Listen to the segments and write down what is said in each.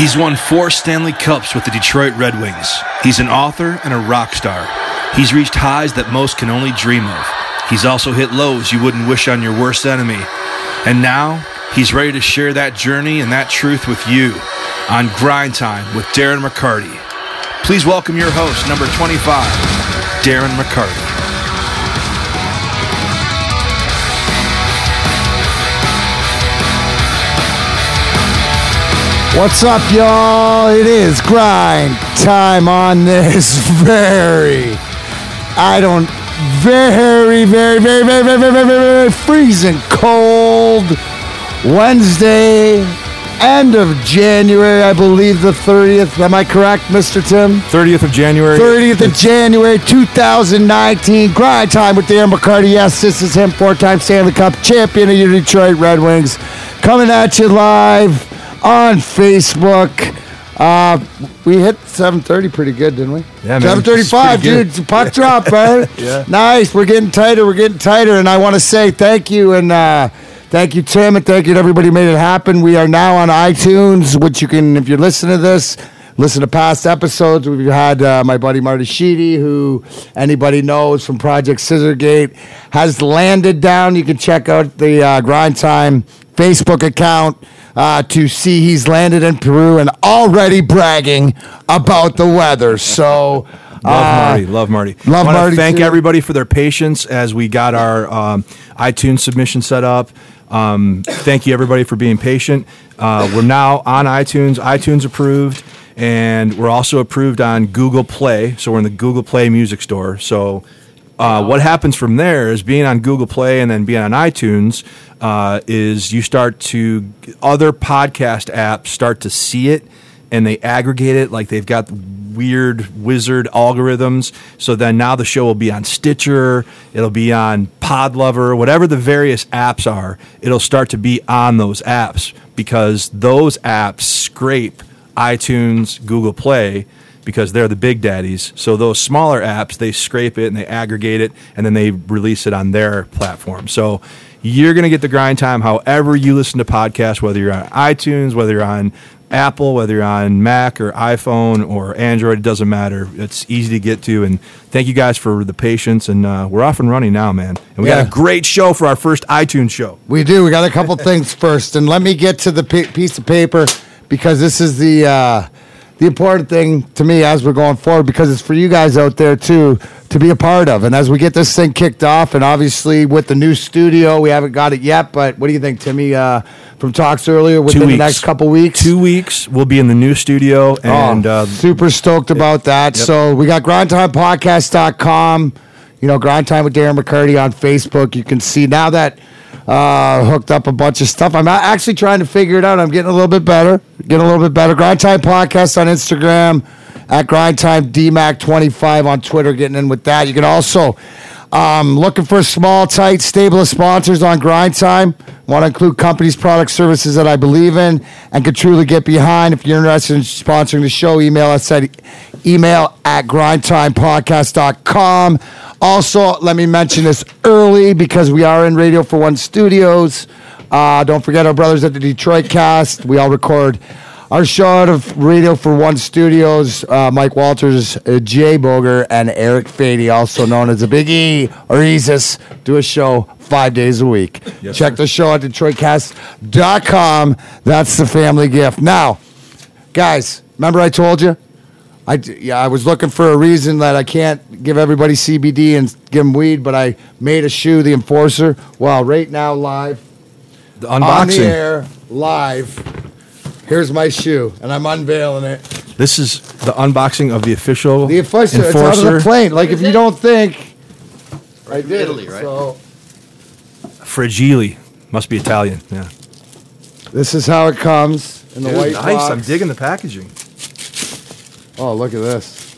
He's won four Stanley Cups with the Detroit Red Wings. He's an author and a rock star. He's reached highs that most can only dream of. He's also hit lows you wouldn't wish on your worst enemy. And now, he's ready to share that journey and that truth with you on Grind Time with Darren McCarty. Please welcome your host, number 25, Darren McCarty. What's up, y'all? It is grind time on this very, I don't, very, very, very, very, very, very, very, very very freezing cold Wednesday, end of January, I believe the 30th. Am I correct, Mr. Tim? 30th of January. 30th of January 2019. Grind time with Darren McCarty. Yes, this is him, four time Stanley Cup champion of your Detroit Red Wings. Coming at you live on Facebook. Uh, we hit 7:30 pretty good, didn't we? Yeah, man. 7:35, dude. Puck drop, right? Yeah. Nice. We're getting tighter. We're getting tighter, and I want to say thank you and uh, thank you, Tim, and thank you to everybody who made it happen. We are now on iTunes, which you can, if you're listening to this. Listen to past episodes. We've had uh, my buddy Marty Sheedy, who anybody knows from Project Scissorgate, has landed down. You can check out the uh, Grind Time Facebook account uh, to see he's landed in Peru and already bragging about the weather. So, Love uh, Marty. Love Marty. love Wanna Marty, Thank too. everybody for their patience as we got our um, iTunes submission set up. Um, thank you everybody for being patient. Uh, we're now on iTunes, iTunes approved, and we're also approved on Google Play. So we're in the Google Play Music Store. So uh, what happens from there is being on Google Play and then being on iTunes uh, is you start to other podcast apps start to see it and they aggregate it like they've got weird wizard algorithms. So then now the show will be on Stitcher, it'll be on Podlover, whatever the various apps are, it'll start to be on those apps because those apps scrape iTunes, Google Play because they're the big daddies. So those smaller apps, they scrape it and they aggregate it and then they release it on their platform. So you're going to get the grind time however you listen to podcasts, whether you're on iTunes, whether you're on Apple, whether you're on Mac or iPhone or Android, it doesn't matter. It's easy to get to. And thank you guys for the patience. And uh, we're off and running now, man. And we Yeah. got a great show for our first iTunes show. We do. We got a couple things first, and let me get to the pi piece of paper because this is the uh, the important thing to me as we're going forward because it's for you guys out there too to be a part of. And as we get this thing kicked off, and obviously with the new studio, we haven't got it yet. But what do you think, Timmy? Uh, from talks earlier, within the next couple weeks. Two weeks, we'll be in the new studio. And oh, uh, super stoked about that. Yep. So we got grindtimepodcast.com, you know, Grind Time with Darren McCarty on Facebook. You can see now that uh, hooked up a bunch of stuff. I'm actually trying to figure it out. I'm getting a little bit better, getting a little bit better. Grind Time Podcast on Instagram, at Grind Time DMAC25 on Twitter, getting in with that. You can also um, looking for a small, tight stable of sponsors on Grind Time. Want to include companies, products, services that I believe in and can truly get behind. If you're interested in sponsoring the show, email us at email at grindtimepodcast.com. Also, let me mention this early because we are in Radio for One Studios. Uh, don't forget our brothers at the Detroit Cast. We all record our show out of Radio for One Studios. Uh, Mike Walters, uh, Jay Boger, and Eric Fady, also known as the Big E or Easus, do a show five days a week. Yes, Check sir. the show at DetroitCast.com. That's the family gift. Now, guys, remember I told you? I, yeah, I was looking for a reason that I can't give everybody CBD and give them weed, but I made a shoe, the Enforcer. Well, right now, live, the on the unboxing. air, live. Here's my shoe, and I'm unveiling it. This is the unboxing of the official The Enforcer, it's out of the plane. Like, if you don't think, I from did. Italy, right? So, Fragile. Must be Italian. Yeah. this is how it comes in the white box. nice. box. I'm digging the packaging. Oh, look at this.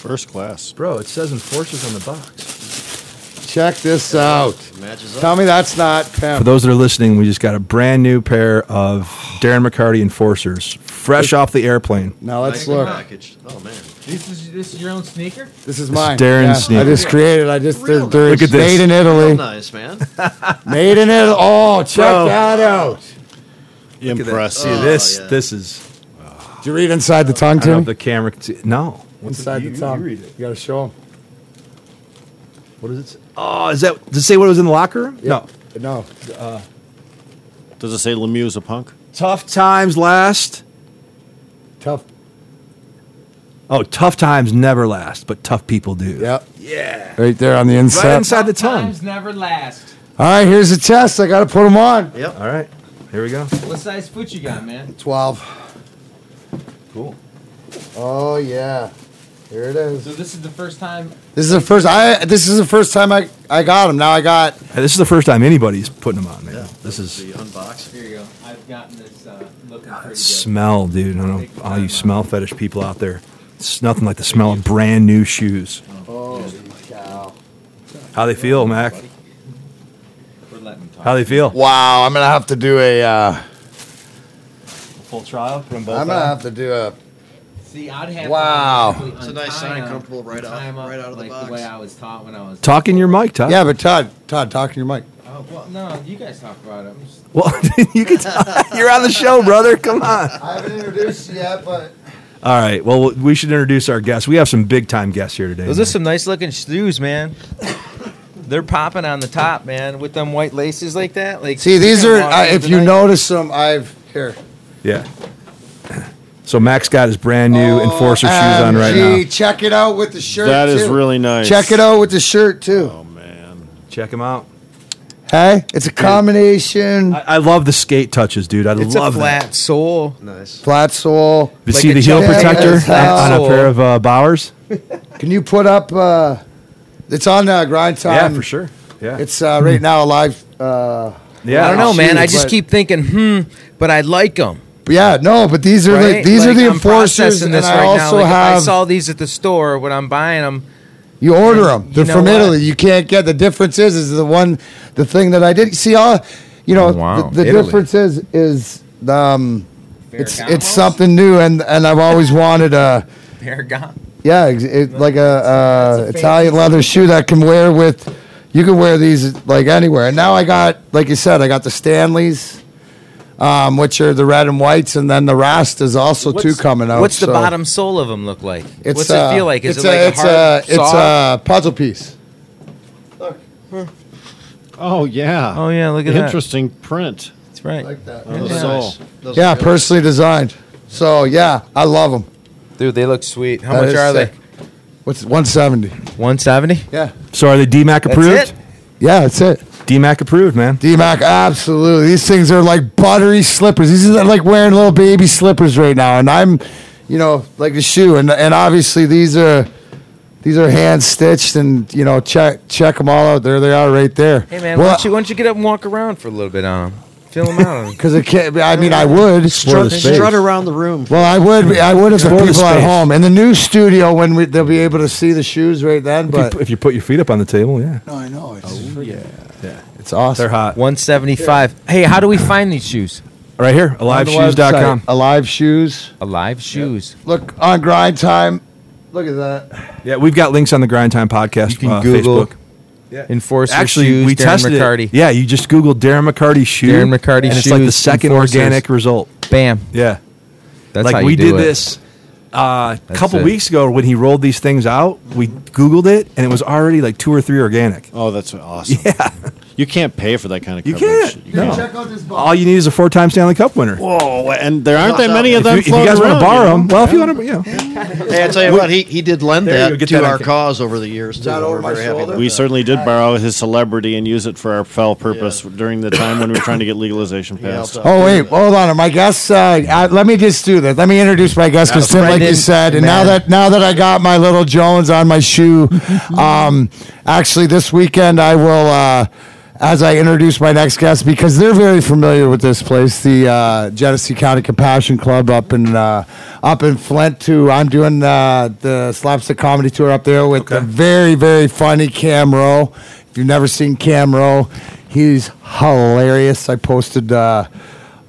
First class. Bro, it says Enforcers on the box. Check this out. Matches up. Tell me that's not For pimp. those that are listening, we just got a brand new pair of Darren McCarty Enforcers, fresh off the airplane. Now let's Nicely look. packaged. Oh man. This is this is your own sneaker? This is mine. Darren's sneaker. I sneaker. just created. I just they're, Real they're Look at this. made in Real Italy. nice, man. Made in Italy. Oh, check Bro. that out. Look at that. Impressive. See this? Oh, yeah. This is. Did you read inside the tongue, I don't know Tim? if the camera. Can see. No. What's Inside it? the tongue. You read it. You gotta show him. What does it say? Oh, is that? Does it say what was in the locker room? No. No. Does it say Lemieux's a punk? Tough times last. Tough. Oh, tough times never last, but tough people do. Yep. Yeah. Right there on the Right inside. inside the tongue. Times never last. All right, here's the test. I gotta put them on. Yep. All right. Here we go. What size foot you got, man? Twelve. Cool. Oh yeah. Here it is. So this is the first time. This is the first. I. This is the first time I. I got them. Now I got. Hey, This is the first time anybody's putting them on, man. This is The unbox. Here you go. I've gotten this uh, looking pretty good. smell, dude. I don't know all you smell fetish people out there. It's nothing like the smell of brand new shoes. Oh cow. How they feel, Mac? We're letting them talk. How they feel? Wow. I'm gonna have to do a. Uh, Full trial. Put them both I'm gonna have to do a. See, I'd have Wow. to actually It's a nice untie sign, them, comfortable right tie out- 'em up right out of the like box. the way I was taught when I was. Talking your mic, Todd. Yeah, but Todd, Todd, talk to your mic. Oh, well, no, you guys talk about it. I'm just, Well, you can. Talk. You're on the show, brother. Come on. I haven't introduced you yet, but All right. Well, we should introduce our guests. We have some big time guests here today. Those man. are some nice looking shoes, man. They're popping on the top, man, with them white laces like that. Like, see, these are. can Uh, if you notice them, I've here. Yeah. So Max got his brand new Enforcer shoes on right now. Check it out with the shirt. That is too. really nice. Check it out with the shirt too. Oh man. Check them out. Hey, it's a combination. I, I love the skate touches, dude. I it's love a flat sole. Nice. Flat sole. that. You like see a the heel jump protector as on, on a hell. pair of uh, Bauers? Can you put up? uh It's on uh, grind yeah, time. for sure. Yeah. It's uh, right now a live. Uh, yeah. I don't know, man. I shoes, just but- keep thinking, hmm, but I like them. Yeah, no, but these are the, Right? these are the I'm enforcers, and this I right also now. Like, if I have. saw these at the store when I'm buying them. You order them. You They're know from what? Italy. You can't get the difference is is the one the thing that I did see all you know Oh, wow. the, the difference is is um it's Ferragamos? it's something new and and I've always wanted a Paragon. yeah ex- it, like a, uh That's a Italian leather shoe that can wear with you can wear these like anywhere and now I got like you said I got the Stanleys um, which are the red and whites and then the Rast is also two coming out What's the so bottom sole of them look like? it's, What's uh, it feel like? Is it's it like a, it's hard, a, it's a puzzle piece Look. Oh yeah. Oh yeah, look at that. Interesting print. That's right. like that On the Yeah. sole. Those Yeah, personally designed. So yeah, I love them. Dude, they look sweet. How That much are sick. What's 170? 170? Yeah, So are they DMAC approved? That's approved? it? yeah, that's it. DMAC approved, man. D-Mac, absolutely. These things are like buttery slippers. These are like wearing little baby slippers right now, and I'm, you know, like the shoe, and and obviously these are. These are hand stitched, and you know, check check them all out. There they are, right there. Hey man, why, don't you, why don't you get up and walk around for a little bit on them? Feel them out. because it can't. I mean, I would. Strut, strut around the room. Well, I would. I would if the Explore the people at space. home in the new studio when we, they'll be able to see the shoes right then. If you, But if you put your feet up on the table, yeah. no, I know it's Yeah. Yeah. it's awesome. They're hot. 175. Hey, how do we find these shoes? Right here, On the aliveshoes.com. Alive shoes. Alive shoes. Look on grind time. Look at that. Yeah, we've got links on the Grind Time podcast You can uh, Google Facebook. Enforcer Actually, shoes. we Darren tested McCarty. it. Yeah, you just Google Darren McCarty shoe. Darren McCarty and it's like the second Enforcers. organic result. Bam. Yeah, That's like how we do did it. this uh, a That's couple it. weeks ago when he rolled these things out. We Googled it, and it was already like two or three organic. Oh, that's awesome. Yeah, You can't pay for that kind of You coverage. can't. You No. Check out this box. all you need is a four-time Stanley Cup winner. Whoa, and there aren't that many of If them you, if you floating guys want to borrow you them, know? well, if you want to, you know, Hey, I tell you what, he, he did lend There you go, that get to that our on cam- cause over the years too. that over We're my very happy shoulder? about We that. certainly did borrow his celebrity and use it for our fell purpose during the time when we were trying to get legalization He helped passed. out. Oh wait, hold on. My guests. Uh, uh, let me just do this. Let me introduce my guest because Tim, like you Brendan, said, and now man. that now that I got my little Jones on my shoe, um, actually this weekend I will. Uh, as I introduce my next guest, because they're very familiar with this place, the uh, Genesee County Compassion Club up in uh, up in Flint. Too, I'm doing uh, the slapstick comedy tour up there with the very very funny Cam Rowe. If you've never seen Cam Rowe, he's hilarious. I posted uh,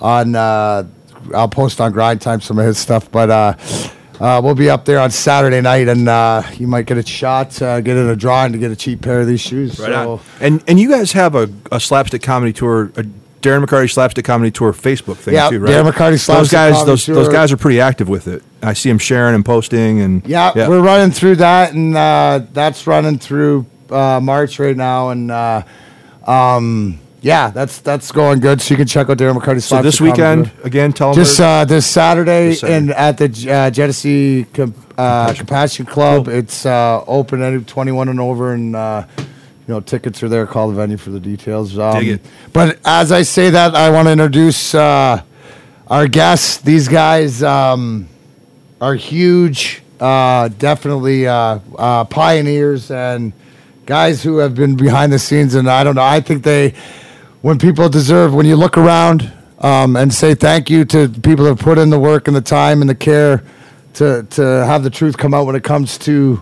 on uh, I'll post on Grind Time some of his stuff, but. Uh, we'll be up there on Saturday night, and uh, you might get a shot, uh, get in a drawing to get a cheap pair of these shoes. right so, on. And and you guys have a, a slapstick comedy tour uh, Darren McCarty Slapstick Comedy Tour Facebook thing Yeah, too, right? Darren McCarty slapstick. Those guys, Comedy those those guys are pretty active with it. I see them sharing and posting, and Yeah, we're running through that, and uh, that's running through uh, March right now, and uh, um, yeah, that's that's going good. So you can check out Darren McCarty. so this weekend again, tell them just uh, this Saturday, This Saturday. and at the uh, Genesee Com- uh, Compassion Club. It's uh, open any 21 and over, and uh, you know tickets are there. Call the venue for the details. Um, Dig it. But as I say that, I want to introduce uh, our guests. These guys um, are huge, uh, definitely uh, uh, pioneers and guys who have been behind the scenes. And I don't know. I think they, when people deserve, when you look around um, and say thank you to people that put in the work and the time and the care to to have the truth come out when it comes to.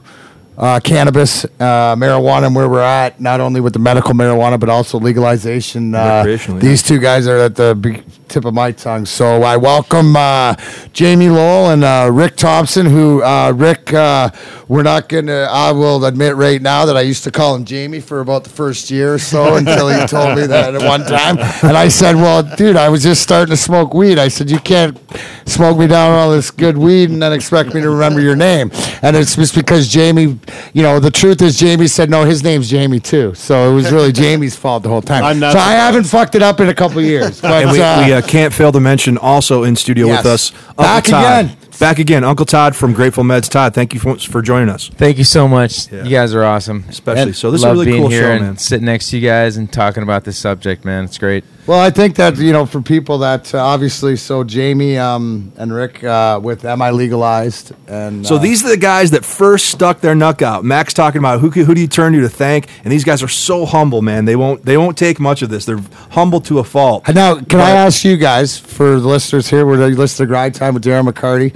Uh, cannabis, uh, marijuana, and where we're at, not only with the medical marijuana, but also legalization. Uh, these two guys are at the big tip of my tongue. So I welcome uh, Jamie Lowell and uh, Rick Thompson. Who uh, Rick, uh, we're not gonna. I will admit right now that I used to call him Jamie for about the first year or so until he told me that at one time, and I said, "Well, dude, I was just starting to smoke weed." I said, "You can't smoke me down all this good weed and then expect me to remember your name." And it's just because Jamie, you know, the truth is Jamie said no, his name's Jamie too. So it was really Jamie's fault the whole time. I'm not so I haven't fucked it up in a couple of years. But, we, uh, we uh, can't fail to mention also in studio Yes. with us Uncle Back Todd. again. Back again, Uncle Todd from Grateful Meds. Todd, thank you for, for joining us. Thank you so much. Yeah. You guys are awesome. Especially. And So this is a really being cool here show, and man. Sitting next to you guys and talking about this subject, man. It's great. Well, I think that you know, for people that uh, obviously, so Jamie um, and Rick uh, with "Am I Legalized?" and So uh, these are the guys that first stuck their neck out. Max talking about who who do you turn to to thank, and these guys are so humble, man. They won't they won't take much of this. They're humble to a fault. Now, can I ask you guys, for the listeners here, we're listening to Grind Time with Darren McCarty.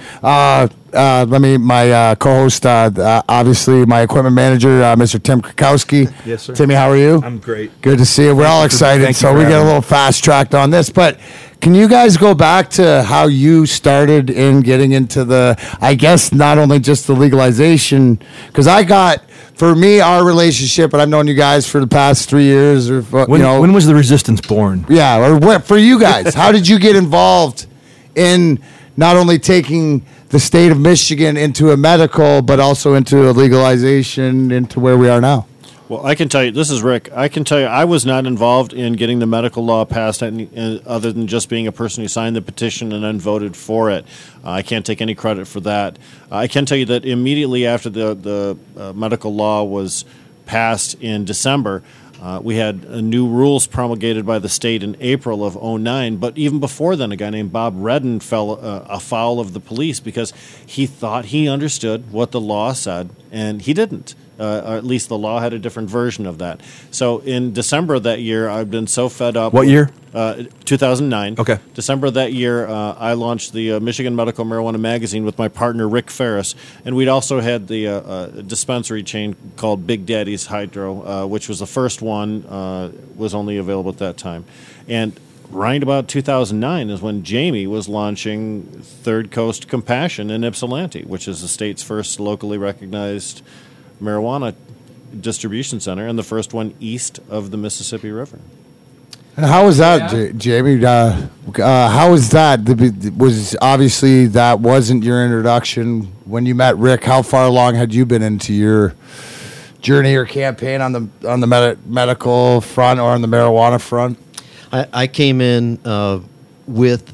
Uh, let me, my uh, co-host, uh, uh, obviously my equipment manager, uh, Mr. Tim Krakowski. Yes, sir. Timmy, how are you? I'm great. Good to see you. We're all you for- excited, thank so we get a little fast tracked on this. But can you guys go back to how you started in getting into the? I guess not only just the legalization, because I got. For me, our relationship, and I've known you guys for the past three years, or When, you know, when was the resistance born? yeah, or what for you guys? how did you get involved in not only taking the state of Michigan into a medical, but also into a legalization into where we are now? Well, I can tell you, this is Rick. I can tell you, I was not involved in getting the medical law passed, uh, other than just being a person who signed the petition and then voted for it. Uh, I can't take any credit for that. Uh, I can tell you that immediately after the the uh, medical law was passed in December, uh, we had uh, new rules promulgated by the state in April of 09. But even before then, a guy named Bob Redden fell uh, afoul of the police because he thought he understood what the law said, and he didn't. Uh, or at least the law had a different version of that. So in December of that year, I've been so fed up. What year? Uh, 2009. Okay. December of that year, uh, I launched the uh, Michigan Medical Marijuana Magazine with my partner Rick Ferris, and we'd also had the uh, uh, dispensary chain called Big Daddy's Hydro, uh, which was the first one, uh, was only available at that time, and. Right about 2009 is when Jamie was launching Third Coast Compassion in Ypsilanti, which is the state's first locally recognized marijuana distribution center and the first one east of the Mississippi River. And how was that, J- Jamie? Uh, uh, how was that? The- Was obviously that wasn't your introduction when you met Rick. How far along had you been into your journey or campaign on the on the med- medical front or on the marijuana front? I, I came in uh, with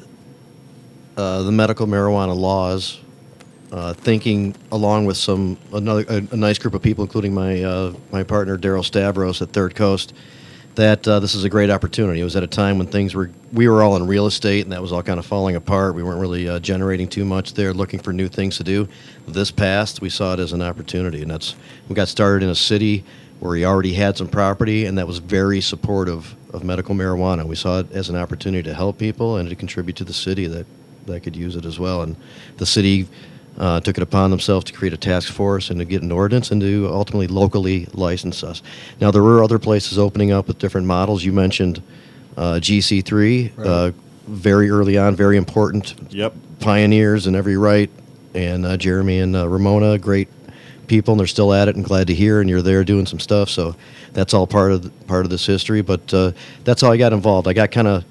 uh, the medical marijuana laws, uh, thinking along with some another a, a nice group of people, including my uh, my partner Daryl Stavros at Third Coast, that uh, this is a great opportunity. It was at a time when things were we were all in real estate and that was all kind of falling apart. We weren't really uh, generating too much there, looking for new things to do. This passed, we saw it as an opportunity, and that's we got started in a city where he already had some property and that was very supportive of medical marijuana. We saw it as an opportunity to help people and to contribute to the city that, that could use it as well. And the city uh, took it upon themselves to create a task force and to get an ordinance and to ultimately locally license us. Now, there were other places opening up with different models. You mentioned uh, GC3, uh, very early on, very important Yep. pioneers in every right, and uh, Jeremy and uh, Ramona, great people, and they're still at it. And glad to hear, and you're there doing some stuff. So that's all part of the, part of this history. But uh, that's how I got involved. I got kind of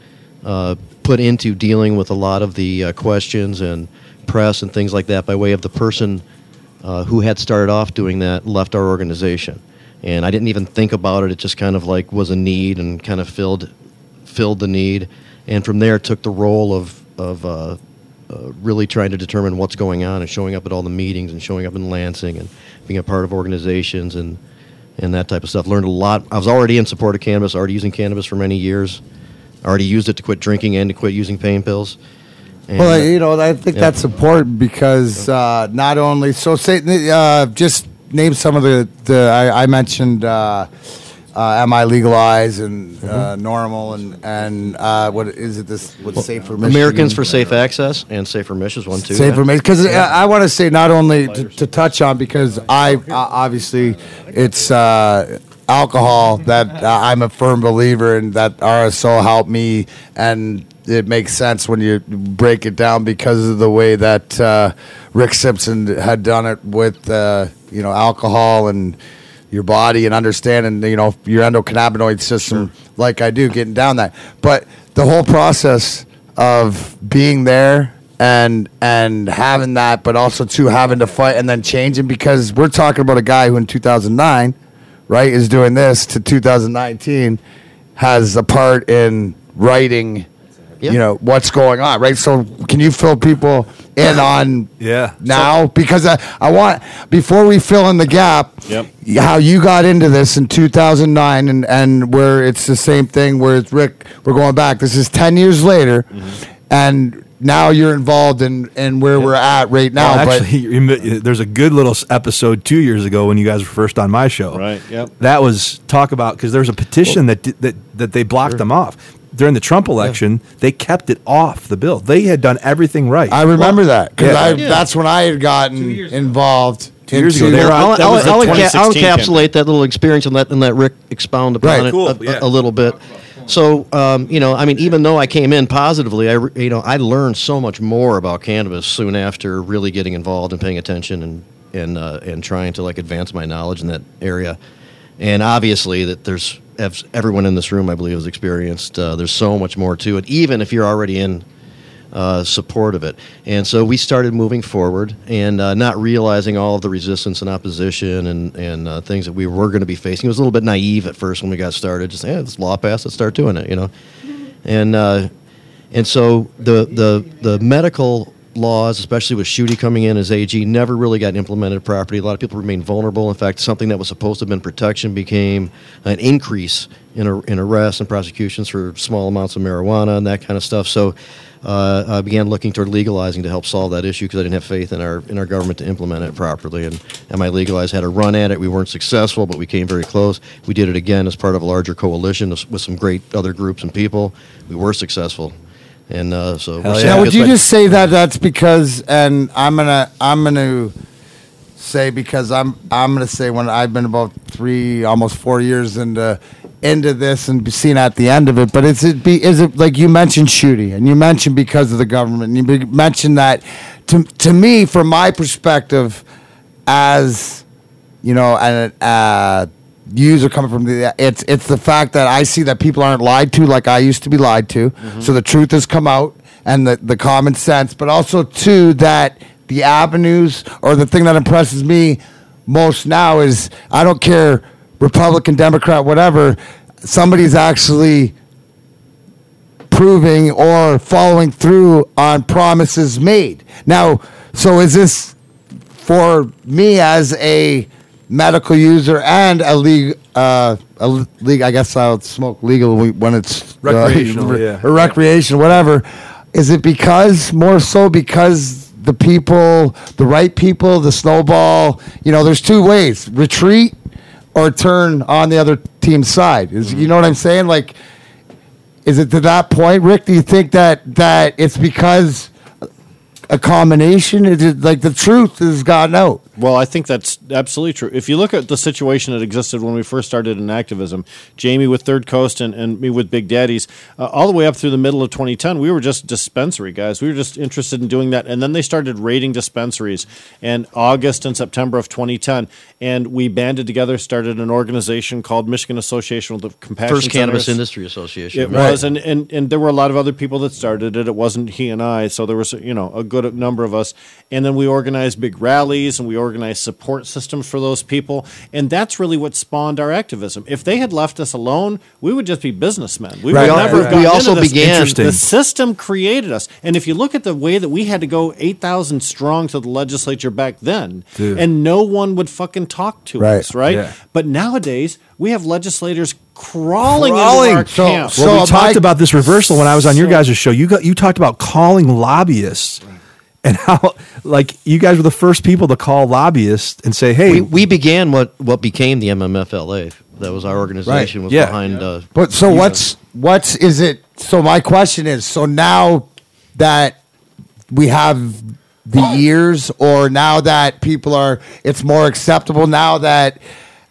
uh, put into dealing with a lot of the uh, questions and press and things like that by way of the person uh, who had started off doing that left our organization. And I didn't even think about it. It just kind of like was a need and kind of filled filled the need. And from there, took the role of of uh, uh, really trying to determine what's going on and showing up at all the meetings and showing up in Lansing and being a part of organizations and and that type of stuff. Learned a lot. I was already in support of cannabis, already using cannabis for many years. Already used it to quit drinking and to quit using pain pills. And, Well, you know, I think Yeah. that's important because uh, not only so say uh, just name some of the the I, I mentioned uh, uh, am I legalized and uh, normal and and uh, what is it this what's safer Michigan? Americans for Safe Access and Safer Mich is one too. Safer yeah. because I, I want to say not only to, to touch on because I uh, obviously it's uh, alcohol that uh, I'm a firm believer in that RSO helped me and it makes sense when you break it down because of the way that uh, Rick Simpson had done it with uh, you know alcohol and your body and understanding you know your endocannabinoid system like I do getting down that. But the whole process of being there and and having that but also too having to fight and then changing because we're talking about a guy who in 2009 right is doing this to 2019 has a part in writing Yeah. you know what's going on right so can you fill people in on Yeah. now because I, I want before we fill in the gap Yep. how you got into this in 2009 and and where it's the same thing where it's rick we're going back this is 10 years later Mm-hmm. and now you're involved in in where we're at right now Well, but actually, you admit- there's a good little episode two years ago when you guys were first on my show. Right, yep. That was talk about because there's a petition that that that they blocked them off during the Trump election. They kept it off the bill. They had done everything right. i remember that because Yeah. Yeah. that's when i had gotten involved Two years ago, they were on- I'll, I'll, I'll, I'll encapsulate that little experience and let and let Rick expound upon Right. it Cool, a, yeah. a, little bit. So, um, you know, I mean, even though I came in positively, I you know I learned so much more about cannabis soon after really getting involved and paying attention and and uh, and trying to like advance my knowledge in that area. And obviously, that there's everyone in this room, I believe, has experienced. Uh, there's so much more to it, even if you're already in uh, support of it. And so we started moving forward and uh, not realizing all of the resistance and opposition and, and uh, things that we were going to be facing. It was a little bit naive at first when we got started. Just, yeah, this law passed, let's start doing it, you know. And uh, and so the, the, the medical laws, especially with Schuette coming in as AG, never really got implemented properly. A lot of people remain vulnerable. In fact, something that was supposed to have been protection became an increase in, in arrests and prosecutions for small amounts of marijuana and that kind of stuff. So uh, I began looking toward legalizing to help solve that issue because I didn't have faith in our in our government to implement it properly. And and my Legalized had a run at it. We weren't successful, but we came very close. We did it again as part of a larger coalition with some great other groups and people. We were successful. And uh, so, Hell we're yeah. Now, would you side- just say that that's because, and I'm gonna, I'm gonna say because I'm, I'm gonna say when I've been about three, almost four years into, into this and seen at the end of it. But is it be, is it like you mentioned Schuette and you mentioned because of the government and you mentioned that to, to me, from my perspective, as you know, and uh, user coming from the it's it's the fact that I see that people aren't lied to like I used to be lied to. Mm-hmm. So the truth has come out and the the common sense, but also too that the avenues or the thing that impresses me most now is I don't care Republican, Democrat, whatever. Somebody's actually proving or following through on promises made. Now, so is this for me as a medical user and a league, uh, a league? I guess I'll smoke legal when it's uh, Recreational, yeah. or recreation, whatever. Is it because more so because the people, the right people, the snowball? You know, there's two ways: retreat or turn on the other team's side. Is you know what I'm saying? Like, is it to that point, Rick? Do you think that that it's because a combination? Is it like the truth has gotten out? Well, I think that's absolutely true. If you look at the situation that existed when we first started in activism, Jamie with Third Coast and, and me with Big Daddies, uh, all the way up through the middle of 2010, we were just dispensary guys. We were just interested in doing that. And then they started raiding dispensaries in August and September of 2010. And we banded together, started an organization called Michigan Association of the Compassion First Cannabis Industry Association. It was, and, and and there were a lot of other people that started it. It wasn't he and I, so there was you know a good number of us. And then we organized big rallies and we organized support systems for those people, and that's really what spawned our activism. If they had left us alone, we would just be businessmen. We Right. would never al- have we gotten also into this. began- Interesting. The system created us, and if you look at the way that we had to go eight thousand strong to the legislature back then, Dude. and no one would fucking talk to Right. us, right? Yeah. But nowadays we have legislators crawling, Crawling. into our So- camp. so- Well, we my- talked about this reversal when I was on your guys' show. You got you talked about calling lobbyists and how like you guys were the first people to call lobbyists and say, "Hey, We, we began what, what became the MMFLA. That was our organization. Was Yeah. behind. Uh, But so what's what's is it? So my question is: so now that we have the years, or now that people are, it's more acceptable now that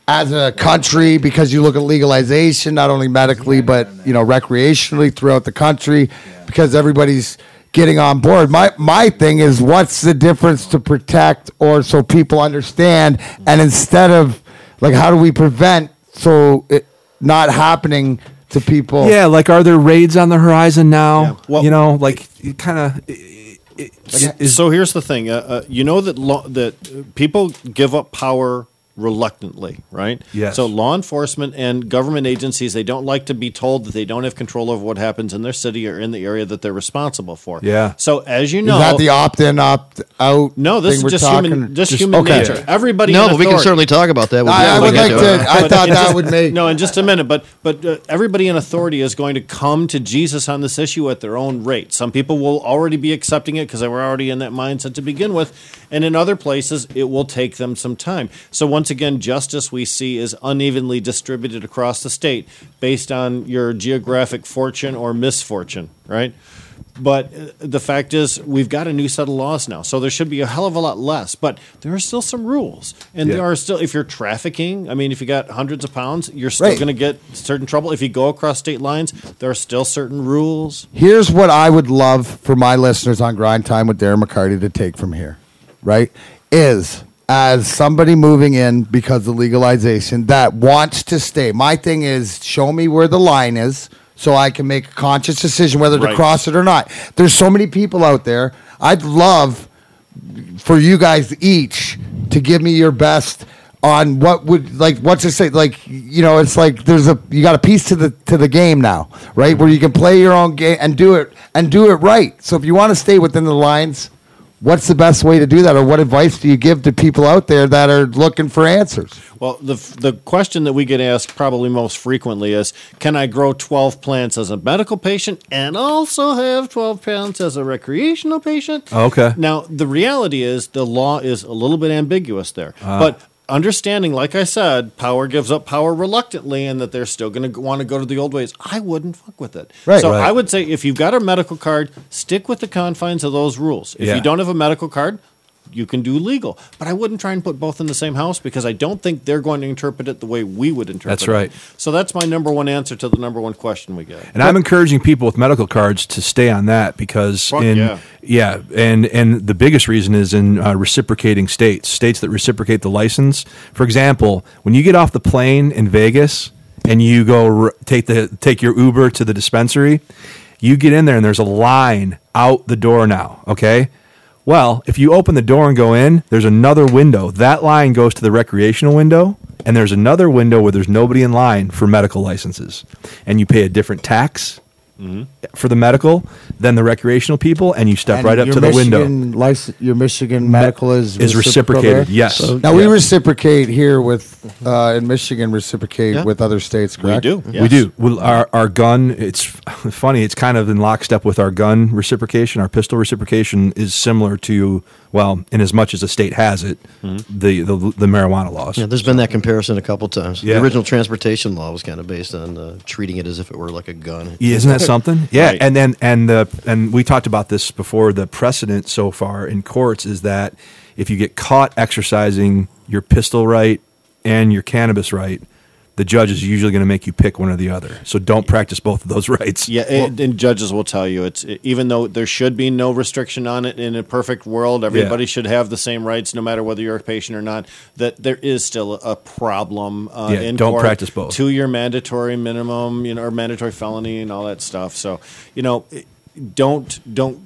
as a country, because you look at legalization, not only medically but you know recreationally throughout the country, because everybody's getting on board. My my thing is, what's the difference to protect or so people understand, and instead of like, how do we prevent so it not happening to people? yeah, like are there raids on the horizon now? Yeah. Well- you know, like kind of so here's the thing. Uh, uh, you know that law, that uh, people give up power reluctantly, right? Yes. So law enforcement and government agencies they don't like to be told that they don't have control over what happens in their city or in the area that they're responsible for. Yeah. So as you Is know, that the opt-in, opt-out? no, this thing is just talking? human, just, just- human okay. nature. Everybody. no, in but we can certainly talk about that. We'll I, I would like to to. I thought that just- would make. no in just a minute but but uh, everybody in authority is going to come to jesus on this issue at their own rate some people will already be accepting it because they were already in that mindset to begin with and in other places it will take them some time so once again justice we see is unevenly distributed across the state based on your geographic fortune or misfortune right but uh, the fact is, we've got a new set of laws now, so there should be a hell of a lot less. But there are still some rules, and Yeah. there are still. If you're trafficking, I mean, if you got hundreds of pounds, you're still Right. going to get certain trouble. If you go across state lines, there are still certain rules. Here's what I would love for my listeners on Grind Time with Darren McCarty to take from here, right? Is as somebody moving in because of legalization that wants to stay. My thing is show me where the line is so I can make a conscious decision whether to Right. cross it or not. There's so many people out there. I'd love for you guys each to give me your best on what would like what's it say like you know it's like there's a you got a piece to the to the game now right where you can play your own game and do it and do it right so if you want to stay within the lines what's the best way to do that or what advice do you give to people out there that are looking for answers Well, the the question that we get asked probably most frequently is, can I grow 12 plants as a medical patient and also have 12 plants as a recreational patient? Okay. Now, the reality is the law is a little bit ambiguous there. Uh. but understanding, like I said, power gives up power reluctantly and that they're still going to want to go to the old ways, I wouldn't fuck with it. Right. So Right. I would say if you've got a medical card, stick with the confines of those rules. If Yeah. you don't have a medical card, you can do legal. But I wouldn't try and put both in the same house because I don't think they're going to interpret it the way we would interpret That's it. right. So that's my number one answer to the number one question we get. And I'm encouraging people with medical cards to stay on that because Fuck in yeah. yeah, and and the biggest reason is in uh, reciprocating states, states that reciprocate the license. For example, when you get off the plane in Vegas and you go r- take the take your Uber to the dispensary, you get in there and there's a line out the door now. Okay. Well, if you open the door and go in, there's another window. That line goes to the recreational window, and there's another window where there's nobody in line for medical licenses. And you pay a different tax for the medical than the recreational people, and you step And right up your to the window. Michigan lic- your Michigan medical is Is reciprocal reciprocated, yes. So- now we reciprocate here with uh, in Michigan reciprocate Yeah. with other states We correct do. We do. Well, our, our gun, it's funny, it's kind of in lockstep with our gun reciprocation. Our pistol reciprocation is similar to, well, in as much as the state has it, the, the the marijuana laws. Yeah, there's been that comparison a couple times. Yeah. The original transportation law was kind of based on uh, treating it as if it were like a gun. Yeah, isn't that something. Yeah, Right. and then and the and we talked about this before. The precedent so far in courts is that if you get caught exercising your pistol right and your cannabis right, the judge is usually going to make you pick one or the other. So don't practice both of those rights. Yeah, and, and judges will tell you it's even though there should be no restriction on it in a perfect world, everybody Yeah. should have the same rights no matter whether you're a patient or not. That there is still a problem. Uh, Yeah, in don't court practice both. Two year mandatory minimum, you know, or mandatory felony and all that stuff. So you know, don't don't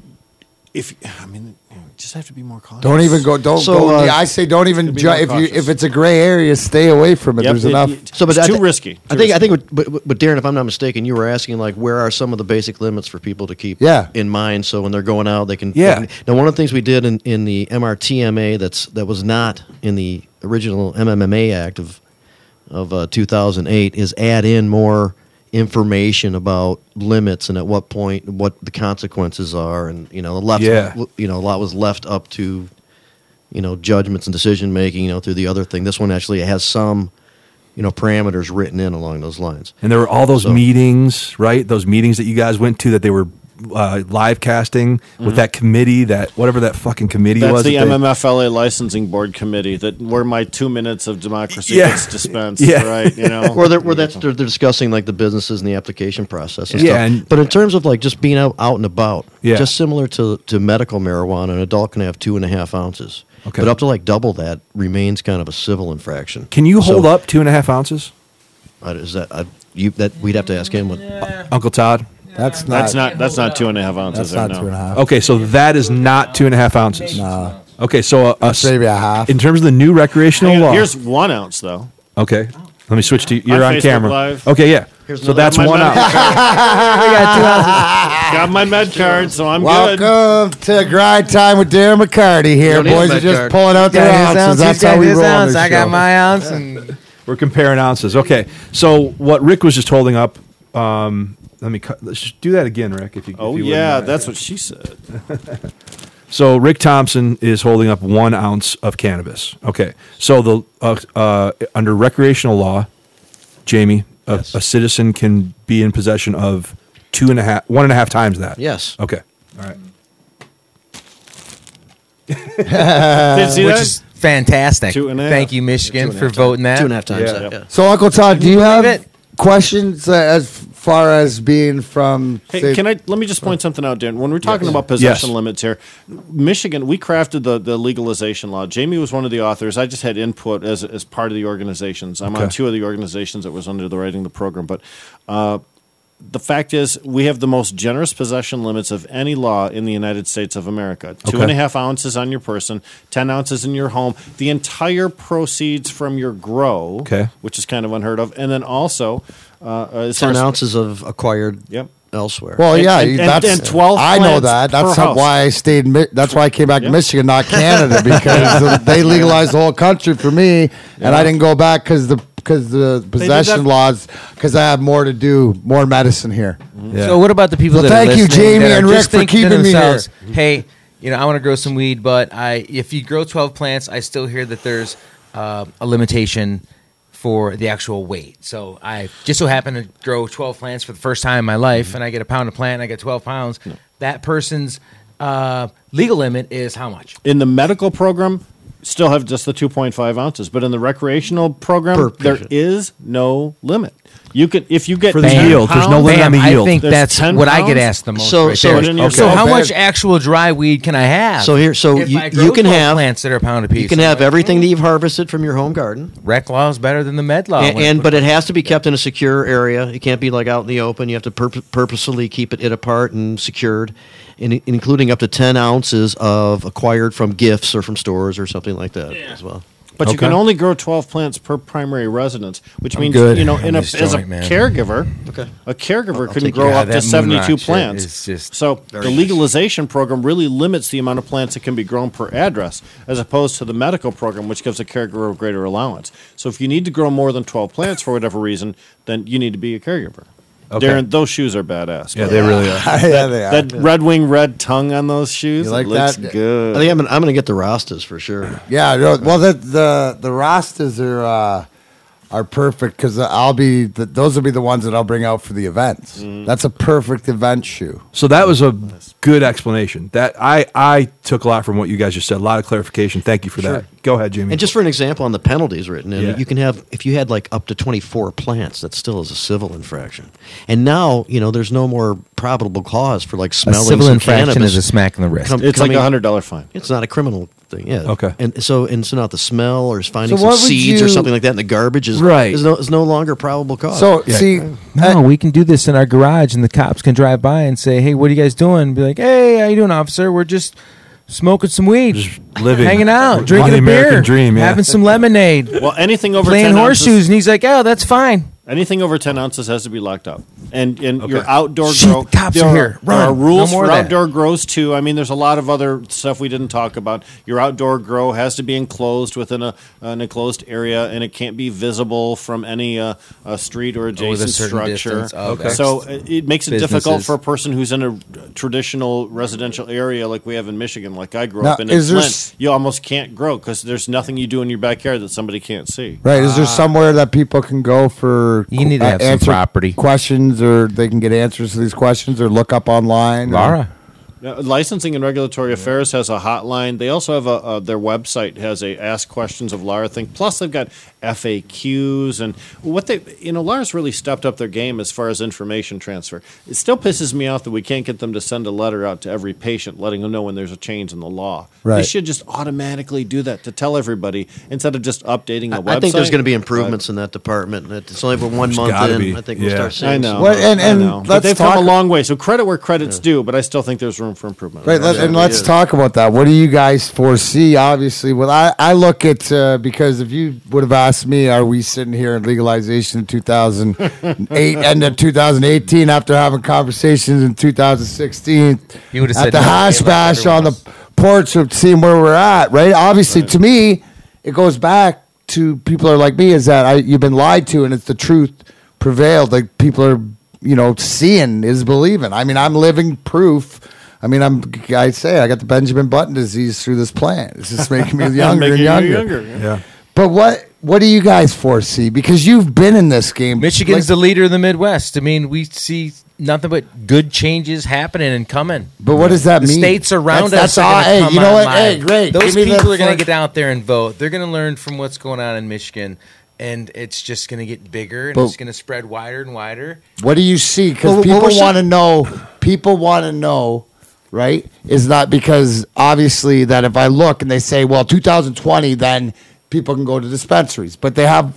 if I mean, just have to be more cautious. Don't even go. Don't So, go. uh, yeah, I say don't even ju- if you if it's a gray area, stay away from it. Yep, There's it- enough. it- So, but it's I too thi- risky. I Too think I think, but, but, but Darren, if I'm not mistaken, you were asking like where are some of the basic limits for people to keep Yeah. in mind, so when they're going out, they can. Yeah. they can- now, one of the things we did in, in the MRTMA that's that was not in the original MMMA Act of of uh, 2008 is add in more information about limits and at what point what the consequences are, and you know, the left, Yeah. you know, a lot was left up to you know judgments and decision making, you know, through the other thing. This one actually has some you know parameters written in along those lines. And there were all those So- meetings, right? Those meetings that you guys went to that they were uh, live casting with that committee, that whatever that fucking committee That's was. the that they- MMFLA licensing board committee that where my two minutes of democracy Yeah. gets dispensed. Yeah. Right. You know. Or they're, where that's they're, they're discussing like the businesses and the application process and Yeah, stuff. and- but in terms of like just being out, out and about, Yeah. just similar to, to medical marijuana, an adult can have two and a half ounces. Okay. But up to like double that remains kind of a civil infraction. Can you hold So, up two and a half ounces, uh, Is that uh, you? That we'd have to ask him. What, Uncle Todd? That's not. that's not that's not two and a half ounces. That's not no. and a half. Okay, so that is not two and a half ounces. Nah. Okay, so a, a s- maybe a half. In terms of the new recreational law, Here's one ounce though. okay. Let me switch to you're on, Facebook camera. Live. Okay, yeah. Here's so that's one med ounce. card. Got my med card, so I'm good. Welcome to Grind Time with Darren McCarty here. don't need a Boys are just card. pulling out their ounces. That's how we roll on this I got show. my ounce, and We're comparing ounces. Okay, so what Rick was just holding up. Um, let me cut, let's just do that again, Rick. If you. Oh if you yeah, mind. that's what she said. So Rick Thompson is holding up one ounce of cannabis. Okay, so the uh, uh, under recreational law, Jamie, a, Yes. a citizen can be in possession of two and a half, one and a half times that. yes. Okay. All right. Did see which that? is fantastic. Two and a half. Thank you, Michigan, Two for voting that. Two and a half times. Yeah. that, yeah. So, Uncle Todd, do you have it? Questions uh, as far as being from? Hey, say- can I let me just point something out, Dan? When we're talking about possession Yes. limits here, Michigan, we crafted the, the legalization law. Jamie was one of the authors. I just had input as as part of the organizations. I'm on two of the organizations that was under the writing the program, but. Uh, the fact is, we have the most generous possession limits of any law in the United States of America. Two Okay. and a half ounces on your person, 10 ounces in your home. The entire proceeds from your grow, Okay. which is kind of unheard of. And then also, uh, Ten ounces of acquired Yep. elsewhere. Well, yeah, and- and- that's and 12 I know that. That's how, why I stayed. in Mi- That's why I came back Yeah. to Michigan, not Canada, because they legalized the whole country for me, and I didn't go back because the because the possession that- laws because I have more to do, more medicine here. Yeah. So what about the people Well, that are thank you, Jamie and Rick, for keeping me here. Hey, you know, I want to grow some weed, but I if you grow 12 plants, I still hear that there's uh, a limitation for the actual weight. So I just so happen to grow 12 plants for the first time in my life, and I get a pound of plant, and I get 12 pounds. That person's uh, legal limit is how much? in the medical program still have just the 2.5 ounces but in the recreational program Per there patient. is no limit you can if you get For the 10 yield, there's no pounds- limit on the Bam, I yield. think There's that's 10 what I get pounds? asked the most. So- right so- there. Put in your so how much bad. actual dry weed can I have? So here- so If you- I grow you can 12 have- plants that are a pound a piece. you can have everything that you've harvested from your home garden. rec law is better than the med law. and, when and put- but it has to be kept in a secure area. It can't be like out in the open. You have to purp- purposely keep it, it apart and secured, in, including up to ten ounces of acquired from gifts or from stores or something like that as well. but you can only grow 12 plants per primary residence which I'm means good you know in a, this as a man. caregiver Okay. a caregiver I'll can grow up to 72 plants so the very nice. legalization program really limits the amount of plants that can be grown per address as opposed to the medical program which gives a caregiver a greater allowance so if you need to grow more than 12 plants for whatever reason then you need to be a caregiver Okay. Darren, those shoes are badass. Yeah, they really are. yeah, they are. That Red Wing red tongue on those shoes You like it looks that? good. I think I'm gonna, I'm going to get the Rastas for sure. Yeah, no, well, the the the Rastas are. Uh, are perfect because I'll be the, those will be the ones that I'll bring out for the events. Mm-hmm. That's a perfect event shoe. So that was a good explanation. That I I took a lot from what you guys just said. A lot of clarification. Thank you for that. Go ahead, Jimmy. And just for an example on the penalties written in, Yeah. you can have if you had like up to 24 plants, that still is a civil infraction. And now, you know, there's no more probable cause for like smelling A civil infraction cannabis. is a smack in the wrist. Come- It's like a hundred dollar fine. It's not a criminal thing, yeah. Okay. And so, and so now the smell or finding So some what would seeds you- or something like that in the garbage is Right. is no is no longer probable cause. So Yeah. see, No, we can do this in our garage, and the cops can drive by and say, "Hey, what are you guys doing?" Be like, "Hey, how you doing, officer? We're just smoking some weed, Just living- hanging out, drinking the a beer, American dream, yeah. having some lemonade, Well, anything over playing 10 horseshoes." ounces, And he's like, "Oh, that's fine." Anything over ten ounces has to be locked up. And and Okay. your outdoor Shit, grow. the cops there are here. Run. There are rules No for outdoor grows too. I mean, there's a lot of other stuff we didn't talk about. Your outdoor grow has to be enclosed within a an enclosed area, and it can't be visible from any uh, street or with a adjacent structure. Okay. So uh, it makes it difficult for a person who's in a traditional residential area like we have in Michigan, like I grew Now, up in. is in Flint. s- you almost can't grow because there's nothing you do in your backyard that somebody can't see. right? Is there somewhere that people can go for You need to uh, have some answer property. questions, or they can get answers to these questions, or look up online? Lara, Licensing and Regulatory Affairs has a hotline. They also have a uh, their website has a Ask Questions of Lara thing. Plus, they've got FAQs and what they you know Lara's really stepped up their game as far as information transfer. It still pisses me off that we can't get them to send a letter out to every patient, letting them know when there's a change in the law. They should just automatically do that to tell everybody instead of just updating a website. I think there's going to be improvements in that department. It's only been one month in. be. I think we'll Yeah. start seeing. I know. Well, and- I and know. But let's they've talk- come a long way. So credit where credit's due, but I still think there's room for improvement. Right, let, and let's is. talk about that. What do you guys foresee? Obviously, well, I, I look at uh, because if you would have asked me, are we sitting here in legalization in 2008, end of 2018, after having conversations in 2016 You would've at said the no, hash like bash on the porch of seeing where we're at, right? Obviously, to me, it goes back to people are like me is that I, you've been lied to and it's the truth prevailed. Like people are, you know, seeing is believing. I mean, I'm living proof. I mean, I'm. I say I got the Benjamin Button disease through this plant. It's just making me younger Making and you younger. younger. yeah. But what what do you guys foresee? Because you've been in this game. Michigan's Like, the leader in the Midwest. I mean, we see nothing but good changes happening and coming. But what does that the mean? states around That's- us that's are all- hey, come you know what? online. Hey, great. Those Give people are going to get out there and vote. They're going to learn from what's going on in Michigan, and it's just going to get bigger and But- it's going to spread wider and wider. What do you see? Because Well, people want to know. People want to know, right? Is not because obviously that if I look and they say, well, 2020, then people can go to dispensaries, but they have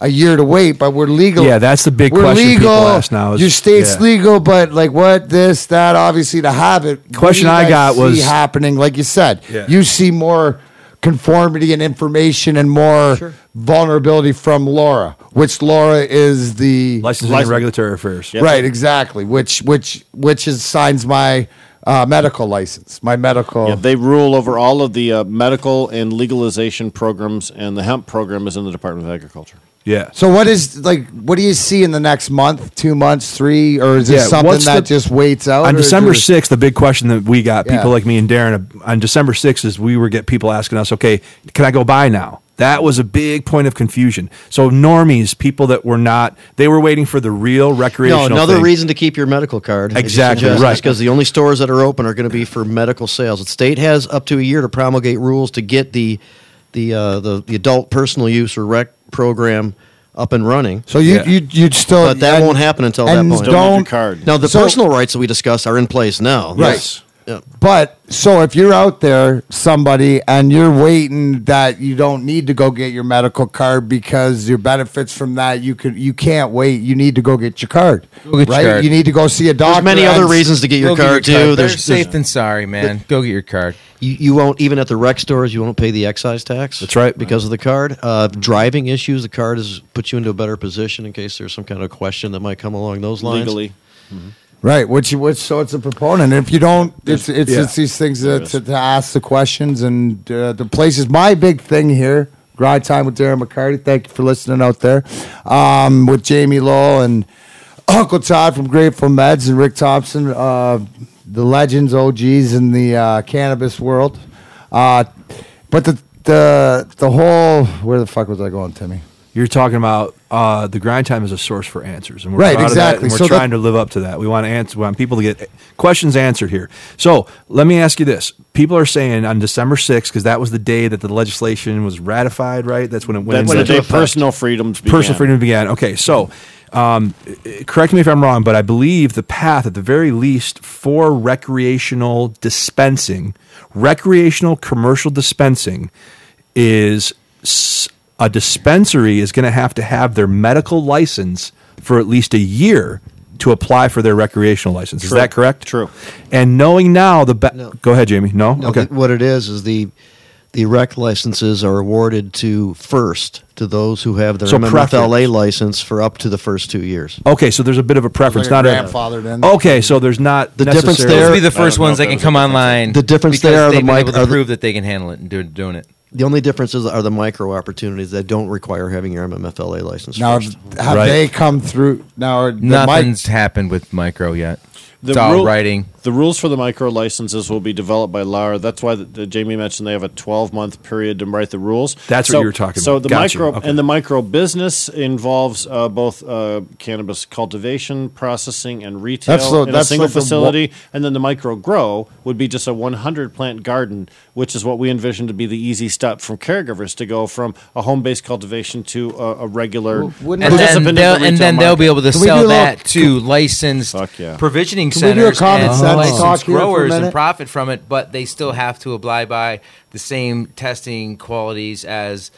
a year to wait. But we're legal. Yeah, that's the big we're question legal. people ask now is- Your state's yeah. legal, but like what this, that, obviously to have it. Question I got was- happening. Like you said, Yeah. you see more conformity and information and more vulnerability from Lara, which Lara is the Licensing License- and regulatory affairs. Yep. Right, exactly. Which which which is signs my uh, medical license, my medical. Yeah, they rule over all of the uh, medical and legalization programs, and the hemp program is in the Department of Agriculture. Yeah. so what is like? What do you see in the next month, two months, three, or is this Yeah, something what's that the- just waits out? on or December there- 6th, the big question that we got, people Yeah. like me and Darren, uh, on December 6th is we were get people asking us, okay, can I go buy now? That was a big point of confusion. So normies, people that were not, they were waiting for the real No, recreational. another thing. reason to keep your medical card. as you Exactly, suggest, right. is Because the only stores that are open are going to be for medical sales. The state has up to a year to promulgate rules to get the the uh, the, the adult personal use or rec program up and running. So you Yeah. you you'd still, But that and- won't happen until that and point. Still need your Don't card. Now, the So- personal rights that we discussed are in place now. Right. Yes. Yeah. But so if you're out there, somebody, and you're waiting that you don't need to go get your medical card because your benefits from that you could you can't wait. You need to go get your card. Go get your right? card. You need to go see a doctor. There's many other reasons to get your Go get card too. Better There's, safe there's than sorry, man. Go get your card. you, you won't even at the rec stores. You won't pay the excise tax. That's right. because of the card. Uh, driving issues. The card has put you into a better position in case there's some kind of question that might come along those lines. Legally, Right, which which so it's a proponent. If you don't, it's it's, Yeah. it's these things that, to, to ask the questions and uh, the places. My big thing here, grind time with Darren McCarty. Thank you for listening out there, um, with Jamie Lowell and Uncle Todd from Grateful Meds and Rick Thompson, uh, the legends, OGs in the uh, cannabis world. Uh, but the the the whole where the fuck was I going, Timmy? You're talking about uh, the grind time is a source for answers, and we're Right, proud of that, exactly. and we're So that- trying to live up to that. We want to answer, we want people to get questions answered here. So let me ask you this: People are saying on December 6th, because that was the day that the legislation was ratified, right? That's when it went That's into the day personal freedoms began. personal freedom began. Okay, so um, correct me if I'm wrong, but I believe the path, at the very least, for recreational dispensing, recreational commercial dispensing, is s- a dispensary is going to have to have their medical license for at least a year to apply for their recreational license. Is that correct? True. And knowing now the be- No. go ahead, Jamie. No, No, okay. the- what it is is the the rec licenses are awarded to first to those who have their So MMFLA preference. license for up to the first two years. Okay, so there's a bit of a preference, Like not a a grandfathered in. Okay, so there's not The difference necessarily- there- Those be the first ones that that can come online. The difference there are they've the been mic- able to prove that they can handle it and do, doing it. The only differences are the micro opportunities that don't require having your MMFLA license Now, first. have Right. they come through? Now, the mic- Nothing's happened with micro yet. The it's all rule- writing. The rules for the micro licenses will be developed by Lara. That's why the, the Jamie mentioned they have a 12 month period to write the rules. That's what you were talking about. so about. the Gotcha. micro Okay. and the micro business involves uh, both uh, cannabis cultivation, processing, and retail That's the- in that's a single like the wa- facility. and then the micro grow would be just a 100 plant garden, which is what we envision to be the easy step from caregivers to go from a home based cultivation to a, a regular Well, wouldn't- And participant then, in the they'll, and then they'll be able to Can we sell do little- that to licensed Fuck yeah. provisioning Can we do a centers common and sense licensed talk here for a growers and profit from it, but they still have to abide by the same testing qualities as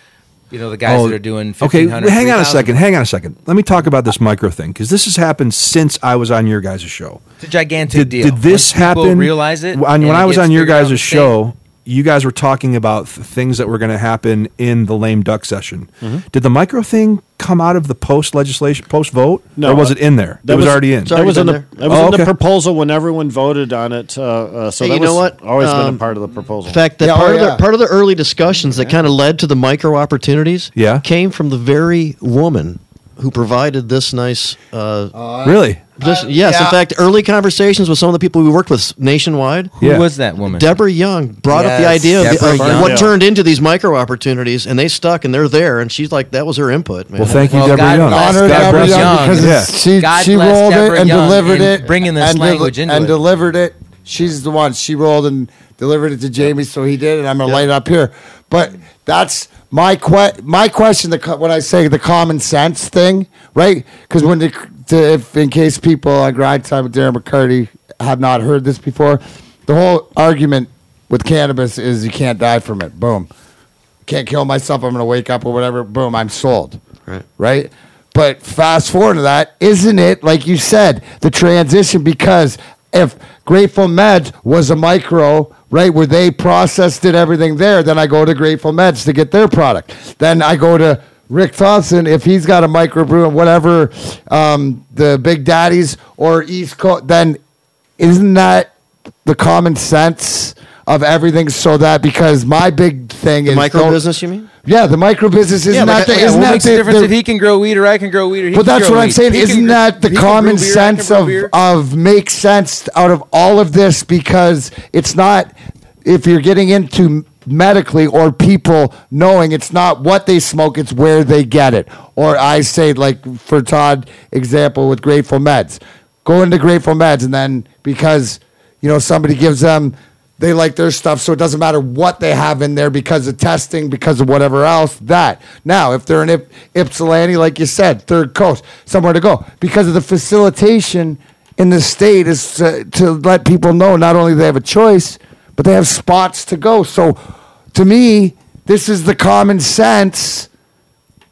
you know the guys oh, that are doing. Oh, Okay, hang on a second. Hang on a second. Let me talk about this micro thing because this has happened since I was on your guys' show. It's a gigantic Did, deal. did this Once people happen? Realize it. When, when it I was on your guys' the show, you guys were talking about th- things that were going to happen in the lame duck session. Mm-hmm. Did the micro thing come out of the post legislation, post vote, No, or was uh, it in there? that It was, was- already in. Sorry. That was in the been that was Oh, in the proposal when everyone voted on it. Uh, uh, so Hey, that you was know what? always been Um, a part of the proposal. In fact, that Yeah, oh, of yeah. the, part of the early discussions that kind of led to the micro opportunities Yeah. came from the very woman who provided this nice uh, really? position. yes, in fact, early conversations with some of the people we worked with nationwide. Who Yeah. was that woman? Deborah Young brought up the idea of, the- Deborah of what turned into these micro opportunities, and they stuck, and they're there. And she's like, that was her input, man. Well, thank you, Well, Deborah God Young. bless honor God Deborah bless Young Young. because Yeah. she God she bless rolled Deborah it and Young delivered it, bringing this and language into and it. delivered it. She's the one. She rolled and delivered it to Jamie, so he did, and I'm gonna light it up here. But that's my que- my question. The when I say the common sense thing, right? Because when the, to, if in case people on grind time with Darren McCarty have not heard this before, the whole argument with cannabis is you can't die from it. Boom. Can't kill myself. I'm gonna wake up or whatever. Boom. I'm sold Right. right? But fast forward to that, isn't it like you said the transition? Because if Grateful Meds was a micro, right, where they processed it everything there, then I go to Grateful Meds to get their product. Then I go to Rick Thompson if he's got a microbrew and whatever um, the Big Daddies or East Coast. Then isn't that the common sense? Of everything, so that because my big thing the is micro don't- business, you mean? yeah, the micro business isn't Yeah, that like the, I- Yeah, isn't what that the, the difference the- if he can grow weed or I can grow weed or he but can that's grow what I'm weed? saying. He can Isn't gr- that the he can common beer, I can sense brew of beer. of makes sense out of all of this? Because it's not if you're getting into medically or people knowing it's not what they smoke, it's where they get it. Or I say like for Todd example with Grateful Meds, go into Grateful Meds and then because you know somebody gives them they like their stuff, so it doesn't matter what they have in there because of testing, because of whatever else. That now, if they're in Ip- Ypsilanti, like you said, third coast, somewhere to go, because of the facilitation in the state is to, to let people know not only they have a choice, but they have spots to go. So, to me, this is the common sense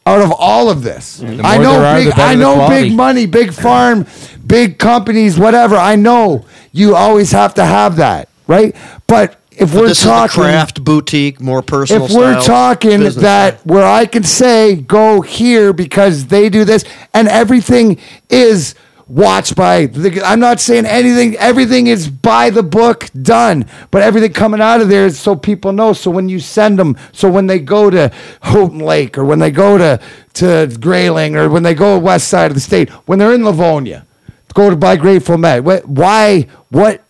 out of all of this. I know are, big I know big money, big farm, big companies, whatever. I know you always have to have that, right? But if But we're this talking craft boutique, more personal. if we're style talking that right? where I can say go here because they do this and everything is watched by the, I'm not saying anything everything is by the book done but everything coming out of there is so people know so when you send them so when they go to Houghton Lake or when they go to to Grayling or when they go west side of the state when they're in Livonia go to buy Grateful Med why what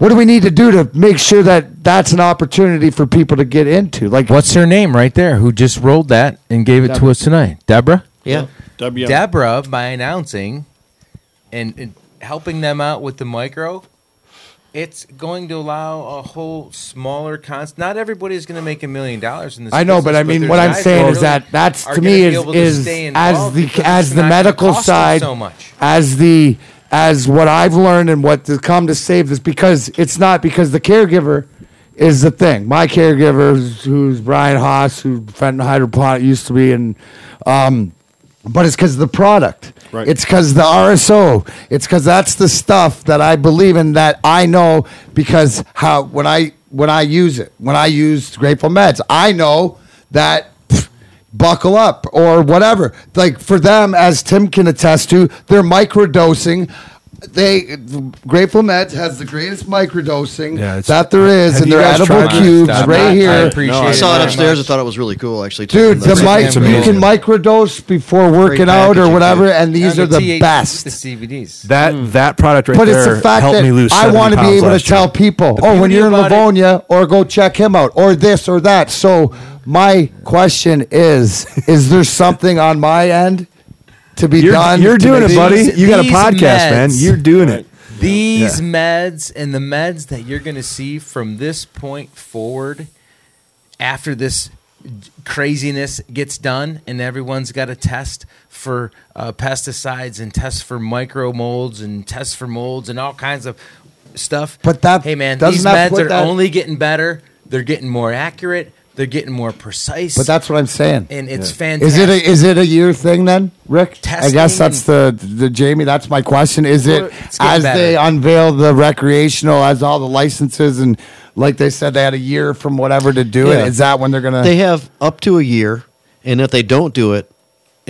what do we need to do to make sure that that's an opportunity for people to get into? Like, What's her name right there? Who just rolled that and gave it to us tonight? Deborah. Yeah. W. Deborah by announcing and, and helping them out with the micro. It's going to allow a whole smaller cons. Not everybody is going to make a million dollars in this. I know, but I mean, there's what I'm saying is really that that's to me is to is as the as the medical side so much. as the as what I've learned and what to come to save this because it's not because the caregiver is the thing. My caregiver, who's, Brian Haas, who Fenton Hydroponic used to be, and um, but it's because of the product. Right. It's because the RSO. It's because that's the stuff that I believe in that I know because how when I when I use it when I use Grateful Meds I know that buckle up or whatever. Like for them, as Tim can attest to, they're microdosing. They Grateful Meds has the greatest microdosing Yeah, that there is, and you they're edible cubes I'm right not- I here. appreciate No, I I saw it very upstairs. I thought it was really cool, actually. Dude, the That's- mic you amazing. can microdose before working out or whatever, too. and these Yeah, are the THC best. The CBDs. That mm. that product right But there it's the fact helped that me lose. I want to be able to tell people, The oh, when you're in Livonia, or go check him out, or this or that. So my question is: Is there something on my end to be You're, done? you're to doing make it, buddy. these- You got a these podcast, man. meds- You're doing it. These Yeah. meds and the meds that you're going to see from this point forward, after this craziness gets done, and everyone's got to test for uh, pesticides and test for micro molds and test for molds and all kinds of stuff. But that- hey man, doesn't these that meds put are that- only getting better. They're getting more accurate. They're getting more precise. But that's what I'm saying. and it's Is fantastic. it a is it a year thing then, Rick? I guess that's the the Jamie. That's my question. Is it it's getting as they unveil the recreational, as all the licenses and like they said they had a year from whatever to do Yeah. it? Is that when they're gonna? They have up to a year, and if they don't do it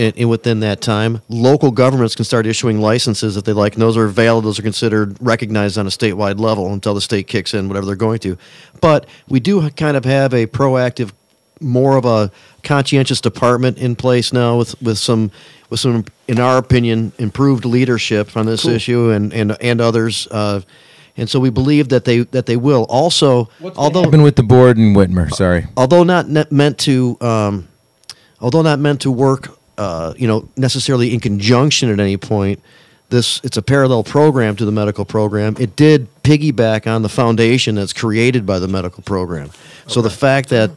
in, in within that time, local governments can start issuing licenses if they like, and those are valid. Those are considered recognized on a statewide level until the state kicks in whatever they're going to. But we do kind of have a proactive, more of a conscientious department in place now with with some with some, in our opinion, improved leadership on this issue and and and others. Uh, and so we believe that they that they will also, although been with the board in Whitmer? Sorry. although not ne- meant to, um, although not meant to work, uh, you know, necessarily in conjunction at any point. This it's a parallel program to the medical program. It did piggyback on the foundation that's created by the medical program. So the fact that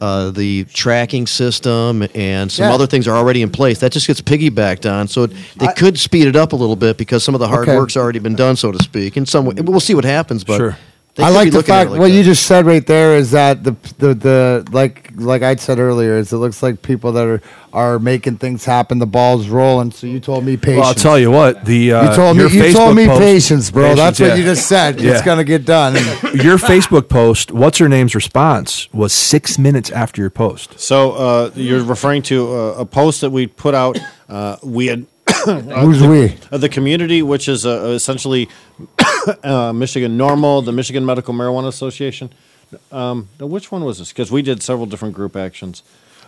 uh, the tracking system and some Yeah. other things are already in place, that just gets piggybacked on. So it, they could speed it up a little bit because some of the hard Okay. work's already been done, so to speak. In some way, we'll see what happens. But Sure. They I like the looking at it fact like what that. you just said right there is that the the the like like I said earlier is it looks like people that are are making things happen. The ball's rolling. So you told me patience. Well, I'll tell you what. The uh, You told me your you told me post- patience, bro. Patience, That's what you just said. Yeah. It's gonna get done. Your Facebook post. What's her name's response was six minutes after your post. So uh, you're referring to uh, a post that we put out. Uh, we had Who's we? uh, the community, which is uh, essentially uh, Michigan NORML, the Michigan Medical Marijuana Association. Um, which one was this? Because we did several different group actions.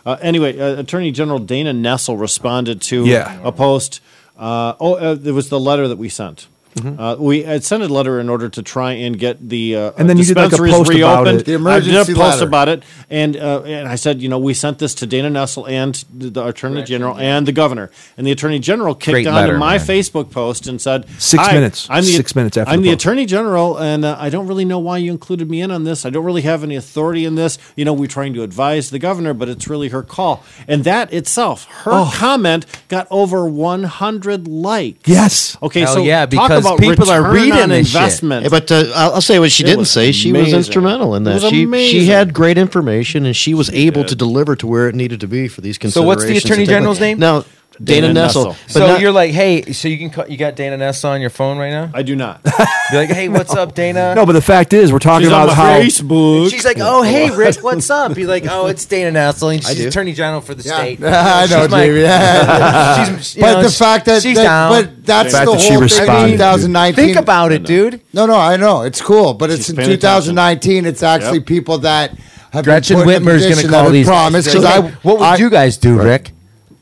Uh, anyway, uh, Attorney General Dana Nessel responded to Yeah. a post. Uh, oh, uh, there was the letter that we sent. Mm-hmm. Uh, we had sent a letter in order to try and get the uh, And then you did, like, a dispensaries post about reopened. it. The I did emergency a post letter. about it, and uh, and I said, you know, we sent this to Dana Nessel and the, the Attorney General and the Governor, and the Attorney General kicked Great on letter, to my man. Facebook post and said, Six "Hi, minutes. I'm the, Six minutes after I'm the the. Attorney General, and uh, I don't really know why you included me in on this. I don't really have any authority in this. You know, we're trying to advise the governor, but it's really her call. And that itself, her Oh. comment got over 100 likes. Yes. Okay, Hell so yeah, talk because about people are reading on this shit. investment. Yeah, but uh, I'll, I'll say what she It didn't say. She was instrumental in It that. was She she had great information and she was able to deliver to where it needed to be for these considerations. So what's the Attorney. General's name? Now, Dana, Dana Nessel. Nessel. But so not- you're like, hey, so you can call, you got Dana Ness on your phone right now? I do not. Be like, hey, what's up, Dana? No, but the fact is, we're talking She's about my how Facebook. And she's like, oh, hey, Rick, what's up? Be like, oh, it's Dana Nessel, and she's. Attorney General for the state. I know, She's my- Jamie. Yeah. she's, but know, the fact that, she's that- down. but that's The fact the that she whole thing. 2019. Think about it, dude. No, no, I know it's cool, but it's in 2019. It's actually people that have Gretchen been put in a Whitmer's going to call that these. have promised. So, 'cause hey, I, what would I- you guys do, Rick?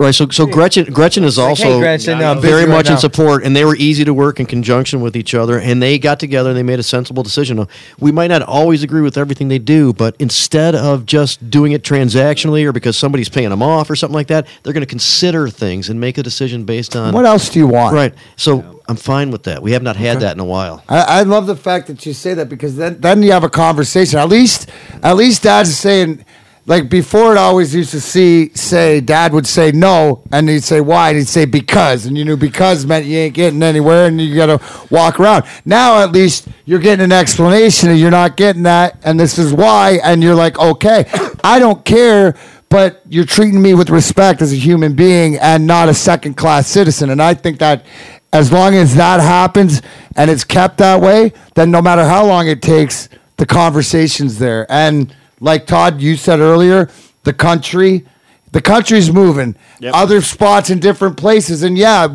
Right. So, so Gretchen, Gretchen is like, also "Hey, Gretchen, I'm very busy right much in support, and they were easy to work in conjunction with each other, and they got together and they made a sensible decision. We might not always agree with everything they do, but instead of just doing it transactionally or because somebody's paying them off or something like that, they're going to consider things and make a decision based on What else do you want? Right. So I'm fine with that. We have not had that in a while. I, I love the fact that you say that because then then you have a conversation. At least at least dad's saying like before it always used to see say dad would say no and he'd say why and he'd say because and you knew because meant you ain't getting anywhere and you gotta walk around. Now at least you're getting an explanation and you're not getting that and this is why and you're like, okay, I don't care but you're treating me with respect as a human being and not a second class citizen. And I think that as long as that happens and it's kept that way, then no matter how long it takes, the conversation's there. And like Todd, you said earlier, the country. The country's moving. Yep. Other spots in different places, and yeah,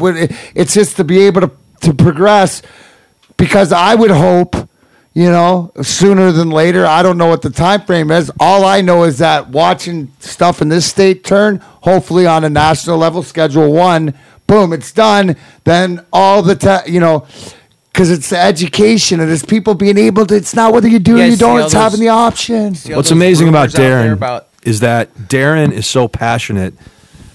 it's just to be able to to progress. Because I would hope, you know, sooner than later. I don't know what the time frame is. All I know is that watching stuff in this state turn, hopefully on a national level, Schedule One, boom, it's done. Then all the ta- you know, because it's the education and it's people being able to. It's not whether you do or Yeah, you see don't. all It's those- having the option. See all What's those amazing about rumors out there Darren about is that Darren is so passionate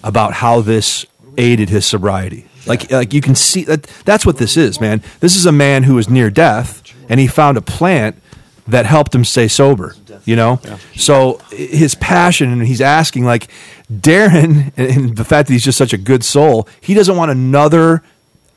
about how this aided his sobriety. Like, like you can see that that's what this is, man. This is a man who was near death, and he found a plant that helped him stay sober. You know, so i- his passion, and he's asking, like, Darren, and- and the fact that he's just such a good soul, he doesn't want another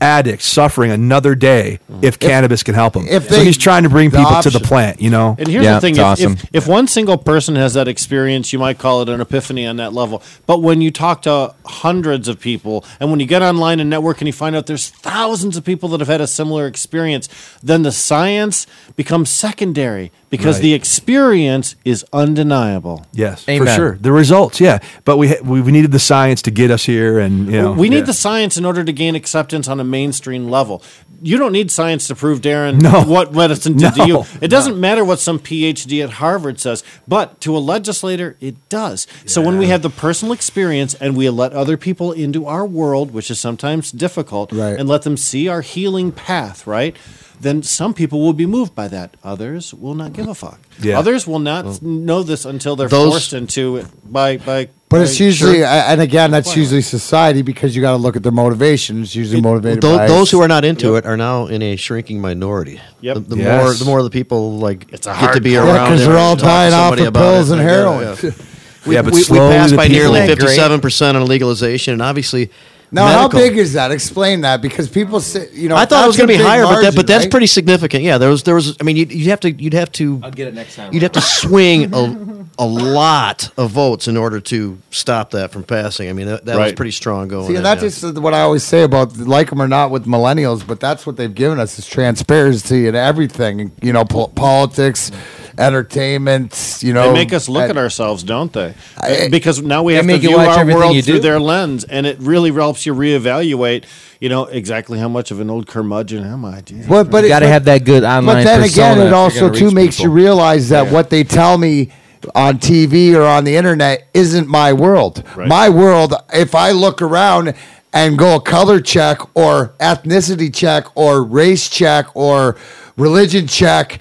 addict suffering another day mm. if, cannabis can help him. if so they- he's trying to bring the people to the plant. You know, And here's Yeah, the thing: if, awesome. if, if one single person has that experience, you might call it an epiphany on that level. But when you talk to hundreds of people, and when you get online and network, and you find out there's thousands of people that have had a similar experience, then the science becomes secondary because Right. the experience is undeniable. Yes, Amen. for sure. The results, yeah. But we, we we needed the science to get us here, and you know, we need yeah. the science in order to gain acceptance on a mainstream level. You don't need science to prove, Darren, No. what medicine did to you. It doesn't matter what some PhD at Harvard says, but to a legislator, it does. So when we have the personal experience and we let other people into our world, which is sometimes difficult, Right. and let them see our healing path, right? Then some people will be moved by that. Others will not give a fuck. Yeah. Others will not know this until they're Those- forced into it by by. But it's usually, Sure. and again, that's usually society because you got to look at their motivation. It's usually motivated Tho- by those who are not into it are now in a shrinking minority. Yep. The, the Yes. more the more the people like It's a get to be hardcore- around. Yeah, 'cause it they're all dying off somebody of pills it. and heroin. yeah. We, Yeah, but we, we passed by nearly Isn't that great? fifty-seven percent on legalization, and obviously. Now, medical- how big is that? Explain that because people say, you know, I thought it was going to be big higher, but that, but that's right? pretty significant. Yeah, there was there was. I mean, you'd, you'd have to you'd have to I'll get it next time. you'd have to swing a, a lot of votes in order to stop that from passing. I mean, that, that was pretty strong going. See, and that's yeah. just what I always say about like them or not with millennials, but that's what they've given us is transparency and everything. You know, po- politics, entertainment. You know, They make us look and- at ourselves, don't they? I- eh, because now we have to make you view watch our world you through do. their lens, and it really helps you reevaluate. You know exactly how much of an old curmudgeon am I? Jeez. But, but you got to have that good online. But then again, it also too reach makes you realize that Yeah. what they tell me on TV or on the internet isn't my world. Right. My world, if I look around and go a color check or ethnicity check or race check or religion check,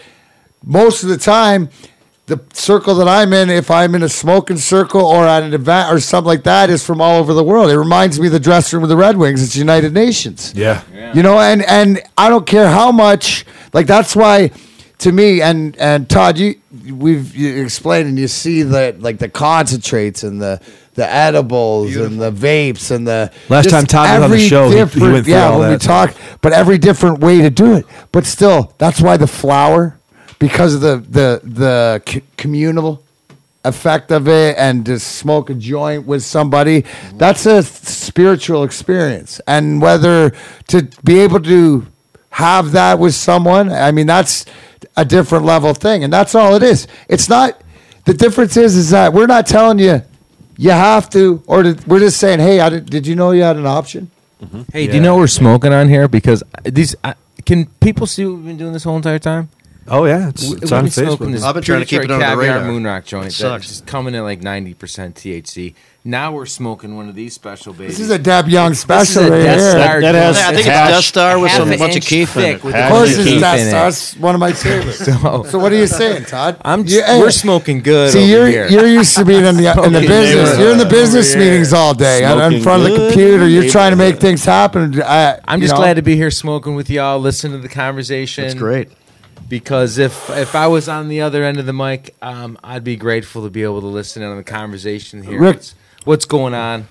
most of the time, the circle that I'm in, if I'm in a smoking circle or at an event or something like that, is from all over the world. It reminds me of the dressing room of the Red Wings. It's United Nations. yeah. You know, and and I don't care how much. Like that's why, to me, and and Todd, you we've you explained and you see the like the concentrates and the the edibles and the vapes and the Last time Todd was on the show, he- he went through yeah all when we that. talked, but every different way to do it. But still, that's why the flower, because of the the the c- communal effect of it and to smoke a joint with somebody that's a spiritual experience. And whether to be able to have that with someone i mean that's a different level thing. And that's all it is. It's not the difference is is that we're not telling you you have to or to, we're just saying hey I did, did you know you had an option? Mm-hmm. Hey, do you know we're smoking on here? Because uh, these I, can people see what we've been doing this whole entire time? Oh yeah, it's, We- it's we've on Facebook. this I've been trying to keep it under the caviar radar. Moonrock joint that's Sucks. just coming at like ninety percent THC. Now we're smoking one of these special babies. This is a Deb Young This is special a right Death here. Star That has- joint. I think it's Hash- Death Star with some an bunch of inch keef in thick it. with Of Of course, bunch it's keef Death Star. it. That's one of my favorites. So- So what are you saying, Todd? I'm You- hey, we're smoking good. See, over you're here. you're used to being in the in the business. You're in the business meetings all day, and in front of the computer. You're trying to make things happen. I, I'm just know, glad to be here smoking with y'all, listening to the conversation. That's great. Because if if I was on the other end of the mic, um, I'd be grateful to be able to listen in on the conversation here. Rick- What's, what's going on?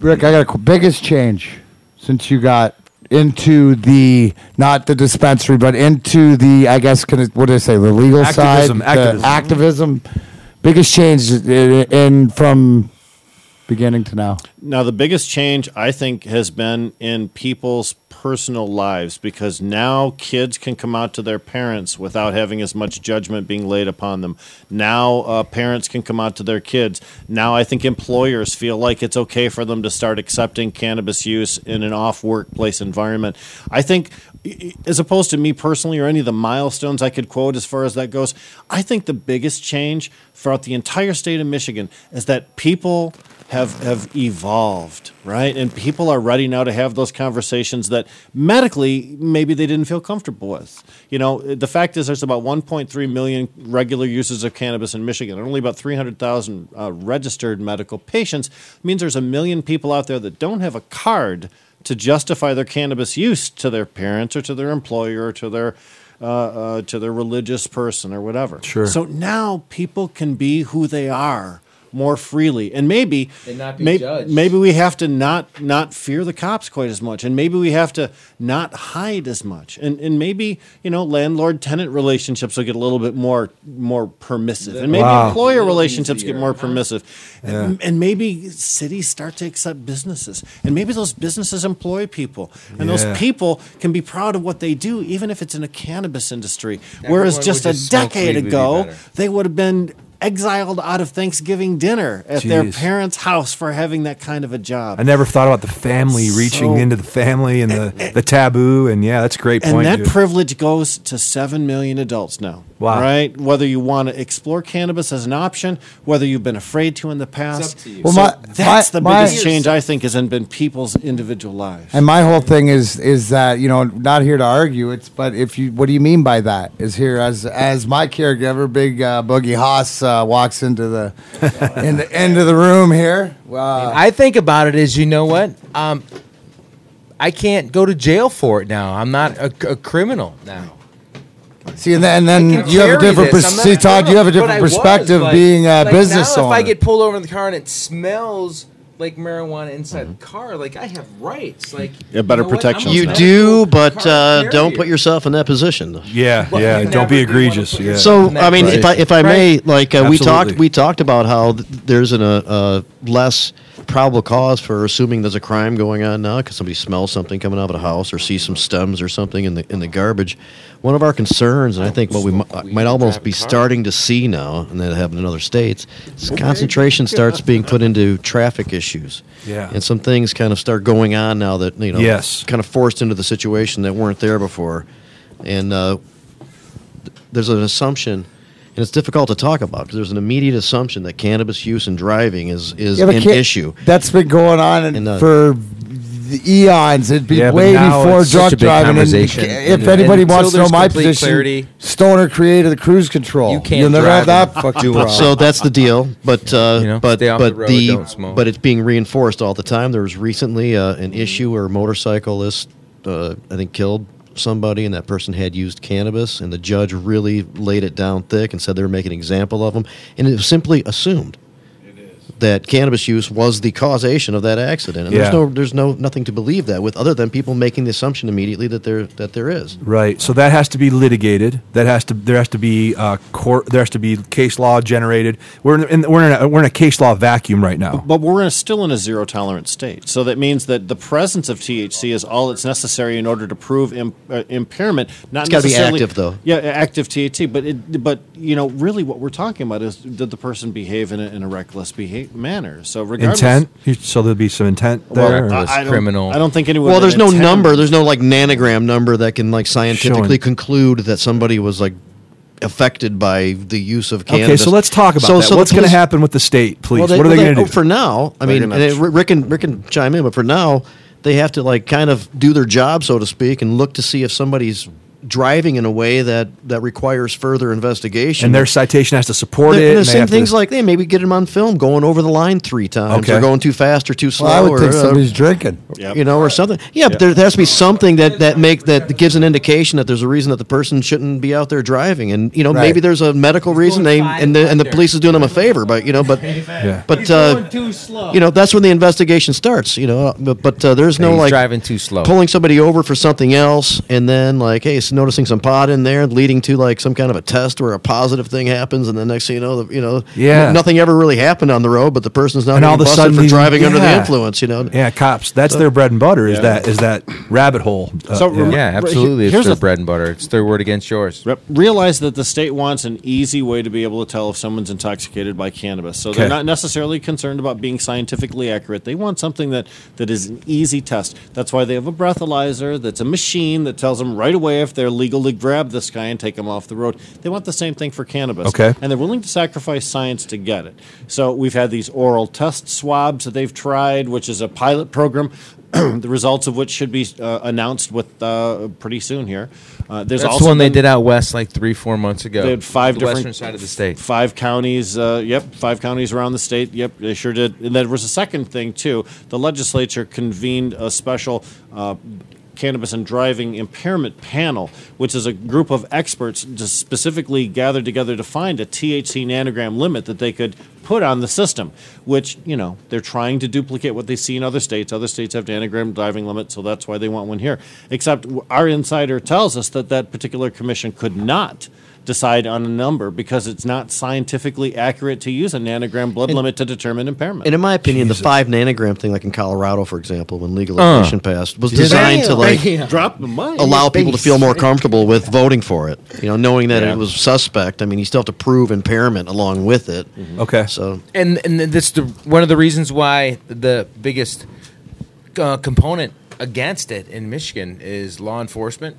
Rick, I got a qu- biggest change since you got into the not the dispensary, but into the I guess can it, what did I say the legal Activism, side, activism. the activism. Biggest change in, in from beginning to now. Now, the biggest change I think has been in people's personal lives because now kids can come out to their parents without having as much judgment being laid upon them. Now, uh, parents can come out to their kids. Now, I think employers feel like it's okay for them to start accepting cannabis use in an off workplace environment. I think, as opposed to me personally or any of the milestones I could quote as far as that goes, I think the biggest change throughout the entire state of Michigan is that people have have evolved, right? And people are ready now to have those conversations that medically maybe they didn't feel comfortable with. You know, the fact is there's about 1.3 million regular users of cannabis in Michigan, and only about 300,000 uh, registered medical patients. It means there's a million people out there that don't have a card to justify their cannabis use to their parents or to their employer or to their uh, uh, to their religious person or whatever. Sure. So now people can be who they are more freely, and maybe And not be may- judged. maybe we have to not not fear the cops quite as much, and maybe we have to not hide as much, and and maybe you know landlord tenant relationships will get a little bit more more permissive, and maybe Wow. employer Little relationships get more huh? permissive, and, and maybe cities start to accept businesses, and maybe those businesses employ people, and Yeah. those people can be proud of what they do, even if it's in a cannabis industry. Whereas Everyone just a decade weed be ago, they would have been exiled out of Thanksgiving dinner at their parents' house for having that kind of a job. I never thought about the family reaching into the family and the, the taboo, and yeah, that's a great and point. And that dude. privilege goes to 7 million adults now. Wow. Right? Whether you want to explore cannabis as an option, whether you've been afraid to in the past. up to you. Well, So my- that's my- the my- biggest change, I think, has been people's individual lives. And my whole thing is is that you know not here to argue. It's but if you what do you mean by that? Is here as as my caregiver, big uh, Boogie Haas uh, walks into the in the into the room here. Uh, I think about it as you know what? Um, I can't go to jail for it now. I'm not a, a criminal now. See, and then, and then you have a different this. pers- not see, Todd. You have a different but I was, perspective like- being a like business now owner. If I get pulled over in the car and it smells like marijuana inside the car, like I have rights. Like Yeah, better you know what? protection. You do, but uh, don't put yourself in that position. yeah, Well, yeah. Don't be never do wanna egregious. Yeah. So I mean, if I if I may, like uh, we talked we talked about how th- there's an, a, a less probable cause for assuming there's a crime going on now because somebody smells something coming out of a house or sees some stems or something in the in the garbage. One of our concerns, and I think what we mi- might almost be starting to see now, and that happen in other states, is concentration starts being put into traffic issues. Yeah. and some things kind of start going on now that you know, Yes. kind of forced into the situation that weren't there before, and. Uh, there's an assumption, and it's difficult to talk about because there's an immediate assumption that cannabis use and driving is is Yeah, an can't- issue. That's been going on in, And, uh, for the eons. It'd be Yeah, way before it's drug such a big driving. And if anybody until wants to know my position, clarity- Stoner created the cruise control. You can't You'll never have drive that fucking problem. So that's the deal, but uh, You know, but but the road, the, but it's being reinforced all the time. There was recently uh, an issue where a motorcyclist, uh, I think, killed somebody, and that person had used cannabis, and the judge really laid it down thick and said they were making an example of them, and it was simply assumed that cannabis use was the causation of that accident. And Yeah. there's no there's no nothing to believe that with, other than people making the assumption immediately that there that there is. Right. So that has to be litigated. That has to there has to be uh, court. There has to be case law generated. We're in, in we're in a, we're in a case law vacuum right now. But we're in a, still in a zero tolerance state. So that means that the presence of THC is all that's necessary in order to prove Im, uh, impairment. Not It's gotta be necessarily- active, though. Yeah, active THC. But it, but you know, really, what we're talking about is did the person behave in a, in a reckless behavior manner? So regardless, Intent. So there'll be some intent Well, there. Reckless. I, I don't, criminal. I don't think anyone. Well, there's no intend- number. There's no like nanogram number that can like scientifically Showing. conclude that somebody was like affected by the use of cannabis. Okay, so let's talk about So- that. so What's going to happen with the state, please? well, what are they well, going to oh, do? for now? I They're mean, gonna and it- Rick can Rick can chime in, but for now, they have to like kind of do their job, so to speak, and look to see if somebody's driving in a way that that requires further investigation. and their citation has to support They're- it. and and the same have to- things like they maybe get him on film going over the line three times, Okay. or going too fast or too slow, Well, I would or, think uh, somebody's drinking. Yep. you know, or something. Yeah, but there, there has to be something that that make that gives an indication that there's a reason that the person shouldn't be out there driving, and you know, Right. maybe there's a medical reason they and the and the police is doing them a favor, but you know, but Yeah. but uh, you know, that's when the investigation starts. You know, but, but uh, there's no He's like driving too slow. pulling somebody over for something else, and then like, hey, it's noticing some pot in there, leading to like some kind of a test where a positive thing happens, and the next thing you know, the, you know, Yeah. n- nothing ever really happened on the road, but the person's not And all being of a busted sudden for he's- driving under the influence. You know, Yeah, cops. That's their bread and butter. Is Yeah. that is that rabbit hole? Uh, So yeah. Yeah, absolutely. It's Here's their the- bread and butter. It's their word against yours. Rep- Realize that the state wants an easy way to be able to tell if someone's intoxicated by cannabis. So they're not necessarily concerned about being scientifically accurate. They want something that, that is an easy test. That's why they have a breathalyzer that's a machine that tells them right away if they're legal to grab this guy and take him off the road. They want the same thing for cannabis. Okay. And they're willing to sacrifice science to get it. So we've had these oral test swabs that they've tried, which is a pilot program. the results of which should be uh, announced with uh, pretty soon here. Uh, there's That's also the one they did out west like three, four months ago. they had five the different western side of the state. Five counties. Uh, yep, five counties around the state. Yep, they sure did. And there was a second thing too. The legislature convened a special. Cannabis and Driving Impairment Panel, which is a group of experts specifically gathered together to find a THC nanogram limit that they could put on the system, which, you know, they're trying to duplicate what they see in other states. Other states have nanogram driving limits, so that's why they want one here. Except our insider tells us that that particular commission could not decide on a number because it's not scientifically accurate to use a nanogram blood limit to determine impairment. And in my opinion, the five nanogram thing, like in Colorado, for example, when legalization passed, was designed to like Drop the mic. allow people to feel more comfortable with voting for it. You know, knowing that Yeah. it was suspect. I mean, you still have to prove impairment along with it. Okay. So and and that's the one of the reasons why the biggest uh, component against it in Michigan is law enforcement,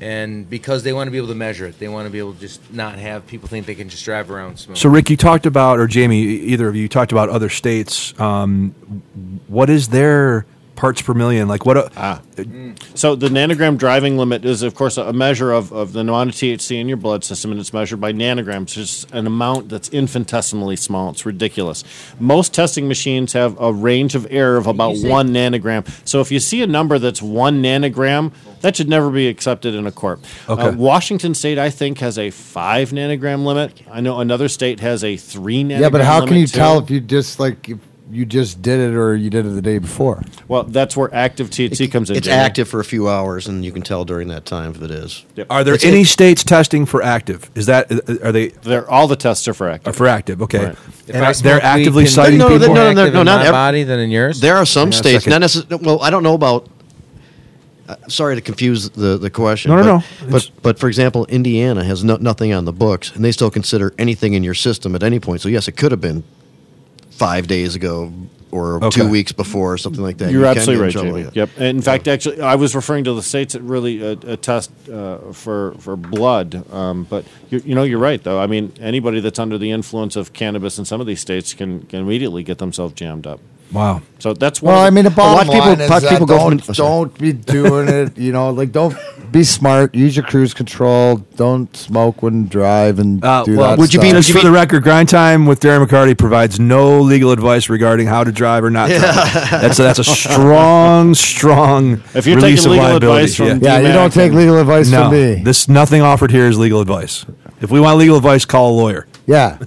and because they want to be able to measure it, they want to be able to just not have people think they can just drive around smoke. So, Rick, you talked about, or Jamie, either of you talked about other states. Um, what is their parts per million? Like, what? A, Ah. So the nanogram driving limit is, of course, a measure of, of the amount of THC in your blood system, and it's measured by nanograms. It's an amount that's infinitesimally small. It's ridiculous. Most testing machines have a range of error of about one nanogram. So if you see a number that's one nanogram, that should never be accepted in a court. Okay. Uh, Washington State, I think, has a five nanogram limit. I know another state has a three nanogram. Yeah, but how can limit, you too. tell if you just like if you just did it or you did it the day before? Well, that's where active THC comes in. it's Jamie. active for a few hours, and you can tell during that time if it is. Yep. are there It's- any states testing for active? Is that are they They're, all the tests are for are active. for active? Okay, Right. And I they're actively citing No, be no, people. no, no, active no, in not my ev- body than in yours. There are some Hang on a states, not necessarily. Well, I don't know about. Uh, sorry to confuse the, the question. No, no, but, no. It's- But but for example, Indiana has no, nothing on the books, and they still consider anything in your system at any point. So yes, it could have been five days ago or Okay. two weeks before or something like that. You're You absolutely right, Jamie. yeah. Yep. And in fact, actually, I was referring to the states that really uh, uh, test uh, for for blood. Um, but you, you know, you're right, though. I mean, anybody that's under the influence of cannabis in some of these states can, can immediately get themselves jammed up. Wow. So that's one. Well, I mean, the bottom lot of people- line is lot of people go don't, from- don't be doing it. You know, like don't be smart. Use your cruise control. Don't smoke when drive and Uh, do well, that. would you be- stuff. Just for the record, Grind Time with Darren McCarty provides no legal advice regarding how to drive or not drive. That's a, that's a strong, strong If you're release taking of legal liability. advice from- Yeah, you don't take legal advice no, from me. this nothing offered here is legal advice. If we want legal advice, call a lawyer. yeah,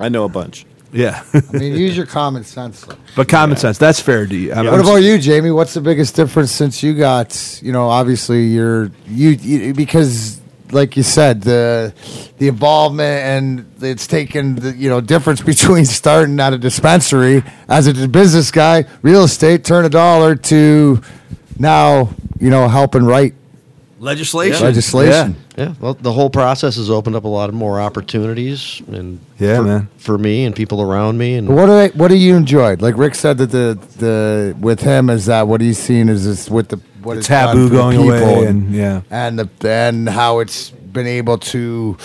I know a bunch. Yeah, I mean, use your common sense. though. but common sense that's fair. D. I'm- Yeah. What about you, Jamie? What's the biggest difference since you got, you know, obviously you're you, you because like you said, the the involvement and it's taken the you know difference between starting at a dispensary as a business guy, real estate, turn a dollar to now, you know, helping write legislation? legislation. Yeah, well, the whole process has opened up a lot of more opportunities, and Yeah, for, man. for me and people around me, and What do they, what do you enjoyed? Like Rick said that the the with him is that what he's seen is this with the what The it's taboo for going people away and- yeah. and the and how it's been able to,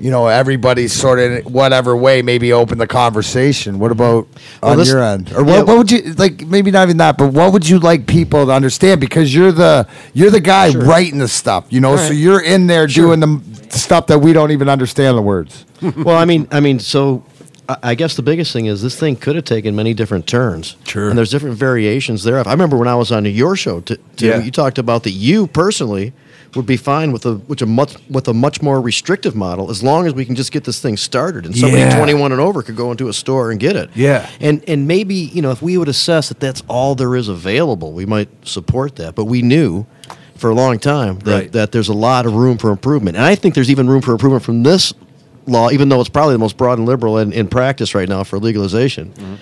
you know, everybody sort of whatever way maybe open the conversation. What about Well, on this- your end, or yeah. what, what would you like? Maybe not even that, but what would you like people to understand? Because you're the you're the guy writing the stuff, you know, so you're in there doing the stuff that we don't even understand the words. well, I mean, I mean, so I, I guess the biggest thing is this thing could have taken many different turns. Sure. And there's different variations thereof. I remember when I was on your show, t- t- Yeah. you talked about that you personally would be fine with a which a much with a much more restrictive model as long as we can just get this thing started and somebody Yeah. 21 and over could go into a store and get it. Yeah. And and maybe you know if we would assess that that's all there is available, we might support that. But we knew for a long time that, Right. that there's a lot of room for improvement, and I think there's even room for improvement from this law, even though it's probably the most broad and liberal in, in practice right now for legalization. Law.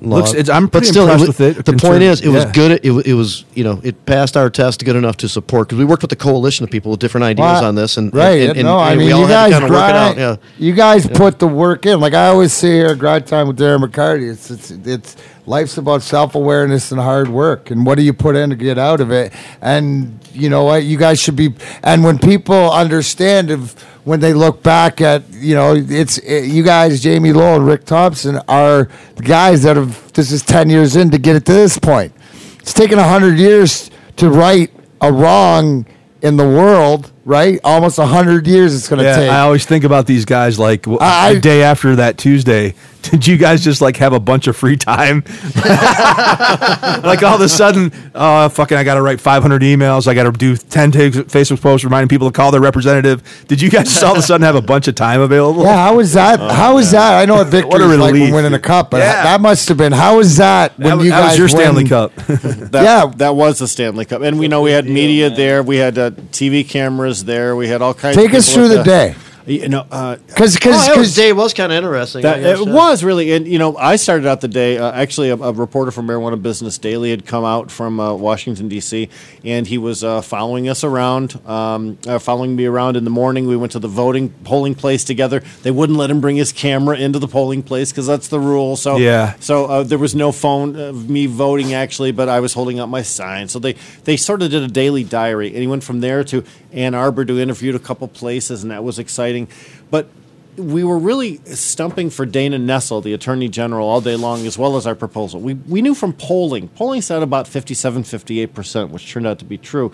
Looks- it's- I'm But pretty still, impressed with it, The point is, it was good. It, it was you know it passed our test good enough to support because we worked with a coalition of people with different ideas Well, on this, and right? and, and, no, I and mean, we all you guys to kind of work it out. grind- Yeah. You guys put the work in. Like I always say here, grind time with Darren McCarty. It's it's it's life's about self awareness and hard work, and what do you put in to get out of it? And you know what, you guys should be. And when people understand if when they look back at you know it's it, you guys, Jamie Lowell and Rick Thompson are the guys that have. This is ten years in to get it to this point. It's taken hundred years to right a wrong in the world, right? Almost hundred years it's going to Yeah, take. I always think about these guys like I- the day after that Tuesday. Did you guys just like have a bunch of free time? like all of a sudden, uh, fucking, I got to write 500 emails. I got to do 10 ta- Facebook posts reminding people to call their representative. Did you guys just all of a sudden have a bunch of time available? yeah, how was that? how was that? I know what victory What a is like when relief. winning a cup, but Yeah. that must have been. How was that when That, was- you that guys was your Stanley win? Cup. That, Yeah. that was the Stanley Cup, and we know we had media there. We had uh, TV cameras there. We had all kinds. Take of us through at the day, You know, uh, because Oh, because that day was kind of interesting. That, guess, it yeah. was really, and you know, I started out the day. Uh, actually, a, a reporter from Marijuana Business Daily had come out from uh, Washington D.C. and he was uh, following us around, um, uh, following me around in the morning. We went to the voting polling place together. They wouldn't let him bring his camera into the polling place because that's the rule. So Yeah. so uh, there was no phone of me voting actually, but I was holding up my sign. So they they sort of did a daily diary, and he went from there to Ann Arbor to interviewed a couple places, and that was exciting. But we were really stumping for Dana Nessel, the Attorney General, all day long, as well as our proposal. We, we knew from polling, polling said about 57, 58%, which turned out to be true.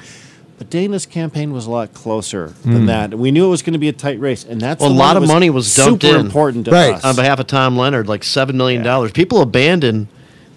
But Dana's campaign was a lot closer than hmm. that. We knew it was going to be a tight race. And that's Well, the a lot that of money was dumped super in. important to Right. us. on behalf of Tom Leonard, like seven million dollars. People abandoned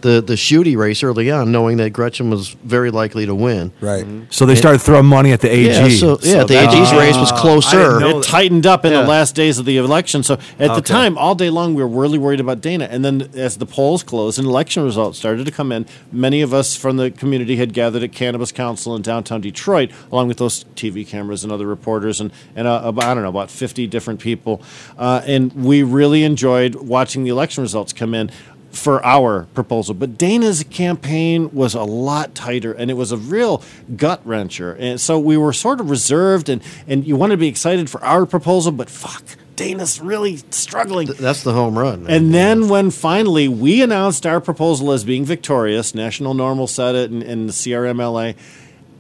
the the Schuette race early on, knowing that Gretchen was very likely to win. right. so they started throwing money at the AG. Yeah, so, yeah, So the that- AG's race was closer. didn't it tightened up in Yeah. the last days of the election. So at the time, all day long, we were really worried about Dana. And then as the polls closed and election results started to come in, many of us from the community had gathered at Cannabis Council in downtown Detroit, along with those TV cameras and other reporters, and, and uh, about, I don't know, about 50 different people. Uh, and we really enjoyed watching the election results come in for our proposal. But Dana's campaign was a lot tighter and it was a real gut wrencher. And so we were sort of reserved and, and you wanted to be excited for our proposal, but fuck, Dana's really struggling. That's the home run. man. And then when finally we announced our proposal as being victorious, National NORML said it and, and the CRMLA,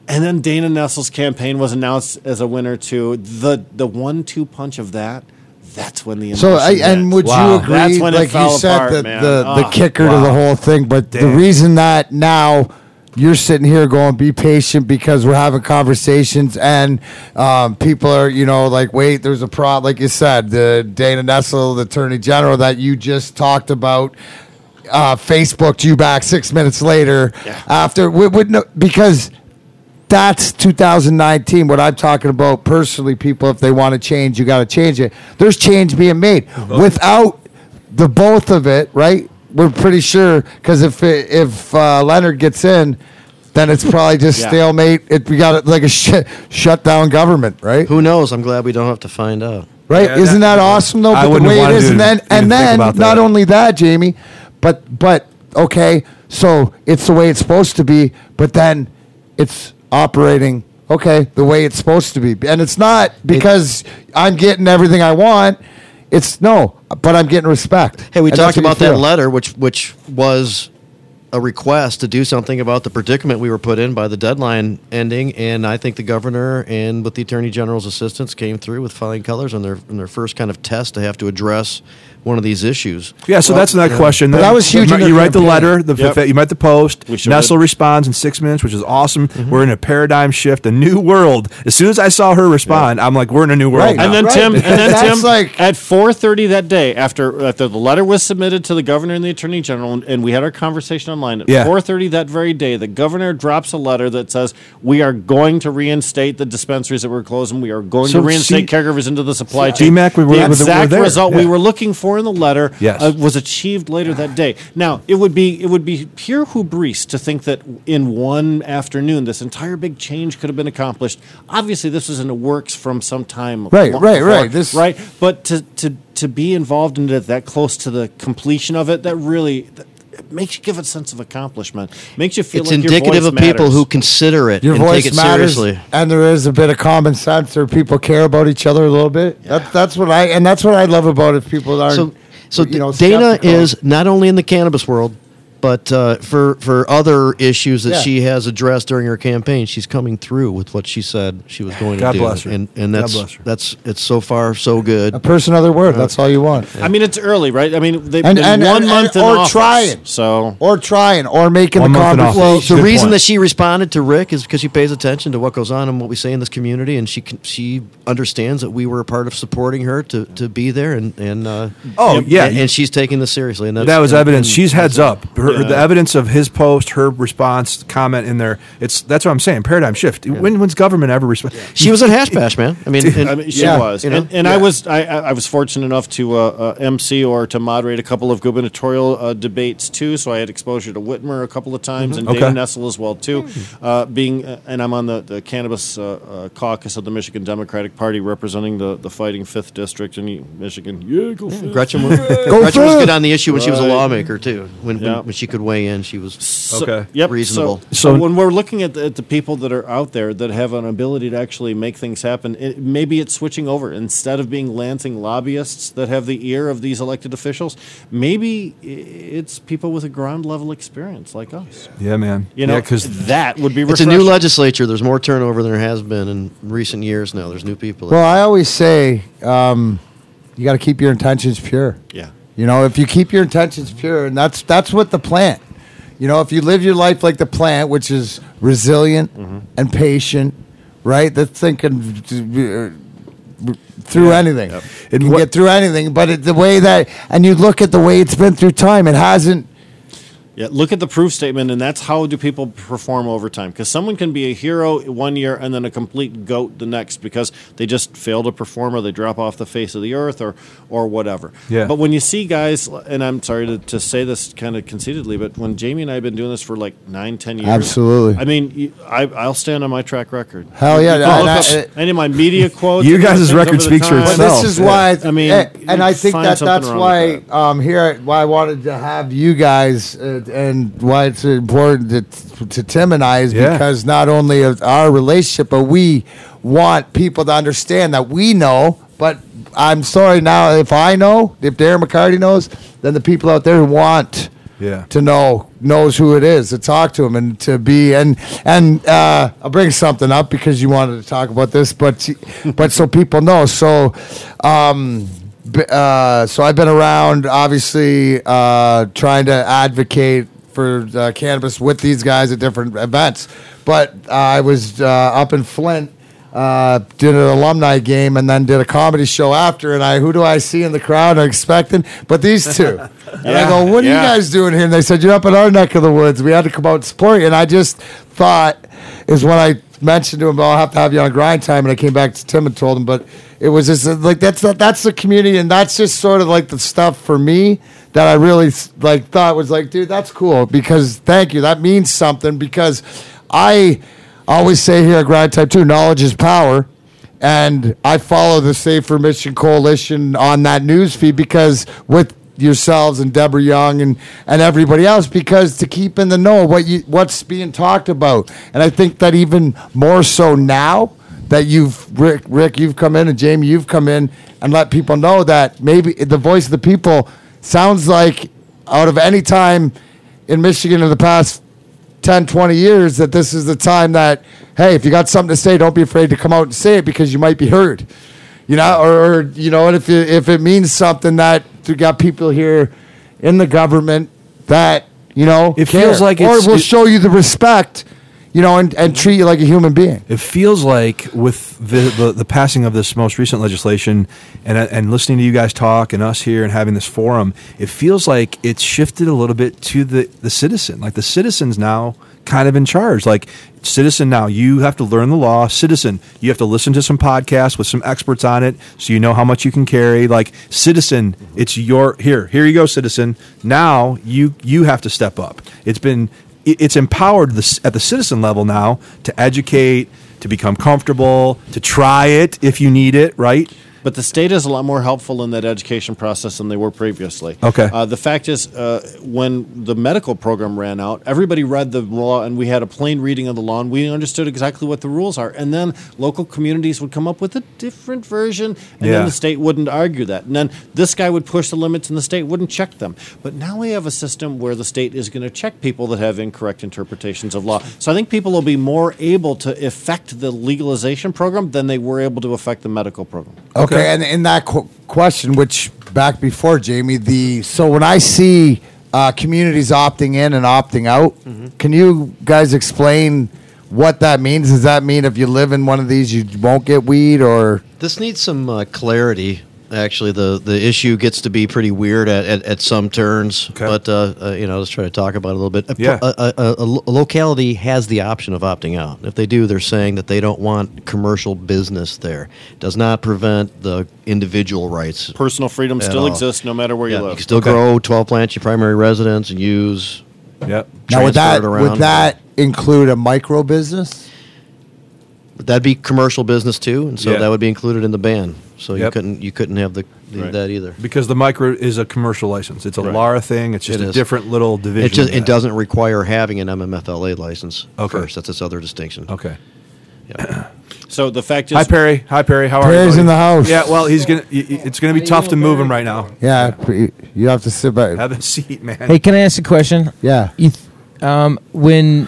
and then Dana Nessel's campaign was announced as a winner too. The the one two punch of that, that's when the So, I, and hit. would Wow. you agree? That's when like you said, apart, the, man. the, the Oh, kicker to the whole thing. But the reason that now you're sitting here going, be patient because we're having conversations and um, people are, you know, like, wait, there's a problem. Like you said, the Dana Nessel, the Attorney General that you just talked about. Uh, Facebooked you back six minutes later after we would no, because that's 2019. What I'm talking about personally, people, if they want to change, you got to change it. There's change being made without the both of it, right? We're pretty sure because if it, if uh, Leonard gets in, then it's probably just Yeah. stalemate. It, we got it like a sh- shut down government, right? Who knows? I'm glad we don't have to find out. Right? Yeah, Isn't that- that, awesome though? I But the wouldn't way it want is, to and then even and think then about not that. only that, Jamie, but but okay, so it's the way it's supposed to be, but then it's operating okay the way it's supposed to be, and it's not because I'm getting everything I want. It's no, but I'm getting respect. Hey, we And talked that's what you about that feel. letter, which which was a request to do something about the predicament we were put in by the deadline ending, and I think the governor and with the attorney general's assistance came through with flying colors on their on their first kind of test to have to address one of these issues. Yeah, so that's another question. But that was huge in You, write the letter, the, Yep. you write the post. We sure Nessel did. responds in six minutes, which is awesome. Mm-hmm. We're in a paradigm shift, a new world. As soon as I saw her respond, I'm like, we're in a new world. Right. now. And then Right, Tim, and then Tim, like- at four thirty that day, after after the letter was submitted to the governor and the attorney general, and, and we had our conversation online at Yeah. four thirty that very day, the governor drops a letter that says we are going to reinstate the dispensaries that were closing. We are going So to reinstate see- caregivers into the supply Yeah. chain. DMAC, we were- we the were exact there. result we were looking for in the letter Yes. uh, was achieved later that day. Now it would be it would be pure hubris to think that in one afternoon this entire big change could have been accomplished. Obviously, this was in the works from some time. Right, long right, before, right. This- right, but to to to be involved in it that close to the completion of it, that really. That, it makes you give a sense of accomplishment. Makes you feel It's like your indicative voice of people who consider it Your and voice take it matters, seriously. and there is a bit of common sense, or people care about each other a little bit. That's that's what I and that's what I love about it. People aren't. So, so you know, Dana skeptical. is not only in the cannabis world, but uh, for for other issues that Yeah. she has addressed during her campaign, she's coming through with what she said she was going God to do. bless her. And and God that's bless her. that's it's so far so good. a person, other word. That's all you want. I mean, it's early, right? I mean, they've And- been and- one and- month and- in or office, trying. So Or trying, or making One the month conversation. Well, the Good reason point. that she responded to Rick is because she pays attention to what goes on and what we say in this community, and she can, she understands that we were a part of supporting her to, to be there, and and uh, Oh, yeah. and, and she's taking this seriously. And that's, that was and- evidence. and- She's heads up. Her, Yeah. The evidence of his post, her response, comment in there. It's that's what I'm saying. Paradigm shift. When when's government ever respond? She was at Hash Bash, man. I mean, and- I mean, she Yeah. was, You know? and, and I was I, I I was fortunate enough to uh, uh, MC or to moderate a couple of gubernatorial uh, debates too. So I had exposure to Whitmer a couple of times and Okay. Dana Nessel as well too. Uh, being uh, and I'm on the, the cannabis uh, uh, caucus of the Michigan Democratic Party, representing the, the fighting fifth district in Michigan. Yeah, go fifth. Gretchen, was, Go Gretchen was good on the issue when she was a lawmaker too. When, Yeah. when when she could weigh in, she was. So- Okay. Yep. Reasonable. So, So- so when we're looking at the, at the people that are out there that have an ability to actually make things happen, it, maybe it's switching over instead of being Lansing lobbyists that have the ear of these elected officials. Maybe it's people with a ground level experience like us. Yeah, man. You know, yeah, because that would be. It's a new legislature. There's more turnover than there has been in recent years. Now there's new people. Well, I always say um, you got to keep your intentions pure. Yeah. You know, if you keep your intentions pure, and that's that's what the plant. You know, if you live your life like the plant, which is resilient and patient, right? That's thinking uh, through anything. It And can what- get through anything, but it, the way that, and you look at the way it's been through time, it hasn't. Yeah, look at the proof statement, and that's how do people perform over time. Because someone can be a hero one year and then a complete goat the next because they just fail to perform or they drop off the face of the earth or or whatever. Yeah. But when you see guys, and I'm sorry to, to say this kind of conceitedly, but when Jamie and I have been doing this for like nine, ten years, Absolutely. I mean, I, I'll stand on my track record. Hell yeah, You can and I- up any of my media quotes. You and guys' record over the speaks for time. But itself. this is Yeah. why, I mean, and, and I think that that's why with um, here why I wanted to have you guys uh, and why it's important to, to Tim and I is Yeah. because not only of our relationship, but we want people to understand that we know. But I'm sorry now if I know, if Darren McCarty knows, then the people out there who want Yeah. to know knows who it is to talk to him and to be and and uh, I'll bring something up because you wanted to talk about this, but but so people know. So, um, uh, so I've been around, obviously, uh, trying to advocate for uh, cannabis with these guys at different events. But uh, I was uh, up in Flint. Uh, did an alumni game and then did a comedy show after. And I, who do I see in the crowd? I'm expecting, but these two. And I go, "What are Yeah. you guys doing here?" And they said, "You're up in our neck of the woods. We had to come out and support you." And I just thought is when I mentioned to him, "Well, I'll have to have you on grind time." And I came back to Tim and told him, but it was just like that's the, that's the community, and that's just sort of like the stuff for me that I really like thought was like, dude, that's cool because thank you, that means something because I always say here at Grind Time too, knowledge is power. And I follow the Safer Michigan Coalition on that news feed because with yourselves and Deborah Young and, and everybody else because to keep in the know what you what's being talked about. And I think that even more so now that you've Rick Rick you've come in and Jamie you've come in and let people know that maybe the voice of the people sounds like out of any time in Michigan in the past 10, 20 years that this is the time that, hey, if you got something to say, don't be afraid to come out and say it because you might be heard. You know, or, or you know, and if if it means something that you got people here in the government that you know It care, feels like or it's- will show you the respect, you know, and, and treat you like a human being. It feels like with the, the, the passing of this most recent legislation and, uh, and listening to you guys talk and us here and having this forum, it feels like it's shifted a little bit to the, the citizen. Like the citizen's now kind of in charge. Like, citizen, now you have to learn the law. Citizen, you have to listen to some podcasts with some experts on it so you know how much you can carry. Like, citizen, it's your, here, here you go, citizen. Now you, you have to step up. It's been it- it's empowered the, at the citizen level now to educate, to become comfortable, to try it if you need it, right? But the state is a lot more helpful in that education process than they were previously. Okay. Uh, the fact is, uh, when the medical program ran out, everybody read the law and we had a plain reading of the law and we understood exactly what the rules are. And then local communities would come up with a different version and Yeah. then the state wouldn't argue that. And then this guy would push the limits and the state wouldn't check them. But now we have a system where the state is going to check people that have incorrect interpretations of law. So I think people will be more able to affect the legalization program than they were able to affect the medical program. Okay, Okay. and in that qu- question, which back before Jamie, the so when I see uh, communities opting in and opting out, can you guys explain what that means? Does that mean if you live in one of these, you won't get weed, or This needs some uh, clarity. Actually, the, the issue gets to be pretty weird at, at, at some turns. Okay. But uh, uh, you know, let's try to talk about it a little bit. A, Yeah. a, a, a, a locality has the option of opting out. If they do, they're saying that they don't want commercial business there. Does not prevent the individual rights. Personal freedom still all. exists no matter where Yeah, you you live. can still Okay. grow 12 plants your primary residence and use. Yep. now would that would that include a micro business? That'd be commercial business too, and so Yeah. that would be included in the ban. So you Yep. couldn't you couldn't have the, the Right. that either. Because the micro is a commercial license. It's a Right. LARA thing. It's just It a is. different little division. It just of it that. doesn't require having an MMFLA license Okay. first. That's its other distinction. Okay. Yeah. So the fact is, Hi Perry. Hi Perry. How are you? Perry's you? in the house. Yeah. Well, he's gonna. y- y- It's gonna be tough to move him right now. Yeah, you- you have to sit back. Have a seat, man. Hey, can I ask a question? Yeah. You th- um, when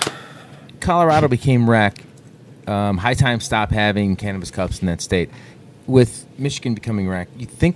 Colorado became rec, um, High Time stop having cannabis cups in that state. With Michigan becoming rec, you think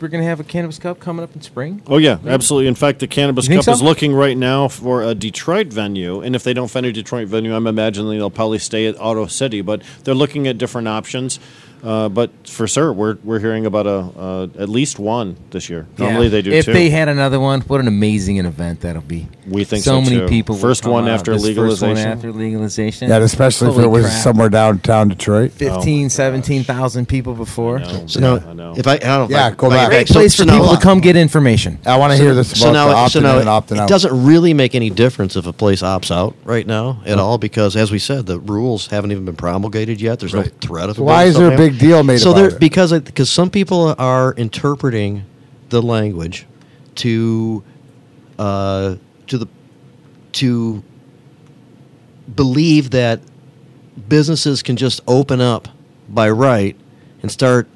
we're going to have a cannabis cup coming up in spring? Oh yeah, absolutely. In fact, the Cannabis Cup is looking right now for a Detroit venue, and if they don't find a Detroit venue, I'm imagining they'll probably stay at Auto City. But they're looking at different options. Uh, but for sure, we're we're hearing about a uh, at least one this year. Normally Yeah. they do If two. they had another one, what an amazing an event that'll be. We think so so, many too. people. First come one out. after This First one legalization. after legalization. Yeah, especially if it was crap. somewhere downtown Detroit. 15, 17,000 people before. I know. So now, I know. if I, I don't know, if Yeah, I, go back. Great so- place so for now- people to come get information. I want to hear this about so now, the opting so now in and opting it out. doesn't really make any difference if a place opts out right now at all because, as we said, the rules haven't even been promulgated yet. There's Right. no threat of. Why is there a big deal made so there, it? because because some people are interpreting the language to uh, to the to believe that businesses can just open up by right and start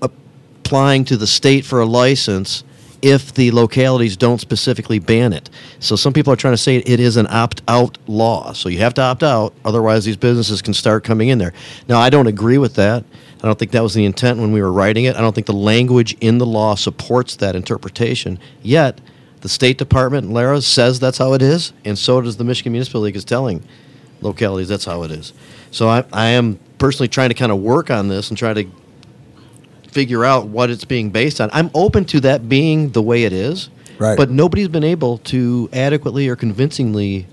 applying to the state for a license if the localities don't specifically ban it. So some people are trying to say it is an opt-out law. So you have to opt out, otherwise these businesses can start coming in there. Now I don't agree with that. I don't think that was the intent when we were writing it. I don't think the language in the law supports that interpretation. Yet the State Department, Lara, says that's how it is, and so does the Michigan Municipal League is telling localities that's how it is. So I, I am personally trying to kind of work on this and try to figure out what it's being based on. I'm open to that being the way it is, Right. but nobody's been able to adequately or convincingly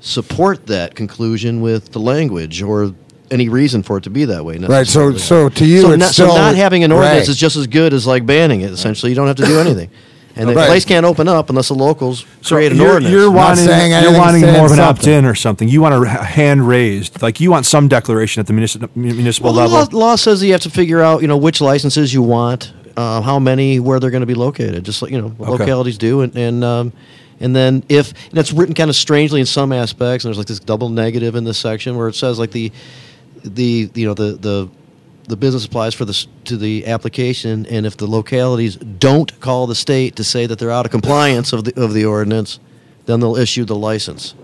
support that conclusion with the language or any reason for it to be that way. Right. So, so to you, so, it's not, still so not having an ordinance Right. is just as good as like banning it. Essentially, you don't have to do anything, and the Right. place can't open up unless the locals So create an you're, ordinance. you're Not wanting, saying you're anything, wanting saying more of an something. opt-in or something. You want a h- hand raised, like you want some declaration at the municipal municipal Well, the level. law, law says that you have to figure out, you know, which licenses you want, uh, how many, where they're going to be located, just like you know, what Okay. localities do, and and um, and then if and it's written kind of strangely in some aspects, and there's like this double negative in this section where it says like the the you know the the the business applies for this to the application, and if the localities don't call the state to say that they're out of compliance of the of the ordinance, then they'll issue the license.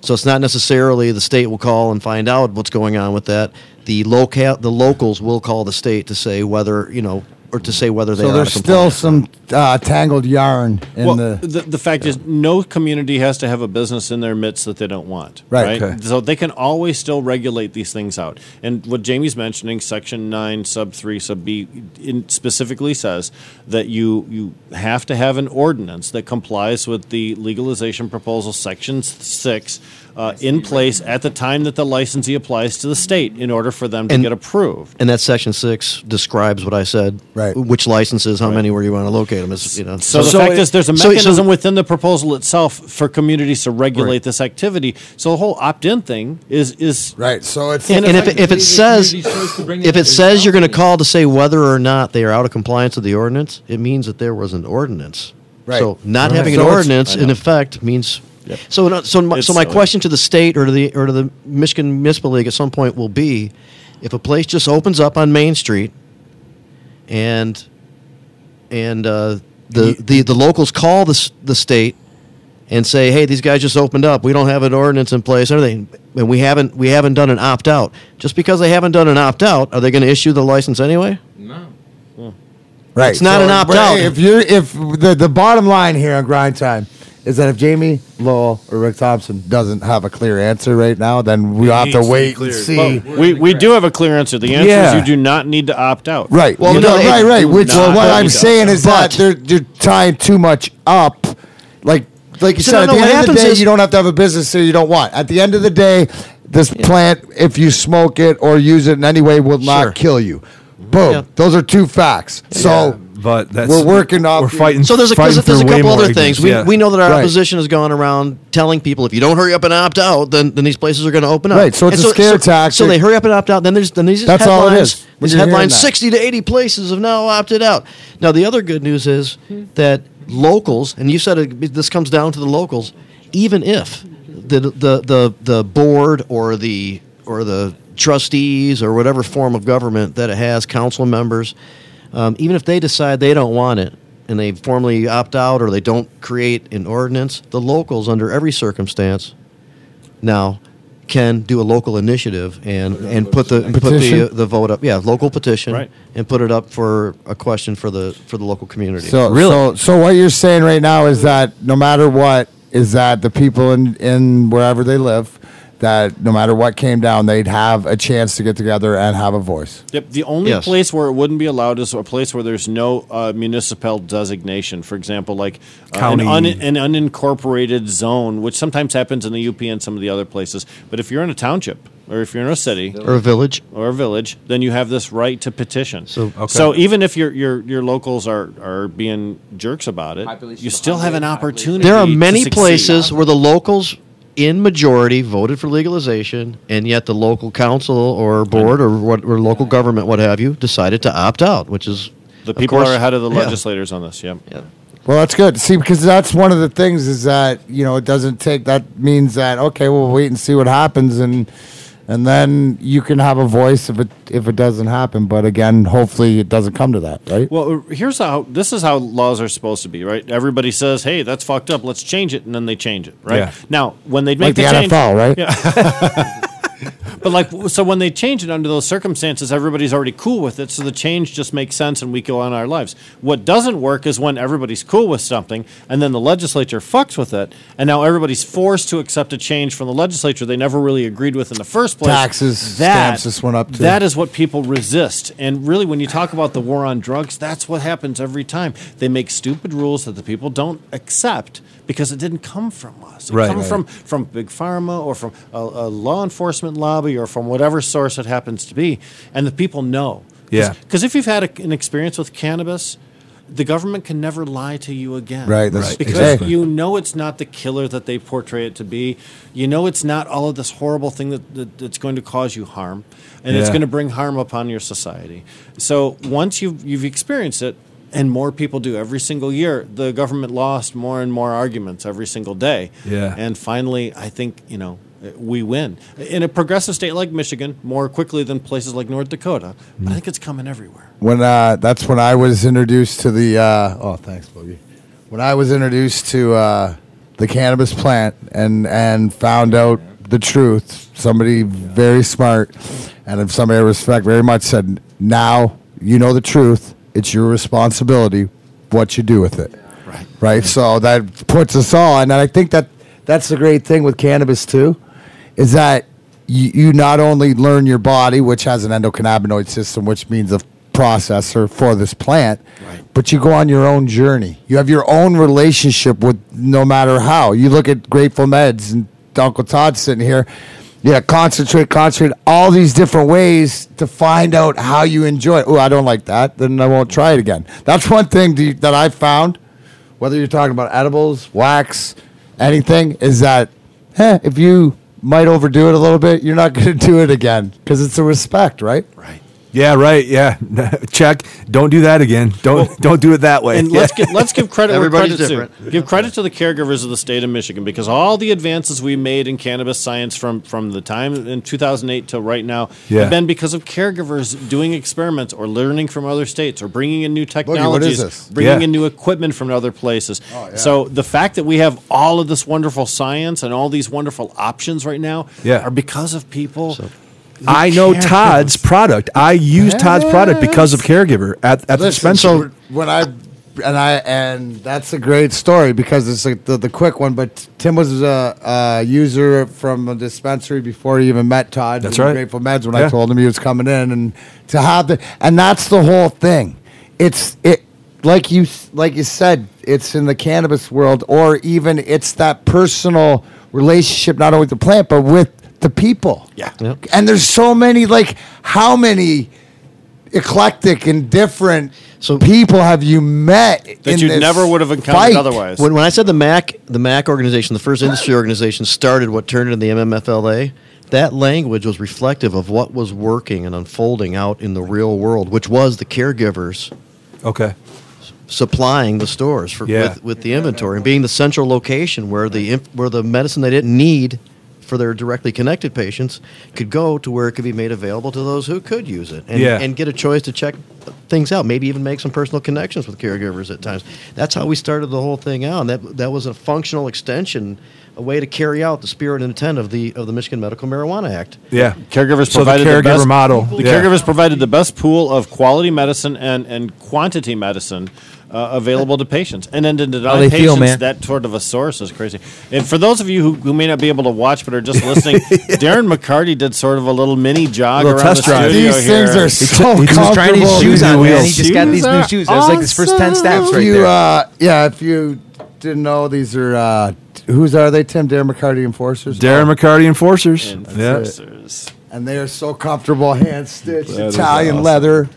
So it's not necessarily the state will call and find out what's going on with that. The local the locals will call the state to say whether you know or to say whether they So are there's still some uh, tangled yarn in well, the. the, the fact is, no community has to have a business in their midst that they don't want. Right. Okay. So they can always still regulate these things out. And what Jamie's mentioning, Section Nine, Sub Three, Sub B, in specifically says that you you have to have an ordinance that complies with the legalization proposal, Section Six, uh, in place at the time that the licensee applies to the state in order for them to And- get approved. and that section six describes what I said. Right. Which licenses, how many, where you want to locate them. Is, you know. So, the So fact it- is, there's a so- so- mechanism within the proposal itself for communities to regulate Right. this activity. So the whole opt-in thing is is right. So it's. and, and if, it- if it says if it says you're going to call to say whether or not they are out of compliance with the ordinance, it means that there was an ordinance. Right. So not Right. having So an ordinance in effect means. So so my, It's so my silly. question to the state or to the or to the Michigan Municipal League at some point will be, if a place just opens up on Main Street, and and uh, the, the the locals call the the state and say, "Hey, these guys just opened up. We don't have an ordinance in place, and everything, and we haven't we haven't done an opt out. Just because they haven't done an opt out, are they going to issue the license anyway? No. Right. It's not an opt-out. If you're if the the bottom line here on grind time is that if Jamie Lowell or Rick Thompson doesn't have a clear answer right now, then we have to to wait and see. Well, we, we do have a clear answer. The answer Yeah. is you do not need to opt out. Right. Well, You no, know, it- right, right. do Which not what need I'm to saying is that they're you're tying too much up. Like like you So, said, no, at no, the what end of the happens day, is- you don't have to have a business here you don't want. At the end of the day, this plant, if you smoke it or use it in any way, will not Sure. kill you. Boom. Yeah. Those are two facts. So but that's We're working off We're fighting. So there's a, fighting there's, there's a couple other things. We, ignorance. we know that our Right. opposition has gone around telling people if you don't hurry up and opt out, then, then these places are going to open up. Right, so it's And a scare so, tactic. So they hurry up and opt out. Then there's then these That's headlines. all it is. When These headlines: sixty to eighty places have now opted out. Now the other good news is that locals, and you said it, this comes down to the locals. Even if the the the the board or the or the trustees or whatever form of government that it has, council members, um, even if they decide they don't want it and they formally opt out or they don't create an ordinance, the locals, under every circumstance, now can do a local initiative and, and put the put the, Petition? the vote up. Yeah, local petition, Right. and put it up for a question for the for the local community. So, so, so what you're saying right now is that no matter what, is that the people in, in wherever they live, that no matter what came down, they'd have a chance to get together and have a voice. Yep. The only Yes. place where it wouldn't be allowed is a place where there's no uh, municipal designation. For example, like uh, an, County. un- an unincorporated zone, which sometimes happens in the UP and some of the other places. But if you're in a township or if you're in a city or a village. or a village, then you have this right to petition. So- Okay. so even if your your your locals are are being jerks about it, you still have an opportunity. There are many succeed. places where the locals in majority voted for legalization, and yet the local council or board or what or local government, what have you, decided to opt out, which is The people course- are ahead of the yeah. legislators on this. Yeah. Yeah. Well, that's good. See, because that's one of the things is that you know it doesn't take. That means that okay, we'll wait and see what happens, and and then you can have a voice if it if it doesn't happen. But again, hopefully it doesn't come to that, right? Well, here's how this is how laws are supposed to be, right? Everybody says, "Hey, that's fucked up. Let's change it," and then they change it, right? Yeah. Now, when they like make the, the, change, NFL, right? but like, so when they change it under those circumstances, everybody's already cool with it, so the change just makes sense, and we go on our lives. What doesn't work is when everybody's cool with something, and then the legislature fucks with it, and now everybody's forced to accept a change from the legislature they never really agreed with in the first place. Taxes, stamps just went up, too. That is what people resist, and really, when you talk about the war on drugs, that's what happens every time. They make stupid rules that the people don't accept because it didn't come from us. It Right. comes Right. from from big pharma or from a, a law enforcement lobby or from whatever source it happens to be, and the people know. Yeah. Because if you've had a, an experience with cannabis. The government can never lie to you again. Right, that's- Right, Because exactly. you know it's not the killer that they portray it to be. You know it's not all of this horrible thing that, that that's going to cause you harm, and it's going to bring harm upon your society. So once you've you've experienced it, and more people do every single year, the government lost more and more arguments every single day. Yeah. And finally, I think you know we win in a progressive state like Michigan more quickly than places like North Dakota. But I think it's coming everywhere. when uh, that's when I was introduced to the. Uh, oh, thanks, Boogie. When I was introduced to uh, the cannabis plant and and found out the truth, somebody very smart and if somebody I respect very much said, "Now you know the truth. It's your responsibility what you do with it." Right. Right? So that puts us all and I think that that's the great thing with cannabis too is that you, you not only learn your body, which has an endocannabinoid system, which means a processor for this plant, Right. but you go on your own journey. You have your own relationship with no matter how. You look at Grateful Meds and Uncle Todd sitting here. Yeah, concentrate, concentrate, all these different ways to find out how you enjoy it. Oh, I don't like that, then I won't try it again. That's one thing do you- that I found, whether you're talking about edibles, wax, anything, is that eh, if you might overdo it a little bit, you're not going to do it again because it's a respect, right? Right. Yeah, right. Yeah, check. Don't do that again. Don't don't do it that way. And Yeah. let's give let's give credit where Everybody's credit's due. different. Give credit to the caregivers of the state of Michigan because all the advances we made in cannabis science from from the time in 2008 till right now Yeah. have been because of caregivers doing experiments or learning from other states or bringing in new what is technologies, this? bringing Yeah. in new equipment from other places. Oh, yeah. So the fact that we have all of this wonderful science and all these wonderful options right now Yeah. are because of people. who I know. Todd's product. I use Todd's product because of caregiver at, at the Listen, dispensary. so when I and I and that's a great story because it's like the, the quick one. But Tim was a, a user from a dispensary before he even met Todd. That's right. Grateful Meds when Yeah. I told him he was coming in, and to have the and that's the whole thing. It's it like you like you said. It's in the cannabis world, or even it's that personal relationship not only with the plant but with the people. Yeah. Yep. And there's so many like how many eclectic and different So- people have you met That you never would have encountered fight? otherwise. When, when I said the MAC, the MAC organization, the first industry organization, started what turned into the MMFLA, that language was reflective of what was working and unfolding out in the real world, which was the caregivers okay. supplying the stores for, Yeah. with, with the inventory and being the central location where the where the medicine they didn't need for their directly connected patients could go to where it could be made available to those who could use it and, Yeah. and get a choice to check things out maybe even make some personal connections with caregivers at times that's how we started the whole thing out and that that was a functional extension a way to carry out the spirit and intent of the of the Michigan Medical Marijuana Act Yeah. Caregivers So the provided caregiver best, model, The yeah. caregivers provided the best pool of quality medicine and, and quantity medicine uh, available to patients. And then to deny they patients feel, man. that sort of a source is crazy. And for those of you who, who may not be able to watch but are just listening, Darren McCarty did sort of a little mini jog Little around test the drive. studio These here. things are so He was trying his shoes on, man. He wheels. just got these new Shoes shoes. That was like his first ten steps right you, there. uh, yeah, if you didn't know, these are uh, t- whose are they? Tim Darren McCarty Enforcers. Darren Oh, McCarty Enforcers. And Yeah. professors. and they are so comfortable, hand stitched, That is Italian awesome. leather.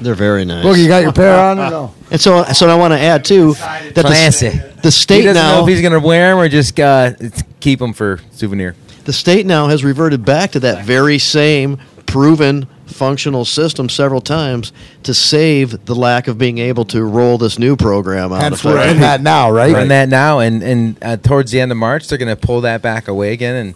They're very nice Look, you got your pair on or no? and so so I want to add too that the, Classy. the he state doesn't now know if he's gonna wear them or just uh, keep them for souvenir. The state now has reverted back to that very same proven functional system several times to save the lack of being able to roll this new program out. Hence, we're in effectively. that now, right? We're in that now, and and uh, towards the end of March, they're gonna pull that back away again, and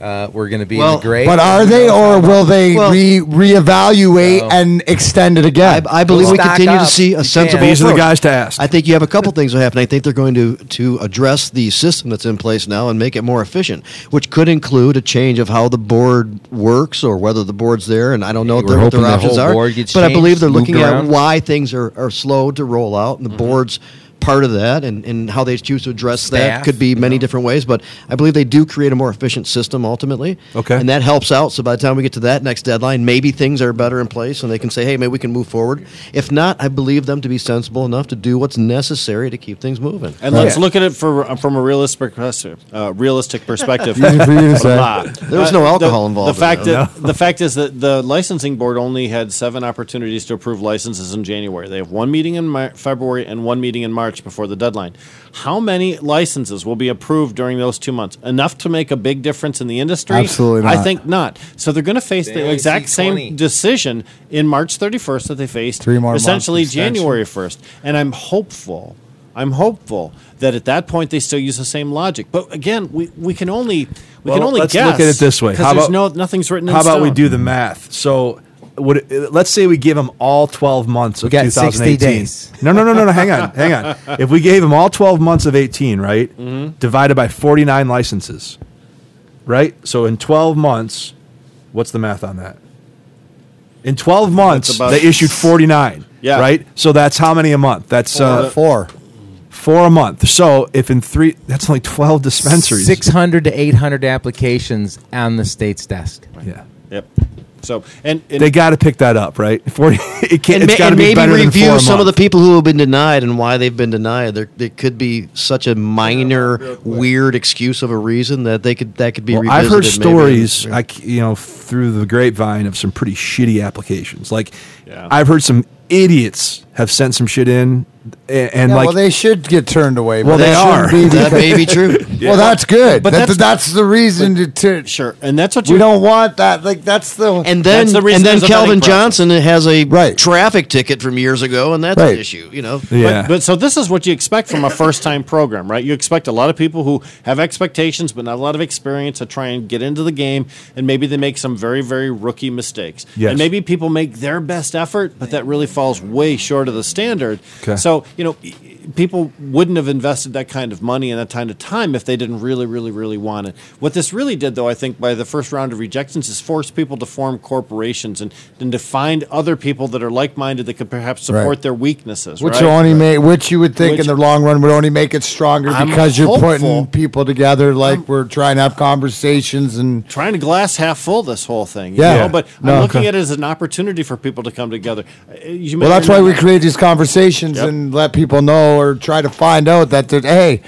uh, we're gonna be Well, in the gray. But are they, or will they Well- re reevaluate No. and extend it again? I, I believe we Stock continue up. to see a You sensible. can. These are the guys to ask. I think you have a couple things that happen. I think they're going to to address the system that's in place now and make it more efficient, which could include a change of how the board works or whether the board's there. And I don't know We're what their, what their hoping the options are. board gets but I believe they're looking moved at why things are, are slow to roll out, and the board's part of that, and, and how they choose to address that could be you many know. different ways. But I believe they do create a more efficient system ultimately. Okay. and that helps out. So by the time we get to that next deadline, maybe things are better in place, and they can say, "Hey, maybe we can move forward." If not, I believe them to be sensible enough to do what's necessary to keep things moving. And let's look at it for, uh, from a realistic perspective. Uh, realistic perspective. Easy for you to say. Blah. There was no Uh, alcohol the, involved The fact that. that the fact is that the licensing board only had seven opportunities to approve licenses in January. They have one meeting in Mar- February and one meeting in March before the deadline. How many licenses will be approved during those two months? Enough to make a big difference in the industry? Absolutely not. I think not. So they're going to face They the exact same decision in March 31st that they faced Three more months essentially. January 1st. And I'm hopeful. I'm hopeful that at that point they still use the same logic. But again, we, we can only we Well, can only let's guess. look at it this way. How about- no nothing's written. in How about we do the math? So would it- let's say we give him all 12 months of got 60 2018. days. No, no, no, no, no. Hang on, hang on. If we gave him all 12 months of 18, right, Mm-hmm. divided by 49 licenses, right? So in 12 months, what's the math on that? In 12 months, about- they issued 49. Yeah. Right. So that's how many a month? That's uh, Four. four a month. So if in three, that's only 12 dispensaries. 600 to 800 applications on the state's desk. Yeah. Yep. So and, and They got to pick that up, right? 40, it can't, and, ma- it's got to and be maybe better than review four a some of the people who have been denied and why they've been denied. There, there could be such a minor, weird excuse of a reason that they could that could be. Well, I've heard maybe. stories, I c you know, through the grapevine of some pretty shitty applications. Like, Yeah. I've heard some idiots have sent some shit in, and, and Yeah, like, well, they should get turned away. Well, but they are. be that may be true. Well, that's good. But But that's- that's, that's the reason to, to. sure, and that's what you We don't want that. Like that's the. And then That's the reason and then there's a Kelvin. Johnson has a Right. traffic ticket from years ago, and that's Right. an issue. You know. yeah. But, but so this is what you expect from a first time program, right? You expect a lot of people who have expectations but not a lot of experience to try and get into the game, and maybe they make some very, very rookie mistakes. Yes. And maybe people make their best effort, but that really falls way short of the standard. Okay. So, you know, people wouldn't have invested that kind of money and that kind of time if they didn't really, really, really want it. What this really did, though, I think, by the first round of rejections is force people to form corporations and, and to find other people that are like minded that could perhaps support Right. their weaknesses. Which right? only make, which you would think Which- in the long run would only make it stronger I'm because you're hopeful. putting people together. Like we're trying to have conversations and trying to glass half full this whole thing. Yeah. Know? But No, I'm looking okay. at it as an opportunity for people to come together. Uh, You well, that's why we not- create these conversations Yep. and let people know or try to find out that hey,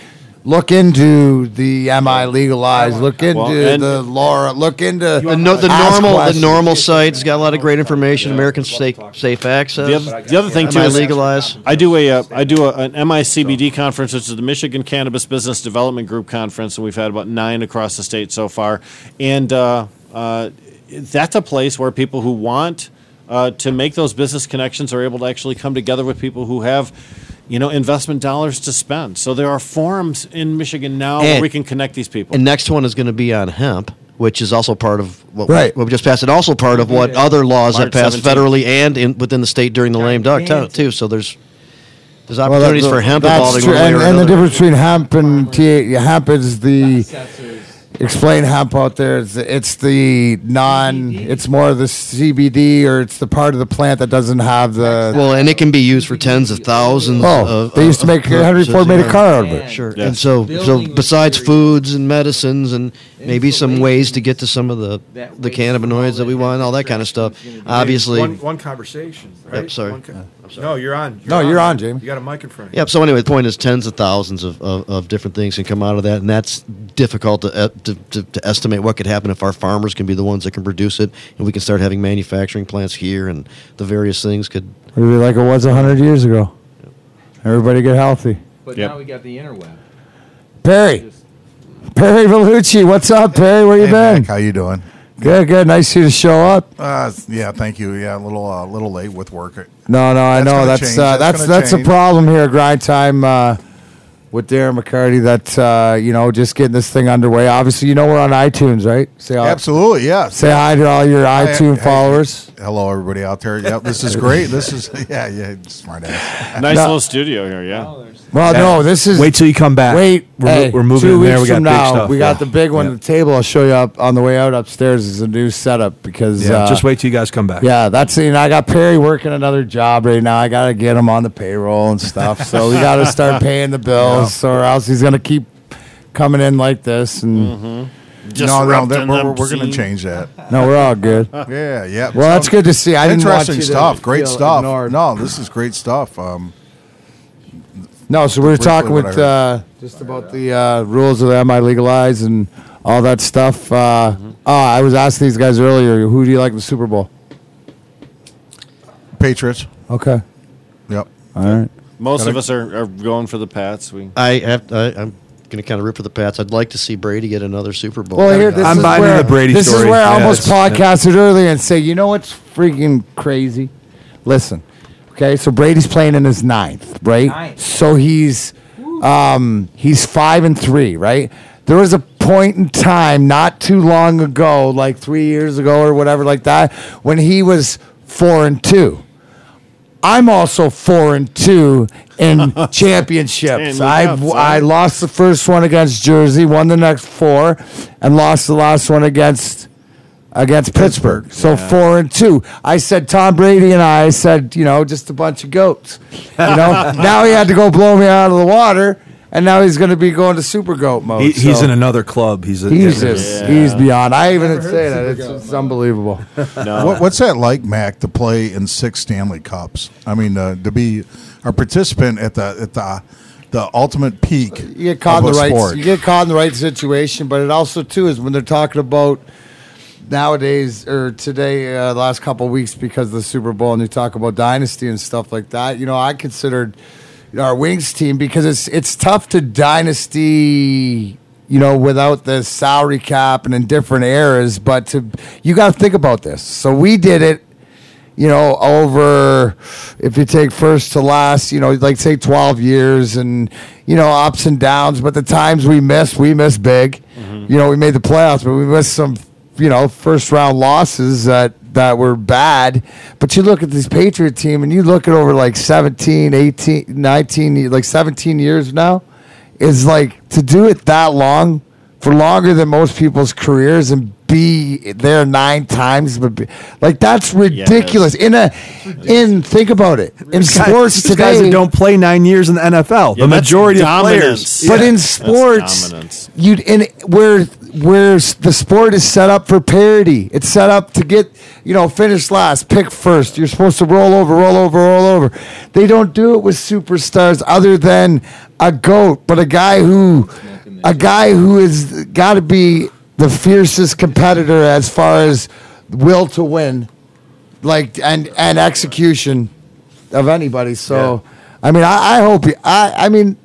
look into the MI legalized, look into Well, the Lara, look into The, no, the ask NORML the NORML site's got a lot of great information. American Safe Safe Access. The other, the other thing too Am I is legalized? I do a uh, I do a, an MICBD conference, which is the Michigan Cannabis Business Development Group conference, and we've had about nine across the state so far. And uh, uh, that's a place where people who want uh, to make those business connections are able to actually come together with people who have. You know, investment dollars to spend. So there are forums in Michigan now where we can connect these people. And next one is going to be on hemp, which is also part of what, Right. what we just passed, and also part of what other laws March that passed 17th. federally and in, within the state during the lame duck too. too. So there's there's Well, opportunities that- for hemp that's evolving true. one and, and the difference between hemp and TA, hemp is the explain hemp out there. It's, it's the non. It's more of the CBD or it's the part of the plant that doesn't have the. well, and it can be used for tens of thousands. Oh, of, they used to of make Henry purposes, Ford made a car out of it. Sure. Yeah. And so, so besides foods and medicines and maybe some ways to get to some of the the cannabinoids that we want, all that kind of stuff. Obviously, one, one conversation. Right? sorry. One co- No, you're on. No, you're on, Jamie. You got a mic in front of you. Yep. So anyway, the point is, tens of thousands of, of, of different things can come out of that, and that's difficult to, uh, to, to to estimate what could happen if our farmers can be the ones that can produce it, and we can start having manufacturing plants here, and the various things could. It'd be like it was hundred years ago. Everybody get healthy. But Yep. now we got the interweb. Perry, Perry Vellucci, what's up, Perry? Where you Hey, been? Mac, how you doing? Good, good. Nice to see you to show up. Uh, yeah, thank you. Yeah, a little, uh, little late with work. No, no, I That's know that's uh, That's that's that's a problem here Grind Time uh, with Darren McCarty. That uh, you know, just getting this thing underway. Obviously, you know we're on iTunes, right? Say hi- Absolutely, yeah. Say hi to all your Hi, iTunes hey, followers. Hello, everybody out there. Yep, this is great. This is yeah, yeah, smart ass. nice No. little studio here, yeah. Well, no, this is Wait till you come back. Wait, we're, hey, we're moving two in there. We got from big now. stuff. We yeah. got the big one Yeah. at the table. I'll show you up on the way out upstairs. Is a new setup because Yeah, uh, just wait till you guys come back. Yeah, that's you know, I got Perry working another job right now. I got to get him on the payroll and stuff. So we got to start paying the bills, or else he's gonna keep coming in like this. And Mm-hmm. no, no, that, Disrupting we're, we're going to change that. no, we're all good. Yeah, yeah. Well, that's good to see. I didn't want Interesting you to stuff. Great feel stuff. ignored. No, this is great stuff. Um, No, so we were Briefly talking what with I uh, just about the uh, rules of the MI legalized and all that stuff. Uh, oh, I was asking these guys earlier, who do you like in the Super Bowl? Patriots. Okay, Yep. all right. Most Gotta- of us are, are going for the Pats. We I have. I, I'm going to kind of root for the Pats. I'd like to see Brady get another Super Bowl. Well, here, this I'm is buying where, the Brady This is story. where I Yeah, almost it's- podcasted earlier and say, you know what's freaking crazy? Listen, okay, so Brady's playing in his ninth, right? Ninth. So he's um, he's five and three, right? There was a point in time not too long ago, like three years ago or whatever, like that, when he was four and two. I'm also four and two in championships. I I lost the first one against Jersey, won the next four, and lost the last one against against Pittsburgh. So four and two. I said Tom Brady and I said, you know, just a bunch of goats. You know, now he had to go blow me out of the water, and now he's going to be going to super goat mode. He, he's in another club. He's a, He's yeah. he's beyond. I even say that it's, it's unbelievable. No. What, what's that like, Mac, to play in six Stanley Cups? I mean, uh, to be a participant at the at the the ultimate peak. You get caught in of the right. sport. You get caught in the right situation, but it also too is when they're talking about nowadays or today, uh, the last couple of weeks because of the Super Bowl, and they talk about dynasty and stuff like that. You know, I considered you know, our wings team because it's it's tough to dynasty. You know, without the salary cap and in different eras, but to you got to think about this. So we did it you know, over if you take first to last, you know, like say 12 years and, you know, ups and downs. But the times we missed, we missed big. Mm-hmm. You know, we made the playoffs, but we missed some, you know, first round losses that, that were bad. But you look at this Patriot team and you look at over like 17, 18, 19, like 17 years now, is like to do it that long for longer than most people's careers and be there nine times but be, like that's ridiculous in a in think about it in Guys- sports these guys today that don't play nine years in the NFL. Yeah, the majority of players. but Yeah. in sports dominance. you in where where the sport is set up for parity it's set up to get you know finish last pick first you're supposed to roll over roll over roll over they don't do it with superstars other than a goat but a guy who a guy who has got to be the fiercest competitor as far as will to win like and and execution of anybody so i mean i, I hope i i mean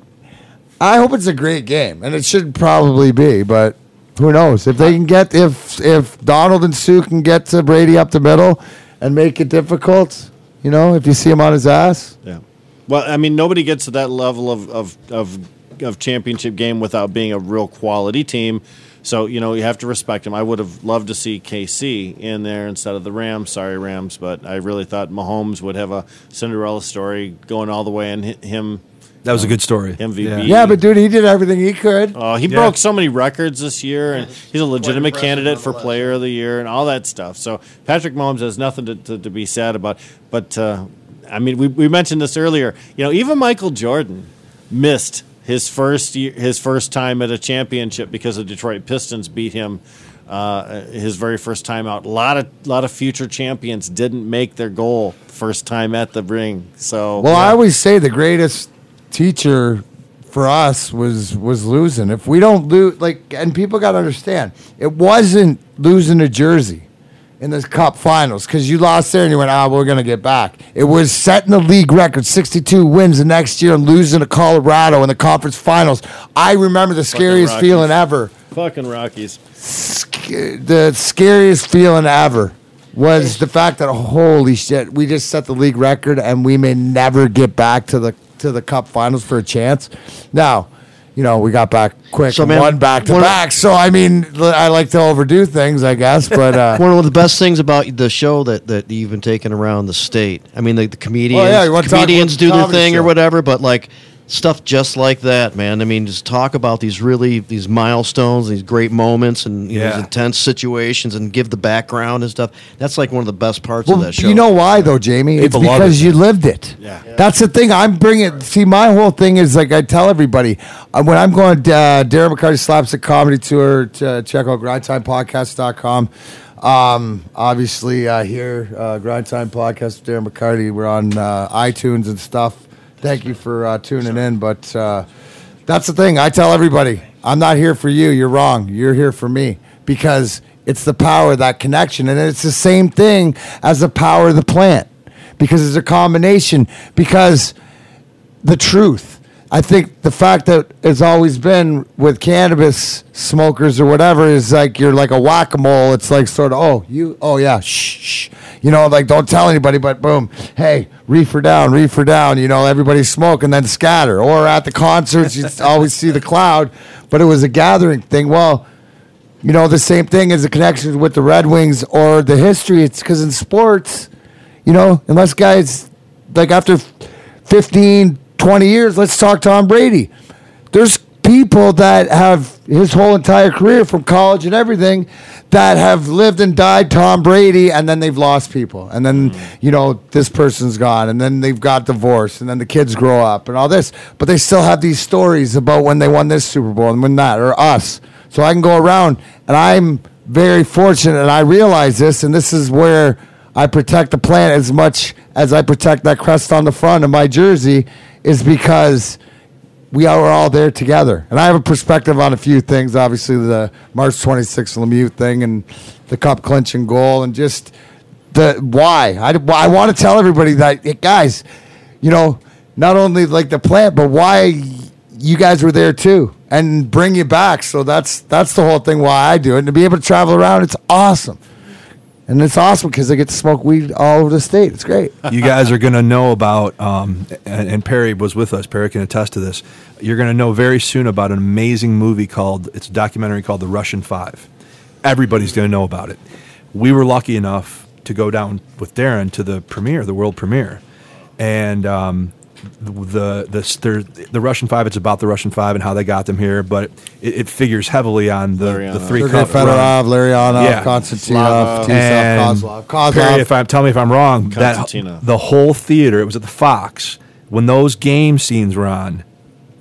I hope it's a great game, and it should probably be. But who knows if they can get if if Donald and Suh can get to Brady up the middle and make it difficult. You know, if you see him on his ass, Yeah. Well, I mean, nobody gets to that level of, of, of, of championship game without being a real quality team. So, you know, you have to respect him. I would have loved to see KC in there instead of the Rams. Sorry, Rams, but I really thought Mahomes would have a Cinderella story going all the way and him That was a good story. MVP. yeah. But dude, he did everything he could. Oh, he Yeah. broke so many records this year, and he's a legitimate candidate for Player of the Year and all that stuff. So Patrick Mahomes has nothing to, to, to be sad about. But uh, I mean, we, we mentioned this earlier. You know, even Michael Jordan missed his first year, his first time at a championship because the Detroit Pistons beat him. Uh, his very first time out. A lot of lot of future champions didn't make their goal first time at the ring. So Well, I always say the greatest teacher for us was was losing. If we don't lose, like, and people got to understand, it wasn't losing a Jersey in the Cup Finals because you lost there and you went, ah, we're gonna get back. It was setting the league record, sixty-two wins the next year, and losing to Colorado in the conference finals. I remember the scariest feeling ever fucking Rockies. sc- the scariest feeling ever was the fact that holy shit, we just set the league record and we may never get back to the to the cup finals for a chance. Now, you know, we got back quick So, man, won back to one- back. So I mean, I like to overdo things, I guess, but uh, One of the best things about the show that, that you've been taking around the state. I mean, the, the comedians, Oh, yeah, comedians do their thing or whatever, but like stuff just like that, man. I mean, just talk about these really these milestones, these great moments, and you know, these intense situations, and give the background and stuff. That's like one of the best parts Well, of that show. you know why though, Jamie? It's People love because it. you lived it. Yeah. That's the thing. I'm bringing. See, my whole thing is like I tell everybody uh, when I'm going uh, Darren McCarty slaps a comedy tour. To check out grindtimepodcast.com. Um, obviously, uh, here uh, Grindtime Podcast with Darren McCarty. We're on uh, iTunes and stuff. Thank you for uh, tuning in. But uh, that's the thing. I tell everybody, I'm not here for you. You're wrong. You're here for me because it's the power of that connection, and it's the same thing as the power of the plant because it's a combination. Because the truth. I think the fact that it's always been with cannabis smokers or whatever is like you're like a whack a mole. It's like sort of oh you oh yeah shh, shh you know like don't tell anybody but boom hey reefer down reefer down you know everybody smoke and then scatter or at the concerts you always see the cloud but it was a gathering thing. Well, you know the same thing as the connection with the Red Wings or the history. It's because in sports You know, unless guys like after 15, 20 years, let's talk Tom Brady. There's people that have his whole entire career from college and everything that have lived and died Tom Brady and then they've lost people. And then, mm. you know, this person's gone and then they've got divorced and then the kids grow up and all this. But they still have these stories about when they won this Super Bowl and when that or us. So I can go around and I'm very fortunate and I realize this and this is where I protect the plant as much as I protect that crest on the front of my jersey is because we are all there together. And I have a perspective on a few things. Obviously, the March 26th Lemieux thing and the cup clinching goal, and just the why. I, I want to tell everybody that, guys, you know, not only like the plant, but why you guys were there too, and bring you back. So that's that's the whole thing. Why I do it, and to be able to travel around, it's awesome. And it's awesome because I get to smoke weed all over the state. It's great. you guys are going to know about, um, and, and Perry was with us. Perry can attest to this. You're going to know very soon about an amazing movie called, it's a documentary called The Russian Five. Everybody's going to know about it. We were lucky enough to go down with Darren to the premiere, the world premiere. And um, the the the, the Russian Five. It's about the Russian Five and how they got them here, but it, it figures heavily on the, the three Sergei. Fedorov, Larionov, Yeah. Konstantinov, And Kozlov. Kozlov. Perry, if I'm tell me if I'm wrong, that the whole theater, it was at the Fox when those game scenes were on.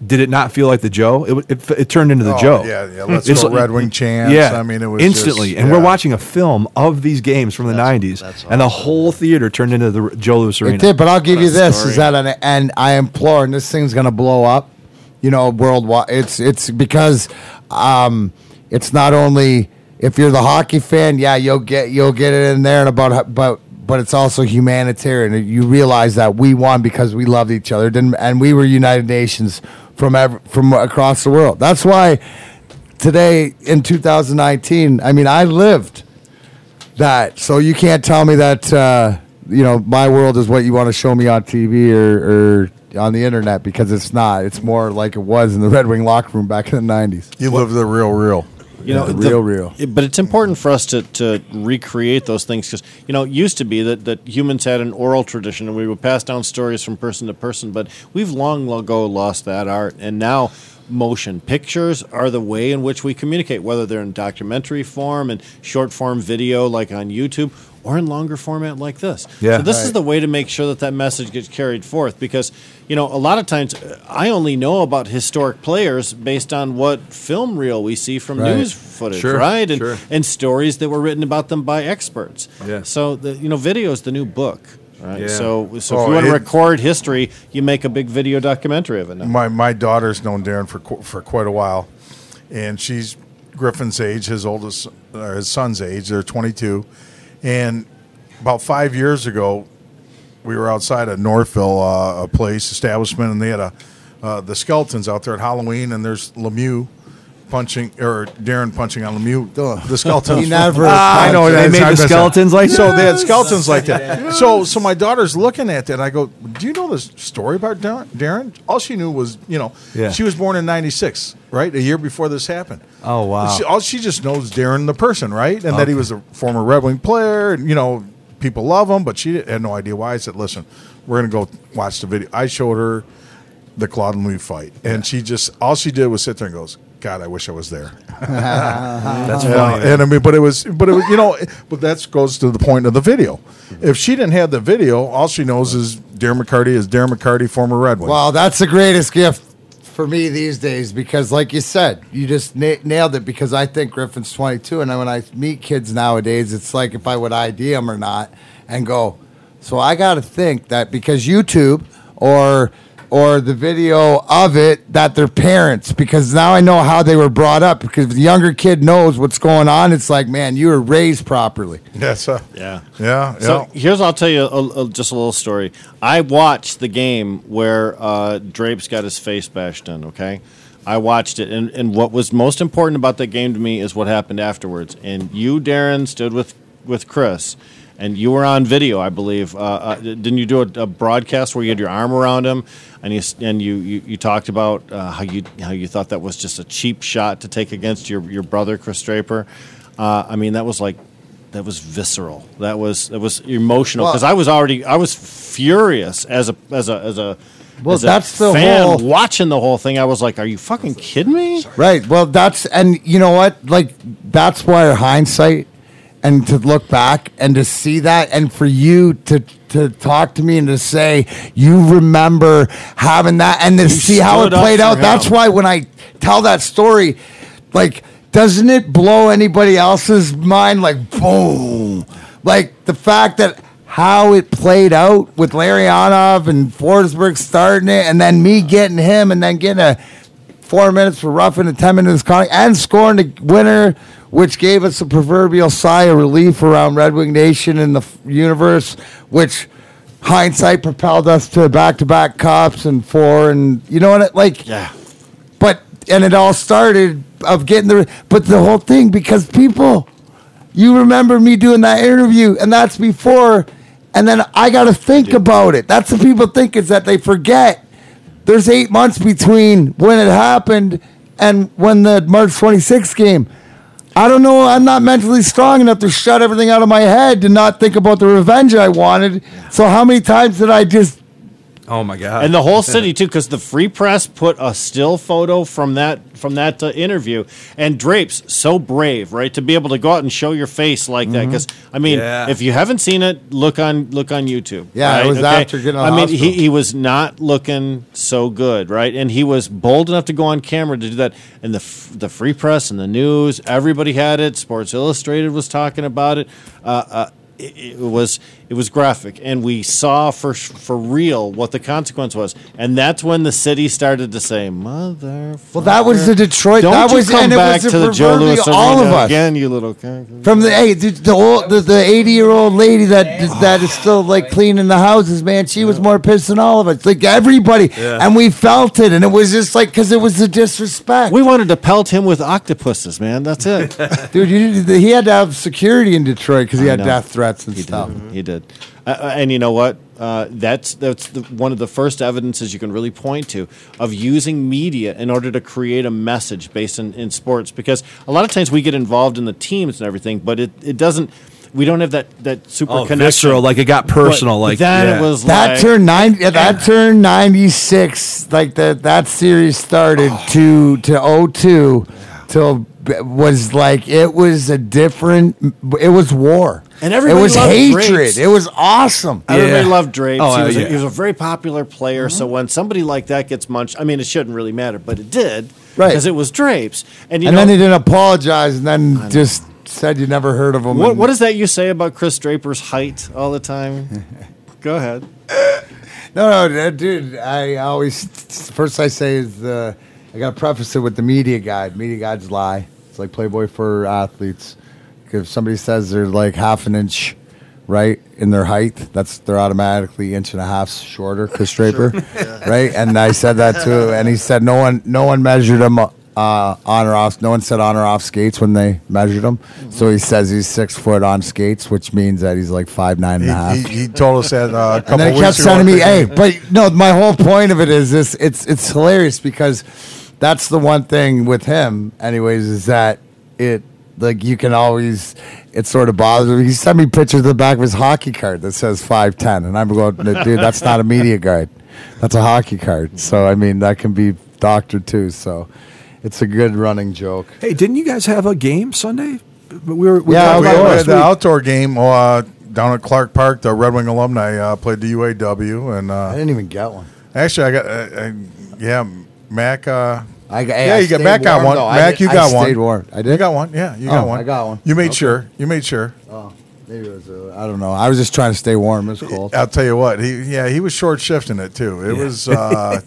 Did it not feel like the Joe? It, it, it turned into the Oh, Joe. yeah, yeah, let's It's go Red Wing chants. Yeah, I mean, it was instantly, just- and we're watching a film of these games from the That's- '90s, that's and the whole theater turned into the Joe Louis Arena. It did, but I'll give What you this: story. is that, an, and I implore, and this thing's gonna blow up, you know, worldwide. It's it's because um, it's not only if you're the hockey fan, yeah, you'll get you'll get it in there, and about but but it's also humanitarian. You realize that we won because we loved each other, didn't, and we were United Nations from ev- from across the world. That's why today in 2019, I mean, I lived that. So you can't tell me that uh, you know my world is what you want to show me on TV or, or on the internet because it's not. It's more like it was in the Red Wing locker room back in the '90s. You live the real, real. You know, the the- real, real. it- But it's important for us to, to recreate those things because you know it used to be that, that humans had an oral tradition and we would pass down stories from person to person, but we've long ago lost that art, and now motion pictures are the way in which we communicate, whether they're in documentary form and short form video like on YouTube. Or in longer format like this. Yeah. so this is the way to make sure that that message gets carried forth because you know a lot of times uh, I only know about historic players based on what film reel we see from Right. news footage, Sure, right? And, sure. and stories that were written about them by experts. Yeah. So the you know video is the new book. Right. Yeah. So so Oh, if you want to record history, you make a big video documentary of it. Now. My my daughter's known Darren for for quite a while, and she's Griffin's age, his oldest, or his son's age. They're 22, and about five years ago, we were outside of Northville, uh, a place establishment, and they had a uh, the skeletons out there at Halloween, and there's Lemieux punching or Darren punching on Lemieux. The skeletons. He never. Ah, I know They made the skeletons like so. They had skeletons like that. So so my daughter's looking at that. and I go, "Do you know this story about Darren?" Darren? All she knew was, you know, Yeah. she was born in '96, right, a year before this happened. Oh, wow. She, all she just knows Darren the person, right, and that he was a former Red Wing player, and you know, people love him, but she had no idea why. I said, "Listen, we're gonna go watch the video." I showed her the Claude Lemieux fight, and she just all she did was sit there and goes. God, I wish I was there. That's Yeah, and I mean, but it was, but it was, you know, but that goes to the point of the video. If she didn't have the video, all she knows is Darren McCarty is Darren McCarty, former Red Wing. Well, that's the greatest gift for me these days because, like you said, you just na- nailed it. Because I think Griffin's 22, and when I meet kids nowadays, it's like if I would ID them or not, and go. So I got to think that because YouTube or or the video of it that their parents because now I know how they were brought up because the younger kid knows what's going on. It's like, man, you were raised properly. Yes, uh, Yeah. yeah, So yeah. here's I'll tell you a, a- just a little story. I watched the game where uh, Drapes got his face bashed in. Okay, I watched it, and, and what was most important about that game to me is what happened afterwards. And you, Darren, stood with with Chris, and you were on video, I believe. Uh, uh, didn't you do a, a broadcast where you had your arm around him, and you and you you, you talked about uh, how you how you thought that was just a cheap shot to take against your your brother Chris Draper. Uh, I mean, that was like that was visceral. That was that was emotional Well- because I was already I was furious as a as a as a Well, as that's the fan whole- watching the whole thing. I was like, "Are you fucking kidding me?" Right. Well, that's and you know what? Like that's why hindsight and to look back and to see that and for you to to talk to me and to say you remember having that and to see how it played out. him. That's why when I tell that story, like doesn't it blow anybody else's mind like boom? Like the fact that how it played out with Larry Larionov and Forsberg starting it and then me getting him and then getting a four minutes for roughing and ten minutes calling and scoring the winner, which gave us a proverbial sigh of relief around Red Wing Nation and the f- universe, which hindsight propelled us to back to back cups and four and you know what it like Yeah. but and it all started of getting the but the whole thing because people you remember me doing that interview and that's before and then i got to think about it. That's the people think is that they forget there's eight months between when it happened and when the march 26th game. I don't know i'm not mentally strong enough to shut everything out of my head to not think about the revenge i wanted. So how many times did i just Oh my god! and the whole city too, because the Free Press put a still photo from that from that uh, interview, and Drapes so brave, right, to be able to go out and show your face like that. Because I mean, Yeah. if you haven't seen it, look on look on YouTube. Yeah, it right? was after getting out I mean, hospital. he he was not looking so good, right, and he was bold enough to go on camera to do that. And the f- the Free Press and the news, everybody had it. Sports Illustrated was talking about it. Uh, uh, it, it was it was graphic, and we saw for for real what the consequence was, and that's when the city started to say, "Mother." Well, that was the Detroit- Don't that you was- come and it back was to the the Joe Louis proverbial all Arena of us. again, you little. From the hey, the, the old the, the eighty year old lady that that is still like oh, cleaning the houses, man. She was more pissed than all of us, like everybody, and we felt it, and it was just like because it was the disrespect, We wanted to pelt him with octopuses, man. That's it. dude. You, he had to have security in Detroit because he I had know. death threats and He stuff. did. He did. Uh, uh, and you know what? Uh, that's that's the, one of the first evidences you can really point to of using media in order to create a message based in, in sports. Because a lot of times we get involved in the teams and everything, but it, it doesn't. We don't have that that super oh, connection. visceral, like it got personal. But like that yeah. was That like, turned nine. yeah, That turned ninety six. Like that. That series started to to 02 till was like it was a different. It was war. And it was loved hatred. Drapes. It was awesome. Everybody Yeah. loved Drapes. Oh, he, was yeah. a, he was a very popular player. So when somebody like that gets munched, I mean, it shouldn't really matter, but it did, Right. Because it was Drapes, and you and know, then he didn't apologize, and then just said you never heard of him. What, what is that you say about Chris Draper's height all the time? Go ahead. No, no, dude. I always first I say is uh, I got to preface it with the media guide. Media guides lie. It's like Playboy for athletes. If somebody says they're like half an inch right in their height, that's they're automatically inch and a half shorter. Chris Draper, right? And I said that too, and he said no one, no one measured him. Uh, on or off, no one said on or off skates when they measured him. So he says he's six foot on skates, which means that he's like five nine and a half. He, he, he told us that uh, a couple And then he kept sending me, at hey, but no, my whole point of it is this it's it's hilarious because that's the one thing with him, anyways, is that it like you can always it sort of bothers me. He sent me pictures of the back of his hockey card that says five ten and I'm going, dude, that's not a media guide. That's a hockey card. So I mean that can be doctored too. So it's a good running joke. Hey, didn't you guys have a game Sunday? We were. We Yeah, we about it we were. last had the outdoor game uh, down at Clark Park. The Red Wing alumni uh, played the UAW, and I uh, didn't even get one. actually, I got, uh, uh, yeah, Mac. I got, yeah, I you got stayed Mac got one. though. I Mac, did- you I got one. stayed warm. I did. You got one. Yeah, you got Oh, one. I got one. You made Okay. sure. You made sure. Oh, maybe it was. Uh, I don't know. I was just trying to stay warm. It was cold. I'll tell you what. He yeah, he was short shifting it too. It was. Uh,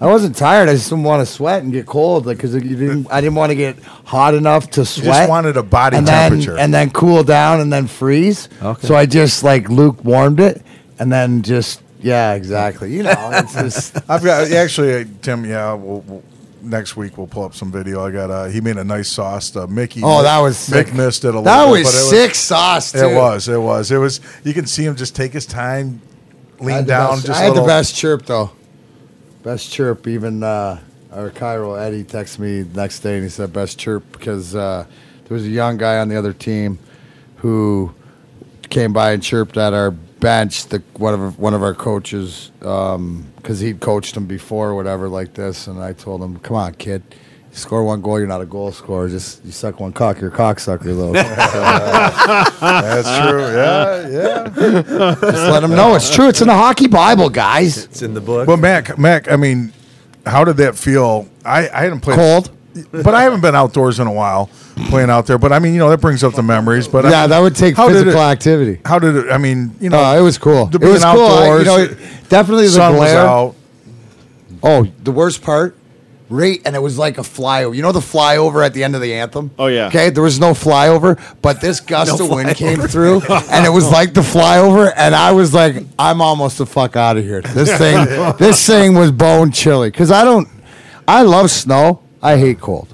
I wasn't tired. I just didn't want to sweat and get cold, like because didn't. I didn't want to get hot enough to sweat. Just wanted a body and then, temperature. and then cool down and then freeze. Okay. So I just like lukewarmed it, and then just yeah, exactly. You know, it's just I've got actually, uh, Tim. Yeah, we'll, we'll, next week we'll pull up some video. I got. Uh, he made a nice sauce. Uh, Mickey. Oh, that was Mick sick. missed it a little. that bit, was but it sauce. Too. It was. It was. It was. You can see him just take his time, lean down. best- just I a had the best chirp though. Best chirp. Even uh, our Cairo Eddie texted me next day and he said best chirp because uh, there was a young guy on the other team who came by and chirped at our bench. The one of one of our coaches, um, because he'd coached him before, or whatever, like this. And I told him, "Come on, kid." You score one goal, you're not a goal scorer. Just you suck one cock, you're a cocksucker, though. That's true. Yeah, yeah. Just let them know it's true. It's in the hockey Bible, guys. It's in the book. But Mac, Mac, I mean, how did that feel? I, I hadn't played Cold. But I haven't been outdoors in a while playing out there. But I mean, you know, that brings up the memories. But I Yeah, mean, that would take physical it- activity. How did it? I mean, you know, Oh, it was cool. It was being cool. I- you know, it- definitely the sun was glare. out. Oh, the worst part, right? And it was like a flyover. You know the flyover at the end of the anthem? Oh, yeah. Okay, there was no flyover, but this gust of wind came through, and it was like the flyover, and I was like, I'm almost the fuck out of here. This thing, this thing was bone chilly because I don't, I love snow. I hate cold.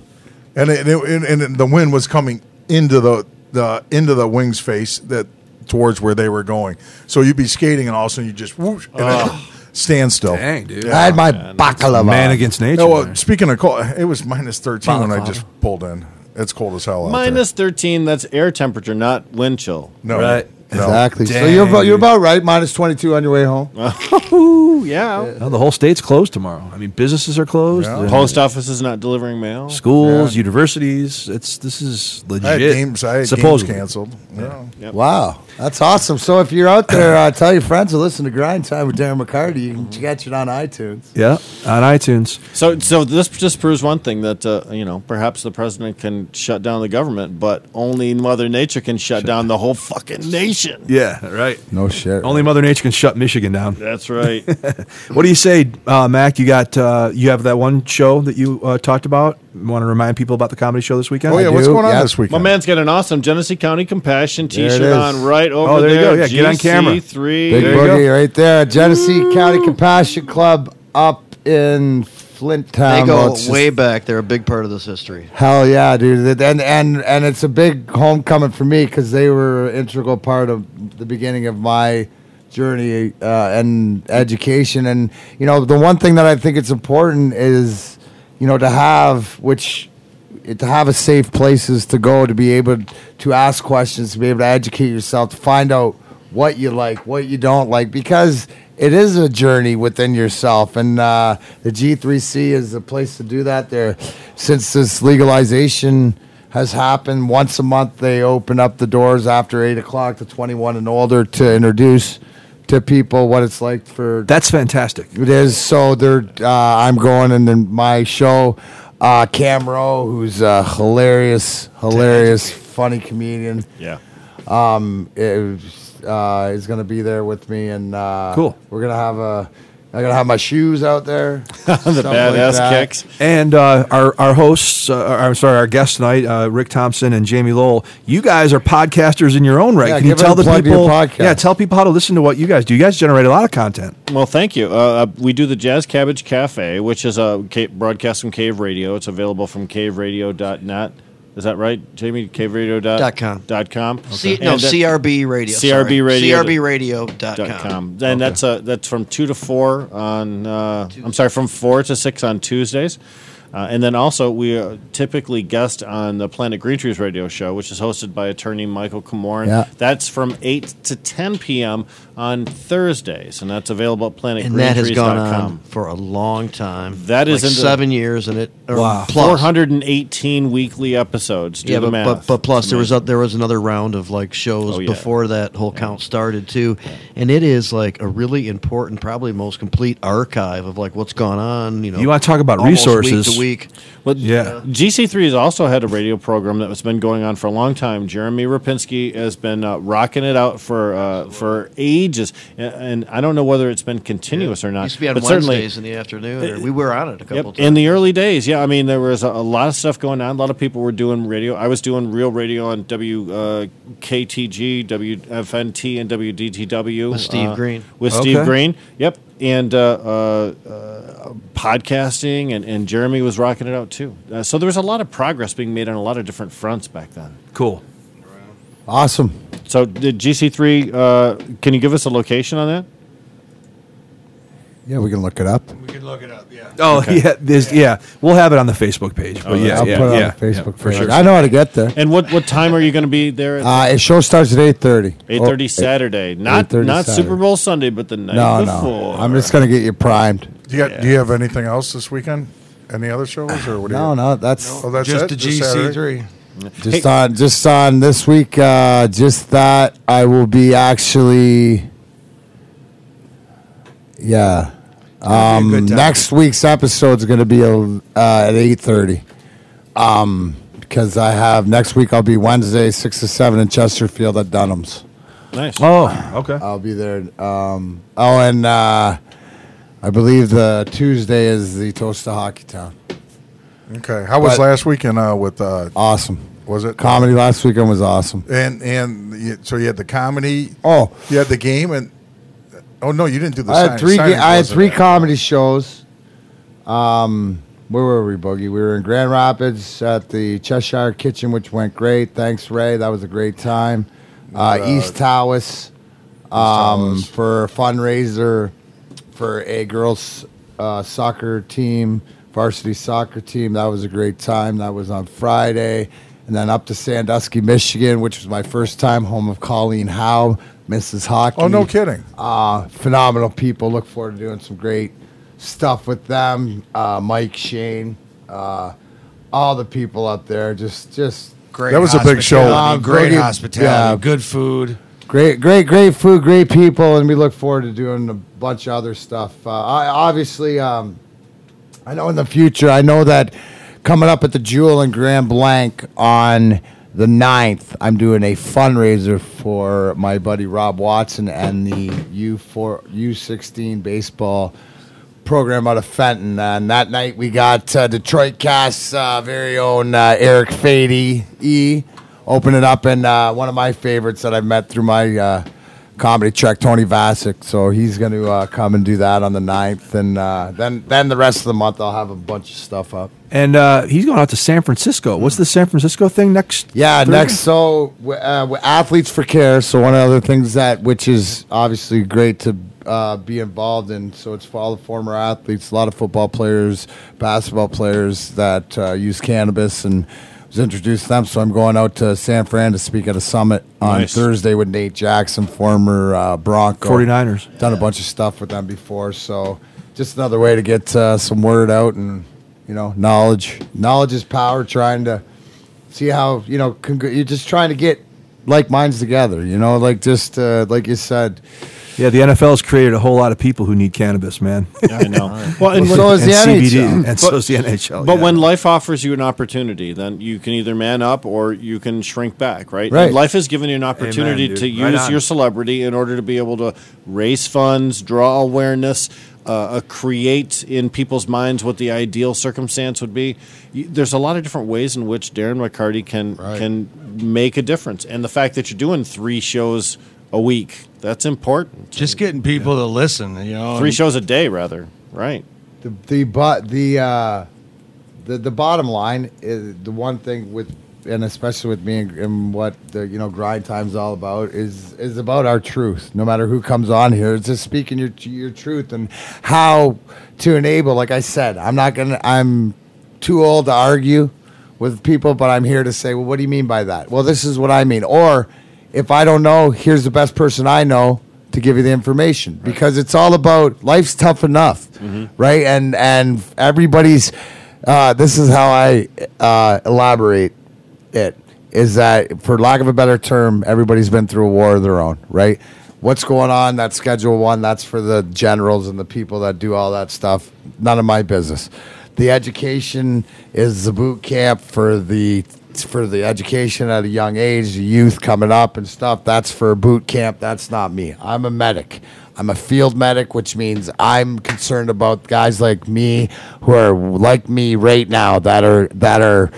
and it, and, it- and the wind was coming into the the into the wings face that towards where they were going. So you'd be skating, and all of a sudden you just whoosh, and then stand still. Dang, dude. I had my baklava. Man against nature. No, well, uh, speaking of cold, it was minus thirteen when I just pulled in. It's cold as hell out Minus 13, that's air temperature, not wind chill. No, Right. No. Exactly. so Dang, you're about, you're about right. Minus 22 on your way home. Ooh, yeah. Well, the whole state's closed tomorrow. I mean, businesses are closed. Yeah. uh, Post office is not delivering mail. schools, Yeah. universities. It's this is legit. I had games. I had supposedly. games canceled. Yeah. Wow, that's awesome. So if you're out there, uh, tell your friends to listen to Grind Time with Darren McCarty. You can catch it on iTunes. Yeah, on iTunes. So, so this just proves one thing that uh, you know perhaps the president can shut down the government, but only Mother Nature can shut down the whole fucking nation. Yeah, right. No shit. Only Mother Nature can shut Michigan down. That's right. What do you say, uh, Mac? You got uh, you have that one show that you uh, talked about. Want to remind people about the comedy show this weekend? Oh yeah, I what's do, going on yeah. this My weekend? man's got an awesome Genesee County Compassion There it T-shirt is. on right over Oh, there you go. Yeah, get on camera. GC3. Big There you boogie go. right there. Genesee County Compassion Club up in Flint Town. They Well, go it's just- way back. They're a big part of this history. Hell yeah, dude! And and and it's a big homecoming for me because they were an integral part of the beginning of my journey uh, and education. And you know, the one thing that I think it's important is, you know, to have which to have a safe places to go to be able to ask questions, to be able to educate yourself, to find out what you like, what you don't like, because it is a journey within yourself, and uh, the G3C is the place to do that. There, since this legalization has happened, once a month they open up the doors after eight o'clock to 21 and older to introduce to people what it's like for That's fantastic. it is. So they're. Uh, I'm going and then my show. Uh, Cam Rowe, who's a hilarious, hilarious, funny comedian, Yeah. Um, is, uh, is going to be there with me, and uh, Cool. We're gonna have a. I'm gonna have my shoes out there. The stuff like badass kicks. And uh, our our hosts, uh, I'm sorry, our guests tonight, uh, Rick Thompson and Jamie Lowell. You guys are podcasters in your own right. Yeah, Can you tell the plug to your people? Yeah, tell people how to listen to what you guys do. You guys generate a lot of content. Well, thank you. Uh, uh, we do the Jazz Cabbage Cafe, which is a broadcast from Cave Radio. It's available from caveradio.net. Is that right, Jamie? Caveradio Dot com. Dot com. C- no, that- CRB Radio. CRB. Radio. CRBRadio.com. dot com. And that's uh, that's from two to four on. Uh, I'm sorry, from four to six on Tuesdays. Uh, and then also, we uh, typically guest on the Planet Green Trees radio show, which is hosted by attorney Michael Komorn. Yeah. That's from 8 to 10 p.m. on Thursdays, and that's available at And that has gone planetgreentrees.com. on for a long time. That is like into- seven years, and it or Wow. plus. 418 weekly episodes. Do yeah, the but, math. but but plus there was a, there was another round of like shows Oh, yeah. before that whole count started too, and it is like a really important, probably most complete archive of like what's gone on. You know, You wanna talk about almost resources. Week. Well, Yeah. GC3 has also had a radio program that has been going on for a long time. Jeremy Rapinski has been uh, rocking it out for uh, for ages, and, and I don't know whether it's been continuous or not. used to be on but Wednesdays certainly, in the afternoon. or we were on it a couple Yep. times. In the early days, yeah, I mean there was a, a lot of stuff going on. A lot of people were doing radio. I was doing real radio on WKTG, WFNT, and WDTW With Steve uh, Green. With Steve Green, yep, and uh, uh, uh, podcasting, and, and Jeremy was rocking it out too. Uh, so there was a lot of progress being made on a lot of different fronts back then. Cool. Awesome. So did GC3? Uh, can you give us a location on that? Yeah, we can look it up. We can look it up. Yeah. Oh yeah, there's, yeah. We'll have it on the Facebook page. But yeah, I'll yeah, put it on yeah, the Facebook yeah, for page. sure. I know how to get there. And what, what time are you going to be there? At Uh, his show starts at eight thirty. eight thirty Saturday, not 8:30 not Saturday. Super Bowl Sunday, but the night No, before. no. I'm just gonna get you primed. Do you, got, do you have anything else this weekend? Any other shows or what? Do No, you, no, that's Oh, that's just it? the GC three. just Hey- on just on this week. Uh, just that I will be actually. Yeah. Um, next week's episode is going to be uh, at eight thirty. Um, because I have next week I'll be Wednesday six to seven in Chesterfield at Dunham's. nice. Oh, okay. I'll be there. Um, oh, and uh, I believe the Tuesday is the Toast to Hockey Town. Okay. How was But- last weekend uh, with, uh, Awesome. was it? Comedy last weekend was awesome. And, and you, so you had the comedy, Oh, you had the game, and, oh no, you didn't do the I had three. I had three comedy shows. Um, where were we, Boogie? We were in Grand Rapids at the Cheshire Kitchen, which went great. Thanks, Ray. That was a great time. Uh, Uh, East Tawas, um, Tawas. for a fundraiser for a girls' uh, soccer team, varsity soccer team. That was a great time. That was on Friday. And then up to Sandusky, Michigan, which was my first time, home of Colleen Howe, Mrs. Hockey. Oh, no kidding. Uh, phenomenal people. Look forward to doing some great stuff with them. Uh, Mike, Shane, uh, all the people up there. Just, just Great. That was a big show. Uh, great Boogie- hospitality. yeah. Good food. great, great, great food, great people, and we look forward to doing a bunch of other stuff. Uh, I, obviously, um, I know in the future, I know that coming up at the Jewel in Grand Blanc on the 9th, I'm doing a fundraiser for my buddy Rob Watson and the U4 U16 baseball program out of Fenton. And that night we got uh, Detroit Cast's uh, very own uh, Eric Fady E opening up, and uh, one of my favorites that I've met through my uh, comedy trek, Tony Vasic. So he's going to uh, come and do that on the 9th. And uh, then, then the rest of the month, I'll have a bunch of stuff up. And uh, he's going out to San Francisco. What's the San Francisco thing next? Yeah, Thursday? next so uh, athletes for care. So one of the other things that which is obviously great to uh, be involved in. So it's for all the former athletes, a lot of football players, basketball players that uh, use cannabis and was introduced them. So I'm going out to San Fran to speak at a summit on Nice. Thursday with Nate Jackson, former uh, Bronco. 49ers. Done a bunch of stuff with them before. So just another way to get uh, some word out and you know knowledge. Knowledge is power. Trying to see how you know congr- you're just trying to get like minds together. You know, like just uh, like you said. Yeah, the NFL has created a whole lot of people who need cannabis, man. I know. well, and Well, so is and the CBD, NHL. and so is the NHL. But yeah. when life offers you an opportunity, then you can either man up or you can shrink back, right? Right. And life has given you an opportunity dude. to Right use on. your celebrity in order to be able to raise funds, draw awareness, uh, uh, create in people's minds what the ideal circumstance would be. You, there's a lot of different ways in which Darren McCarty can can make a difference, and the fact that you're doing three shows a week that's important. Just getting people to listen. You know, three shows a day, rather. Right. The the but the uh, the the bottom line is the one thing with and especially with me and, and what the you know grind time's all about is is about our truth. No matter who comes on here, it's just speaking your your truth and how to enable. Like I said, I'm not gonna. I'm too old to argue with people, but I'm here to say, well, what do you mean by that? Well, this is what I mean. Or if I don't know, here's the best person I know to give you the information. Because it's all about life's tough enough, right? And and everybody's. Uh, this is how I uh, elaborate it is that for lack of a better term everybody's been through a war of their own right? What's going on that's schedule one that's for the generals and the people that do all that stuff. None of my business. The education is the boot camp for the for the education at a young age the youth coming up and stuff that's for boot camp. That's not me. I'm a medic. I'm a field medic, which means I'm concerned about guys like me who are like me right now that are that are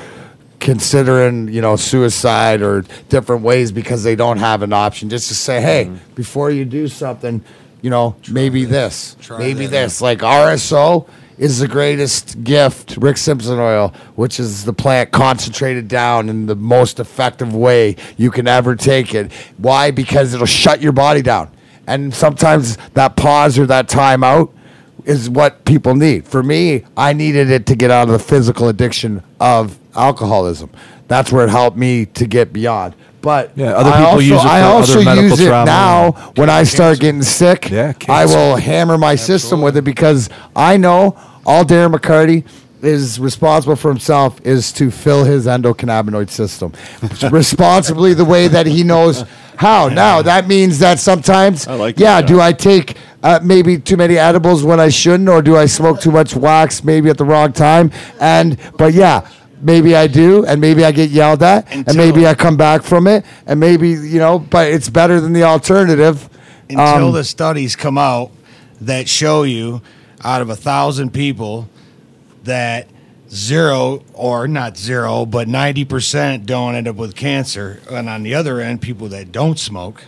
considering you know suicide or different ways because they don't have an option. Just to say hey before you do something you know maybe this maybe this. like rso is the greatest gift rick simpson oil which is the plant concentrated down in the most effective way you can ever take it why because it'll shut your body down and sometimes that pause or that time out is what people need. For me, I needed it to get out of the physical addiction of alcoholism. That's where it helped me to get beyond. But Yeah, other I people also, use it for I also other medical use it trauma. now when I start getting sick. Yeah, I will hammer my system with it because I know all Darren McCarty is responsible for himself is to fill his endocannabinoid system responsibly the way that he knows how. Now that means that sometimes, I like yeah, John. do I take uh, maybe too many edibles when I shouldn't, or do I smoke too much wax maybe at the wrong time? And but yeah. Maybe I do, and maybe I get yelled at, and maybe I come back from it, and maybe you know, but it's better than the alternative. until Um, the studies come out that show you out of a thousand people that zero or not zero but 90% don't end up with cancer and on the other end people that don't smoke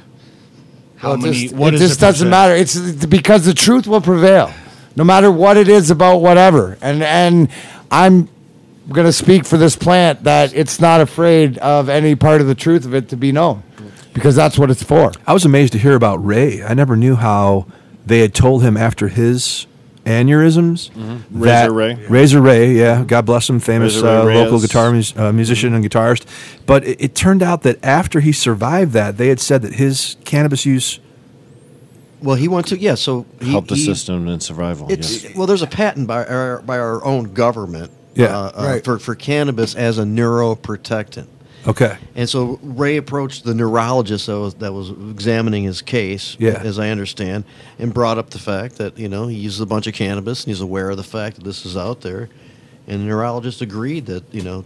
how Well, many just, what it is just doesn't percent? matter. It's it's because the truth will prevail, no matter what it is about whatever. And and I'm gonna speak for this plant that it's not afraid of any part of the truth of it to be known, because that's what it's for. I was amazed to hear about Ray. I never knew how they had told him after his aneurysms. that- Razor Ray. Razor Ray, yeah. God bless him, famous uh, local guitar mus- uh, musician and guitarist. But it, it turned out that after he survived that, they had said that his cannabis use. Well, he went to yeah. So he, Help the he- system in survival. It's yes. well, there's a patent by our by our own government. Yeah, uh, uh, right. for for cannabis as a neuroprotectant. Okay. And so Ray approached the neurologist that was that was examining his case, Yeah. as I understand, and brought up the fact that you know he uses a bunch of cannabis and he's aware of the fact that this is out there, and the neurologist agreed that you know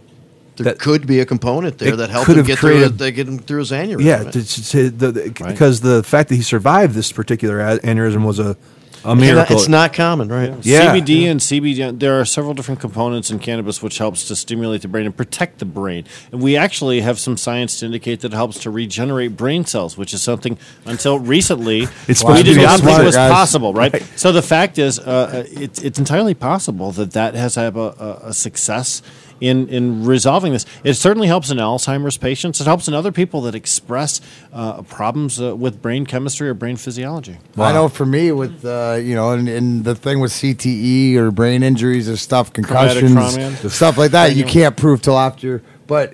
there That- could be a component there that helped him get through created- it, that get him through his aneurysm. Yeah, right? to, to, to- the, the- Right. because the fact that he survived this particular a- aneurysm was a, a It's not- miracle. It's not common, right? Yeah. CBD and CBD. There are several different components in cannabis which helps to stimulate the brain and protect the brain. And we actually have some science to indicate that it helps to regenerate brain cells, which is something until recently It's we supposed to did be not think was guys. possible. Right? So the fact is, uh, it's it's entirely possible that that has had a, a, a success. In, in resolving this, it certainly helps in Alzheimer's patients. It helps in other people that express uh, problems uh, with brain chemistry or brain physiology. I know for me with uh, you know, and, and the thing with CTE or brain injuries or stuff, concussions, stuff like that, you can't prove till after. But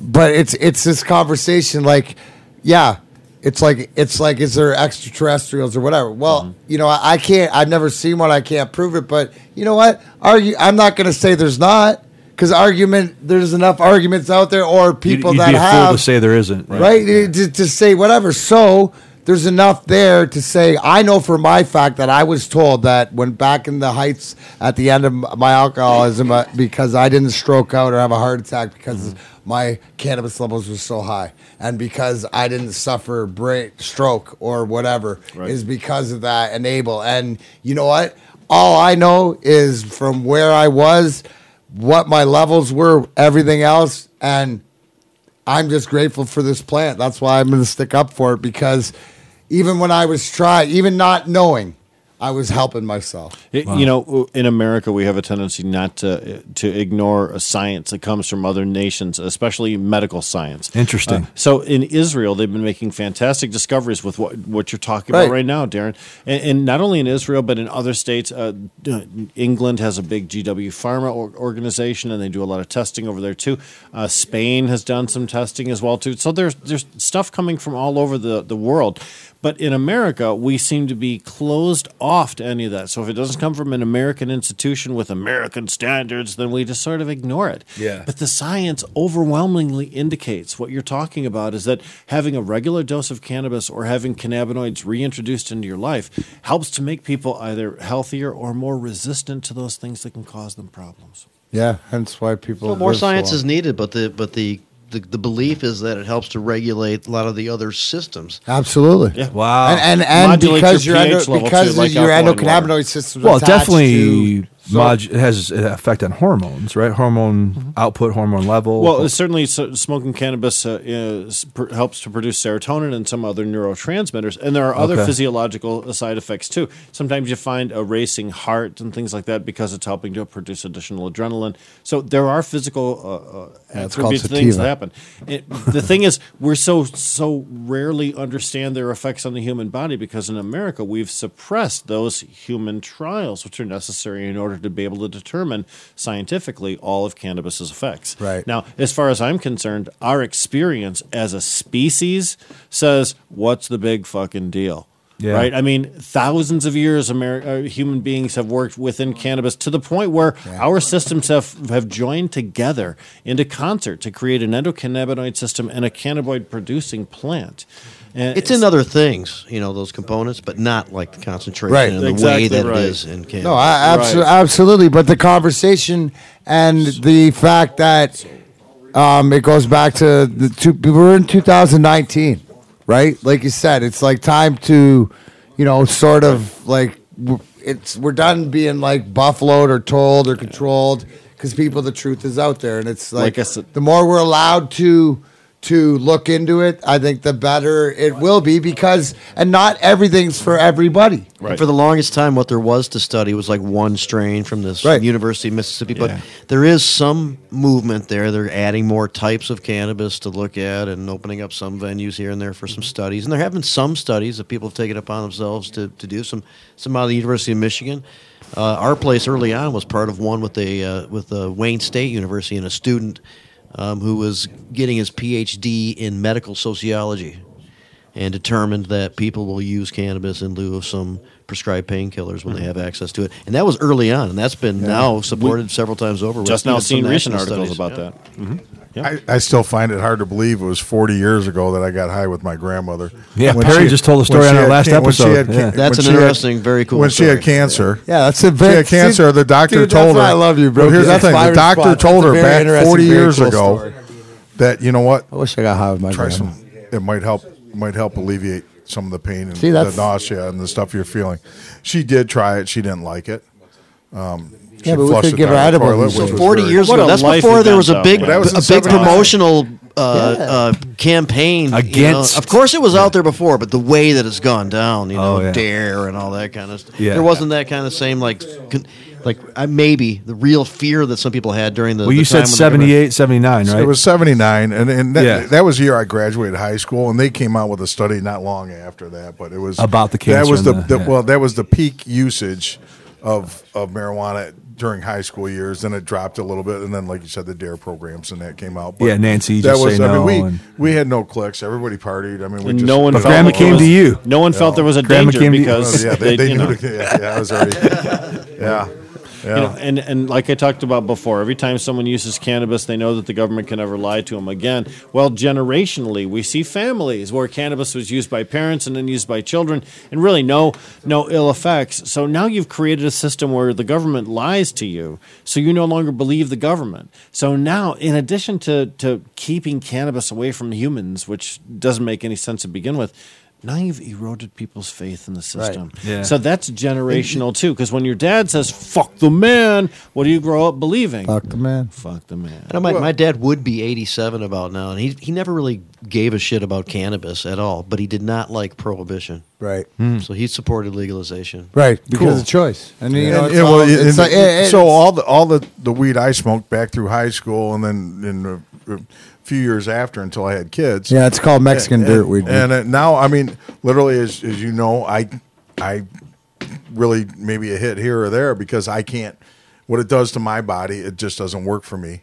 but it's it's this conversation like, yeah, it's like it's like is there extraterrestrials or whatever? Well, you know, I, I can't. I've never seen one. I can't prove it. But you know what? are you I'm not going to say there's not because argument. There's enough arguments out there or You'd- people you'd that be a fool have to say there isn't. right? To, to say whatever. So there's enough there to say. I know for my fact that I was told that when back in the heights at the end of my alcoholism, uh, because I didn't stroke out or have a heart attack because my cannabis levels were so high, and because I didn't suffer brain stroke or whatever, Right. is because of that enable. And you know what? All I know is from where I was, what my levels were, everything else, and I'm just grateful for this plant. That's why I'm going to stick up for it because even when I was trying, even not knowing, I was helping myself. It- You know, in America, we have a tendency not to to ignore a science that comes from other nations, especially medical science. Interesting. Uh, so in Israel, they've been making fantastic discoveries with what what you're talking Right. about right now, Darren. And, and not only in Israel, but in other states. Uh, England has a big GW Pharma or- organization, and they do a lot of testing over there too. Uh, Spain has done some testing as well too. So there's there's stuff coming from all over the the world. But in America, we seem to be closed off to any of that. So if it doesn't come from an American institution with American standards, then we just sort of ignore it. Yeah. But the science overwhelmingly indicates what you're talking about is that having a regular dose of cannabis or having cannabinoids reintroduced into your life helps to make people either healthier or more resistant to those things that can cause them problems. Yeah, hence why people. Well, more live so science is needed, but the but the, the the belief is that it helps to regulate a lot of the other systems. Absolutely. Yeah. Wow. And and, and because your your, endo, because too, like your endocannabinoid system well, attached definitely to mod- it has an effect on hormones, right? Hormone output, hormone level. Well, certainly so, smoking cannabis uh, is, pr- helps to produce serotonin and some other neurotransmitters, and there are other Okay. physiological side effects too. Sometimes you find a racing heart and things like that because it's helping to produce additional adrenaline. So there are physical uh, uh, Yeah, attributes things that happen. It, the thing is, we're so so rarely understand their effects on the human body because in America we've suppressed those human trials, which are necessary in order to be able to determine scientifically all of cannabis's effects. Right. now, as far as I'm concerned, our experience as a species says, "What's the big fucking deal?" Yeah. Right. I mean, thousands of years, Ameri- uh, human beings have worked within cannabis to the point where our systems have, have joined together into concert to create an endocannabinoid system and a cannabinoid producing plant. And It's in other things, you know, those components, but not like the concentration Right. and the Exactly way that right. it is in cannabis. No, I, abso- Right. absolutely. But the conversation and the fact that um, it goes back to the two, we were in 2019, right? Like you said, it's like time to, you know, sort of like it's we're done being like buffaloed or told or controlled because people, the truth is out there, and it's like, Like I said- the more we're allowed to to look into it, I think the better it will be because and not everything's for everybody. Right. For the longest time, what there was to study was like one strain from this Right. University of Mississippi. But Yeah. there is some movement there. They're adding more types of cannabis to look at and opening up some venues here and there for some studies. And there have been some studies that people have taken upon themselves to, to do. Some some out of the University of Michigan. Uh, our place early on was part of one with a uh, with uh, Wayne State University and a student um, who was getting his PhD in medical sociology and determined that people will use cannabis in lieu of some prescribed painkillers when they have access to it. And that was early on, and that's been now supported several times over. with just now seen recent articles studies. about Yeah. that. Yeah. I, I still find it hard to believe it was 40 years ago that I got high with my grandmother. Yeah, When Perry she- just told a when story on our last can- episode. had can- Yeah. That's an she had- interesting, very cool When she had cancer. Yeah, that's a She very had cancer. The doctor Dude, told that's her. why I love you, bro. But here's the thing: the doctor response. told her That's a very back 40 years cool ago story. that you know what, I wish I got high with my try grandma. some. It might help. Might help alleviate some of the pain and See, the nausea and the stuff you're feeling. She did try it. She didn't like it. Um, she Yeah, but we flushed could it give her down the edibles toilet, and which shit. was 40 years ago. That's before there was a big, That was in a big 79. promotional uh, Yeah. uh, campaign you know. Against- Of course, it was out there before, but the way that it's gone down, you know, Oh, yeah. dare and all that kind of stuff. Yeah. There wasn't that kind of same like, con- like uh, maybe the real fear that some people had during the. Well, the you time said when the government- 78, 79, right? It was 79, and, and that, Yeah. that was the year I graduated high school, and they came out with a study not long after that. But it was About the That cancer was the, and the- the- yeah. well, that was the peak usage of of marijuana during high school years. Then it dropped a little bit, and then, like you said, the Dare programs and that came out. But Yeah, Nancy, That Just was. Say I mean, we and- we had no cliques. Everybody partied. I mean, we And just, no one But felt Grandma there came was- to you. No one felt there was a Grandma danger came to you. because oh, yeah, they, they, you knew. know, The, yeah, yeah, I was already. Yeah, yeah. You know, and, and like I talked about before, every time someone uses cannabis, they know that the government can never lie to them again. Well, generationally, we see families where cannabis was used by parents and then used by children, and really no no ill effects. So now you've created a system where the government lies to you, so you no longer believe the government. So now, in addition to to keeping cannabis away from humans, which doesn't make any sense to begin with. Now you've eroded people's faith in the system. Yeah. So that's generational too. Because when your dad says "fuck the man," what do you grow up believing? Fuck the man. Fuck the man. I know my, my dad would be 87 about now, and he, he never really gave a shit about cannabis at all, but he did not like prohibition. Right. Hmm. So he supported legalization. Right. Because Cool. of choice. And you know, And- it's and, all- well, and- like- so all the all the the weed I smoked back through high school, and then in a, a few years after until I had kids. Yeah, it's called Mexican and, dirt weed. And uh, now, I mean, literally, as as you know, I I really maybe a hit here or there because I can't. What it does to my body, it just doesn't work for me.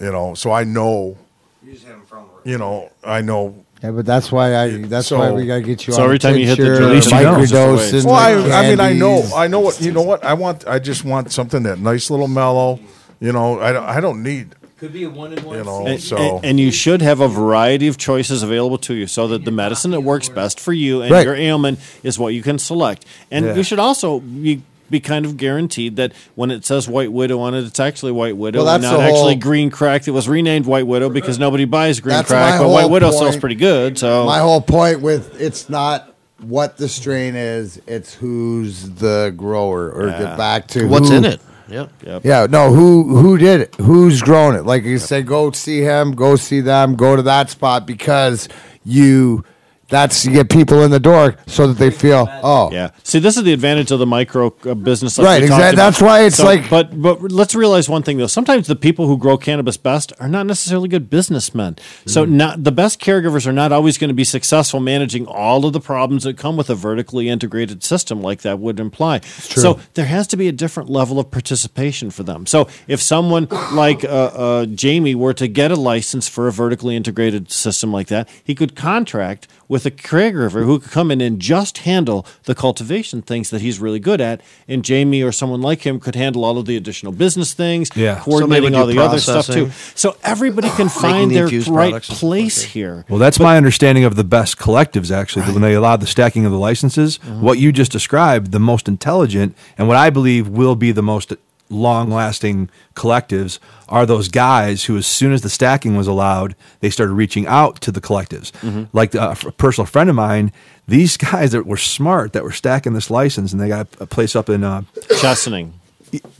You know, so I know. You just haven't found You know, I know yeah, but that's why I. That's So- why we gotta get you. So on every time you hit the tincture, least you know. microdose, Well, I, I mean, I know. I know what you know. What I want, I just want something that nice little mellow. You know, I don't, I don't need. Could be a one in one. You know, And, so and, and you should have a variety of choices available to you so that the medicine that works best for you and Right. your ailment is what you can select. And Yeah. you should also be, be kind of guaranteed that when it says White Widow on it, it's actually White Widow Well, and not the actually whole- green crack It was renamed White Widow because nobody buys green That's crack, but White whole Widow sells pretty good. So My whole point with it's not what the strain is; it's who's the grower, or Yeah. get back to What's who- in it? Yep. Yep. Yeah, no, who who did it? Who's grown it? Like you say, go see him, go see them, go to that spot because you that's you get people in the door so that they feel oh Yeah. See, this is the advantage of the micro uh, business. Like Right, we talked exact- about. that's why it's like- But but let's realize one thing though. Sometimes the people who grow cannabis best are not necessarily good businessmen. So Mm-hmm. not the best caregivers are not always going to be successful managing all of the problems that come with a vertically integrated system like that would imply. So there has to be a different level of participation for them. So if someone like uh, uh, Jamie were to get a license for a vertically integrated system like that, he could contract with a caregiver who could come in and just handle the cultivation things that he's really good at, and Jamie or someone like him could handle all of the additional business things, Yeah. coordinating all the do other stuff too. So everybody can find the their infused right products place like that. here. Well, that's my understanding of the best collectives. Actually, when they allowed the stacking of the licenses, mm-hmm. what you just described, the most intelligent, and what I believe will be the most long-lasting collectives are those guys who, as soon as the stacking was allowed, they started reaching out to the collectives. Like uh, a personal friend of mine, these guys that were smart that were stacking this license, and they got a place up in uh, Chesaning.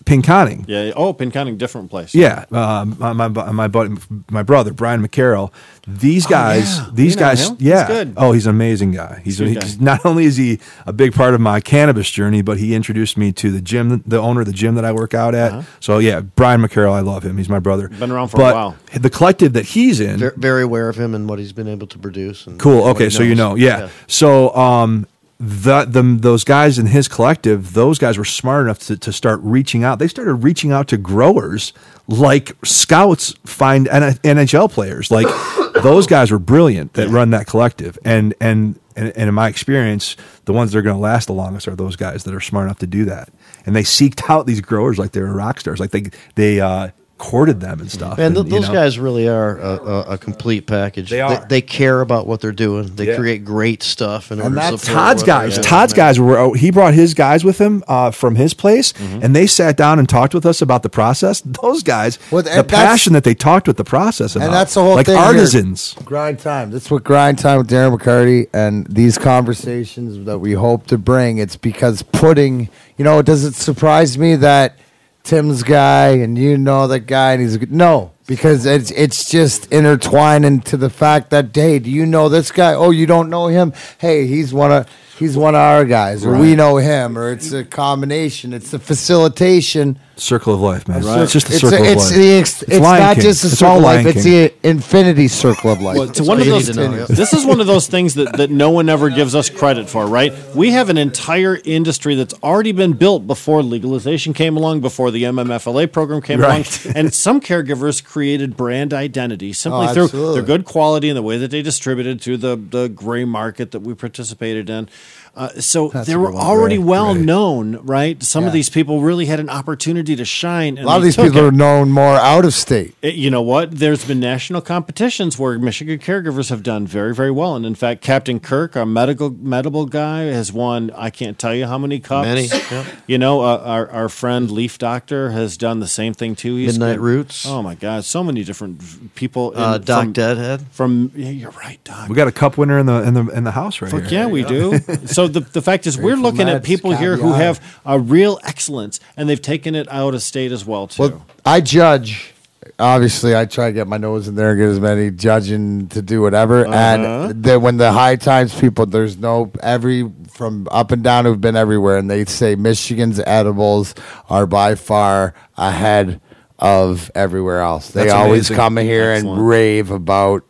Pinconning. Yeah. Oh, Pinconning, different place. Yeah, um, my my my, buddy, my brother Brian McCarroll. These guys, yeah. these You know guys, him? He's yeah. good. Oh, he's an amazing guy. He's, Good he's guy. not only is he a big part of my cannabis journey, but he introduced me to the gym, the owner of the gym that I work out at. So yeah, Brian McCarroll, I love him. He's my brother. Uh-huh. Been around for a but while. The collective that he's in, Very, very aware of him and what he's been able to produce. And Cool. Okay, he so you know, knows. yeah. So um, the, the those guys in his collective, those guys were smart enough to, to start reaching out. They started reaching out to growers like scouts find NHL players. Like those guys were brilliant that run that collective. And and and, and in my experience, the ones that are going to last the longest are those guys that are smart enough to do that. And they seeked out these growers like they were rock stars. Like they they uh, courted them and stuff. Man, th- and, you those know. guys really are a, a, a complete package. They are. They, care about what they're doing. They Yeah. create great stuff. In order to that's support Todd's guys. yeah, Todd's man. guys were. oh, He brought his guys with him uh, from his place, Mm-hmm. and they sat down and talked with us about the process. Those guys, Well, the passion that they talked with the process about, and that's the whole like thing here. artisans. Grind time. That's what grind time with Darren McCarty and these conversations that we hope to bring. It's because putting, you know, it does it surprise me that Tim's guy and you know that guy and he's no because it's it's just intertwined into the fact that hey, do you know this guy? Oh, you don't know him? Hey, he's one of he's one of our guys, or we know him, or it's a combination. It's the facilitation. Circle of life, man. Right. It's just a it's circle it's of life. The ex- it's, Lion not King. just a It's circle of Lion life. It's the infinity circle of life. Well, it's one of those. know, yeah. This is one of those things that, that no one ever gives us credit for, right? We have an entire industry that's already been built before legalization came along, before the MMFLA program came Right. along, and some caregivers created brand identity simply Oh, through absolutely. their good quality and the way that they distributed through the the gray market that we participated in. Uh, so That's they were already Gray. well Gray. known, right? Some of these people really had an opportunity to shine. And a lot of these people it. are known more out of state. It- you know what? There's been national competitions where Michigan caregivers have done very, very well, and in fact, Captain Kirk, our medical medical guy, has won. I can't tell you how many cups. Many, yeah. You know, uh, our our friend Leaf Doctor has done the same thing too. He's Midnight good- Roots. Oh my God, so many different people. in- Uh, Doc from, Deadhead. From yeah, you're right, Doc. We got a cup winner in the in the in the house right Fuck here. yeah, we do. so the the fact is, we're looking at people here who have a real excellence, and they've taken it out of state as well too. Well, I judge. Obviously, I try to get my nose in there and get as many judging to do whatever. Uh-huh. And the, when the high times people, there's no every from up and down who've been everywhere, and they say Michigan's edibles are by far ahead of everywhere else. They That's always amazing. come here Excellent. and rave about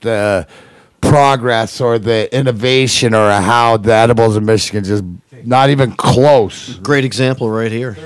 the progress or the innovation or how the edibles in Michigan just not even close. Great example right here.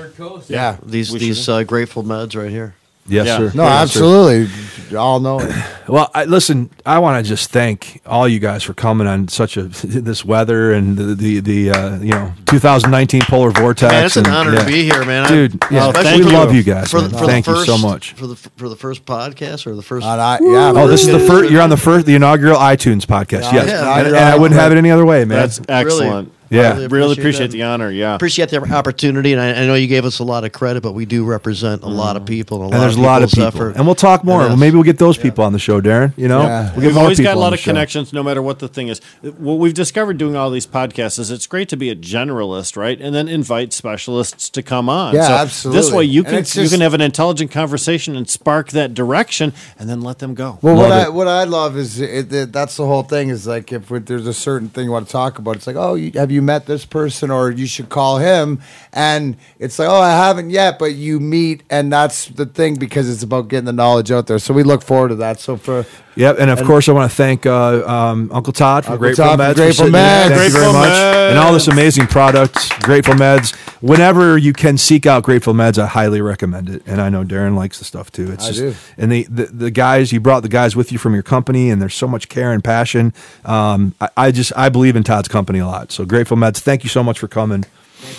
Yeah. These We these uh, Grateful Meds right here. Yes, Yeah. sir. No, Yes, sir. absolutely. All know it. Well, I, listen, I want to just thank all you guys for coming on such a this weather and the the, the uh, you know 2019 polar vortex. Man, it's an and- honor yeah. to be here, man. I- dude. Yeah, thank we you. love you guys. For, man. for thank first, you so much. for the for the first podcast or the first. And I, yeah, Oh, this is the first. You're on the first, the inaugural iTunes podcast. Yeah, yes, yeah, and, and I wouldn't have it any other way, man. That's excellent. Yeah. Really Really appreciate appreciate the honor. Yeah. Appreciate the opportunity, and I, I know you gave us a lot of credit, but we do represent a lot of mm-hmm. people and a And lot there's a lot of people, effort. and we'll talk more. Well, maybe we'll get those people on the show, Darren. You know, Yeah. we'll we've always got a lot of connections, no matter what the thing is. What we've discovered doing all these podcasts is it's great to be a generalist, right? And then invite specialists to come on. Yeah, so absolutely. This way, you can it's you can have an intelligent conversation and spark that direction, and then let them go. Well, what Love I what I love is it, it, that's the whole thing. Is like if there's a certain thing you want to talk about, it's like, oh, you, have you met this person, or you should call him, and it's like, oh, I haven't yet, but you meet, and that's the thing because it's about getting the knowledge out there. So we look forward to that. So for Yep, and of course I want to thank uh, um, Uncle Todd from Uncle Grateful Todd Meds. for Grateful. Meds. Thank you very Grateful much, Meds. and all this amazing product, Grateful Meds. Whenever you can seek out Grateful Meds, I highly recommend it. And I know Darren likes the stuff too. It's I just, do. And the, the the guys you brought the guys with you from your company, and there's so much care and passion. Um, I, I just I believe in Todd's company a lot. So Grateful Meds, thank you so much for coming.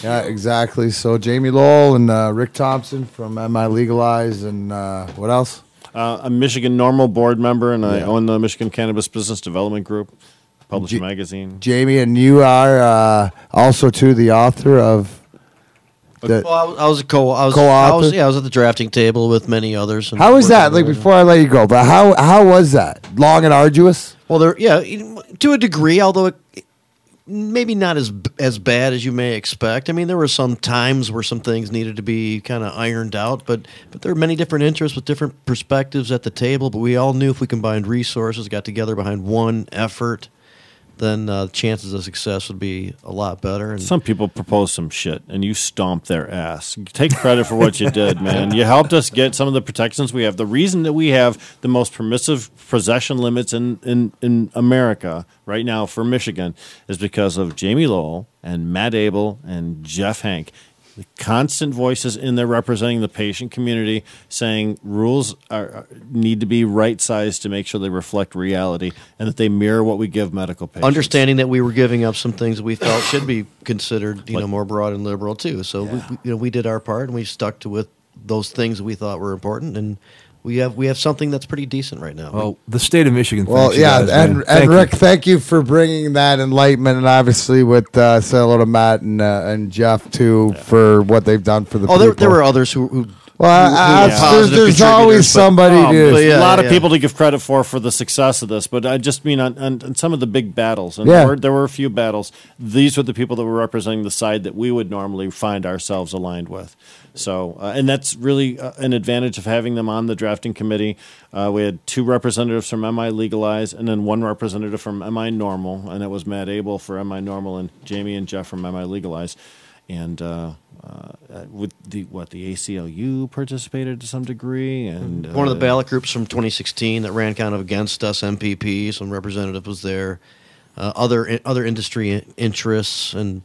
yeah, exactly. So Jamie Lowell and uh, Rick Thompson from MI Legalize, and uh, what else? Uh, I'm a Michigan NORML board member, and I own the Michigan Cannabis Business Development Group, publish a G- magazine. Jamie, and you are uh, also too the author of. The, Well, I was, I was a co. I was, Co-author? I was, yeah, I was at the drafting table with many others. and how was that? Like with- before I let you go, but how how was that? Long and arduous. Well, there, yeah, to a degree, although it, maybe not as as bad as you may expect. I mean, there were some times where some things needed to be kind of ironed out, but but there are many different interests with different perspectives at the table. But we all knew if we combined resources, got together behind one effort, then uh, chances of success would be a lot better. And Some people propose some shit, and you stomp their ass. Take credit for what you did, man. You helped us get some of the protections we have. The reason that we have the most permissive possession limits in, in, in America right now for Michigan is because of Jamie Lowell and Matt Abel and Jeff Hank. The constant voices in there representing the patient community saying rules are, need to be right sized to make sure they reflect reality and that they mirror what we give medical patients. understanding that we were giving up some things that we felt should be considered, you know, more broad and liberal too. So we, we- you know, we did our part and we stuck to with those things we thought were important, and we have we have something that's pretty decent right now. Well, the state of Michigan. Well, you yeah, guys, and, man. and Thank you. Rick, thank you for bringing that enlightenment, and obviously with uh, say hello to Matt and uh, and Jeff too for what they've done for the. oh, there, people. there were others who. who Well, who- I- who I- there's, there's always contributors, but- somebody to. yeah, a lot of people to give credit for for the success of this, but I just mean on, on, on some of the big battles, and Yeah. there, were, there were a few battles. These were the people that were representing the side that we would normally find ourselves aligned with. So, uh, and that's really uh, an advantage of having them on the drafting committee. Uh, we had two representatives from MI Legalize, and then one representative from MI NORML, and it was Matt Abel for MI NORML, and Jamie and Jeff from MI Legalize. And uh, uh, with the what the ACLU participated to some degree, and One of uh, the ballot groups from 2016 that ran kind of against us, MPP, some representative was there. Uh, other other industry interests and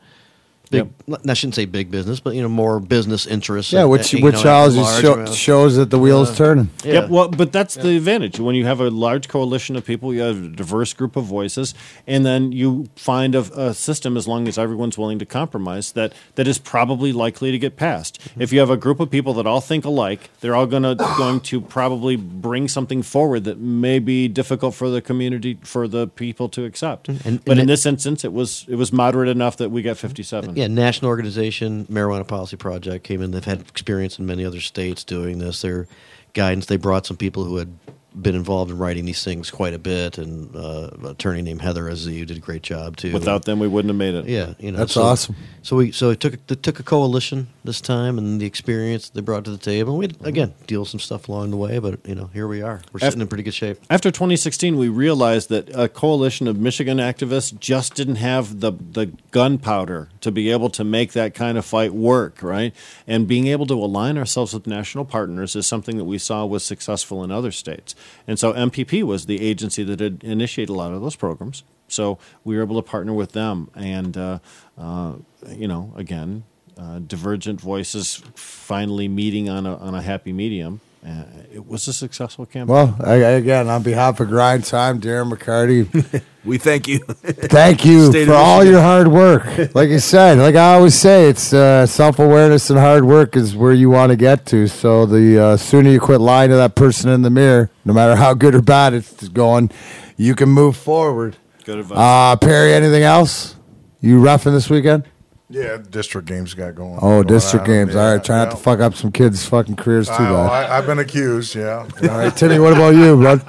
big. I shouldn't say big business, but you know more business interests. yeah, uh, which you which know, at always show, shows that the wheel's turning. Yeah. Yep. Well, but that's the advantage when you have a large coalition of people. You have a diverse group of voices, and then you find a, a system as long as everyone's willing to compromise that that is probably likely to get passed. If you have a group of people that all think alike, they're all going to going to probably bring something forward that may be difficult for the community for the people to accept. And- but and in it- this instance, it was it was moderate enough that we got fifty seven. Yeah, National Organization Marijuana Policy Project came in. They've had experience in many other states doing this. Their guidance. They brought some people who had been involved in writing these things quite a bit, and uh, an attorney named Heather Aziz did a great job too. Without them, we wouldn't have made it. yeah, you know, That's so- awesome. So we so it took it took a coalition this time, and the experience they brought to the table. We again deal some stuff along the way, but you know here we are. We're sitting in pretty good shape. After 2016, we realized that a coalition of Michigan activists just didn't have the, the gunpowder to be able to make that kind of fight work, right? And being able to align ourselves with national partners is something that we saw was successful in other states. And so MPP was the agency that had initiated a lot of those programs. So we were able to partner with them. And, uh, uh, you know, again, uh, divergent voices finally meeting on a, on a happy medium. Uh, it was a successful campaign. Well, I, I- again, on behalf of Grind Time, Darren McCarty, we thank you. thank you State for all your hard work. Like you said, like I always say, it's uh, self awareness and hard work is where you want to get to. So the uh, sooner you quit lying to that person in the mirror, no matter how good or bad it's going, you can move forward. Good advice. Uh, Perry, anything else? You roughing this weekend? Yeah, district games got going. Oh, going district on. games. All Yeah, right, try not to fuck up some kids' fucking careers too I, know, bad. I, I've been accused. Yeah. All right, Timmy, what about you, bud?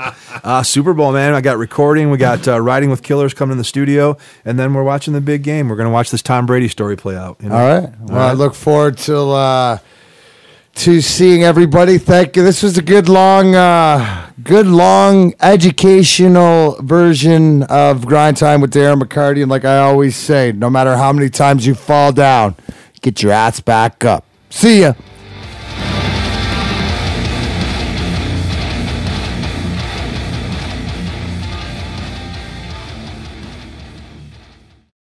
Uh, Super Bowl, man. I got recording. We got uh, Riding with Killers coming in the studio, and then we're watching the big game. We're going to watch this Tom Brady story play out. you know? All right. Well, I look forward to uh, to seeing everybody. Thank you. This was a good long, uh, good long educational version of Grind Time with Darren McCarty. And like I always say, no matter how many times you fall down, get your ass back up. See ya.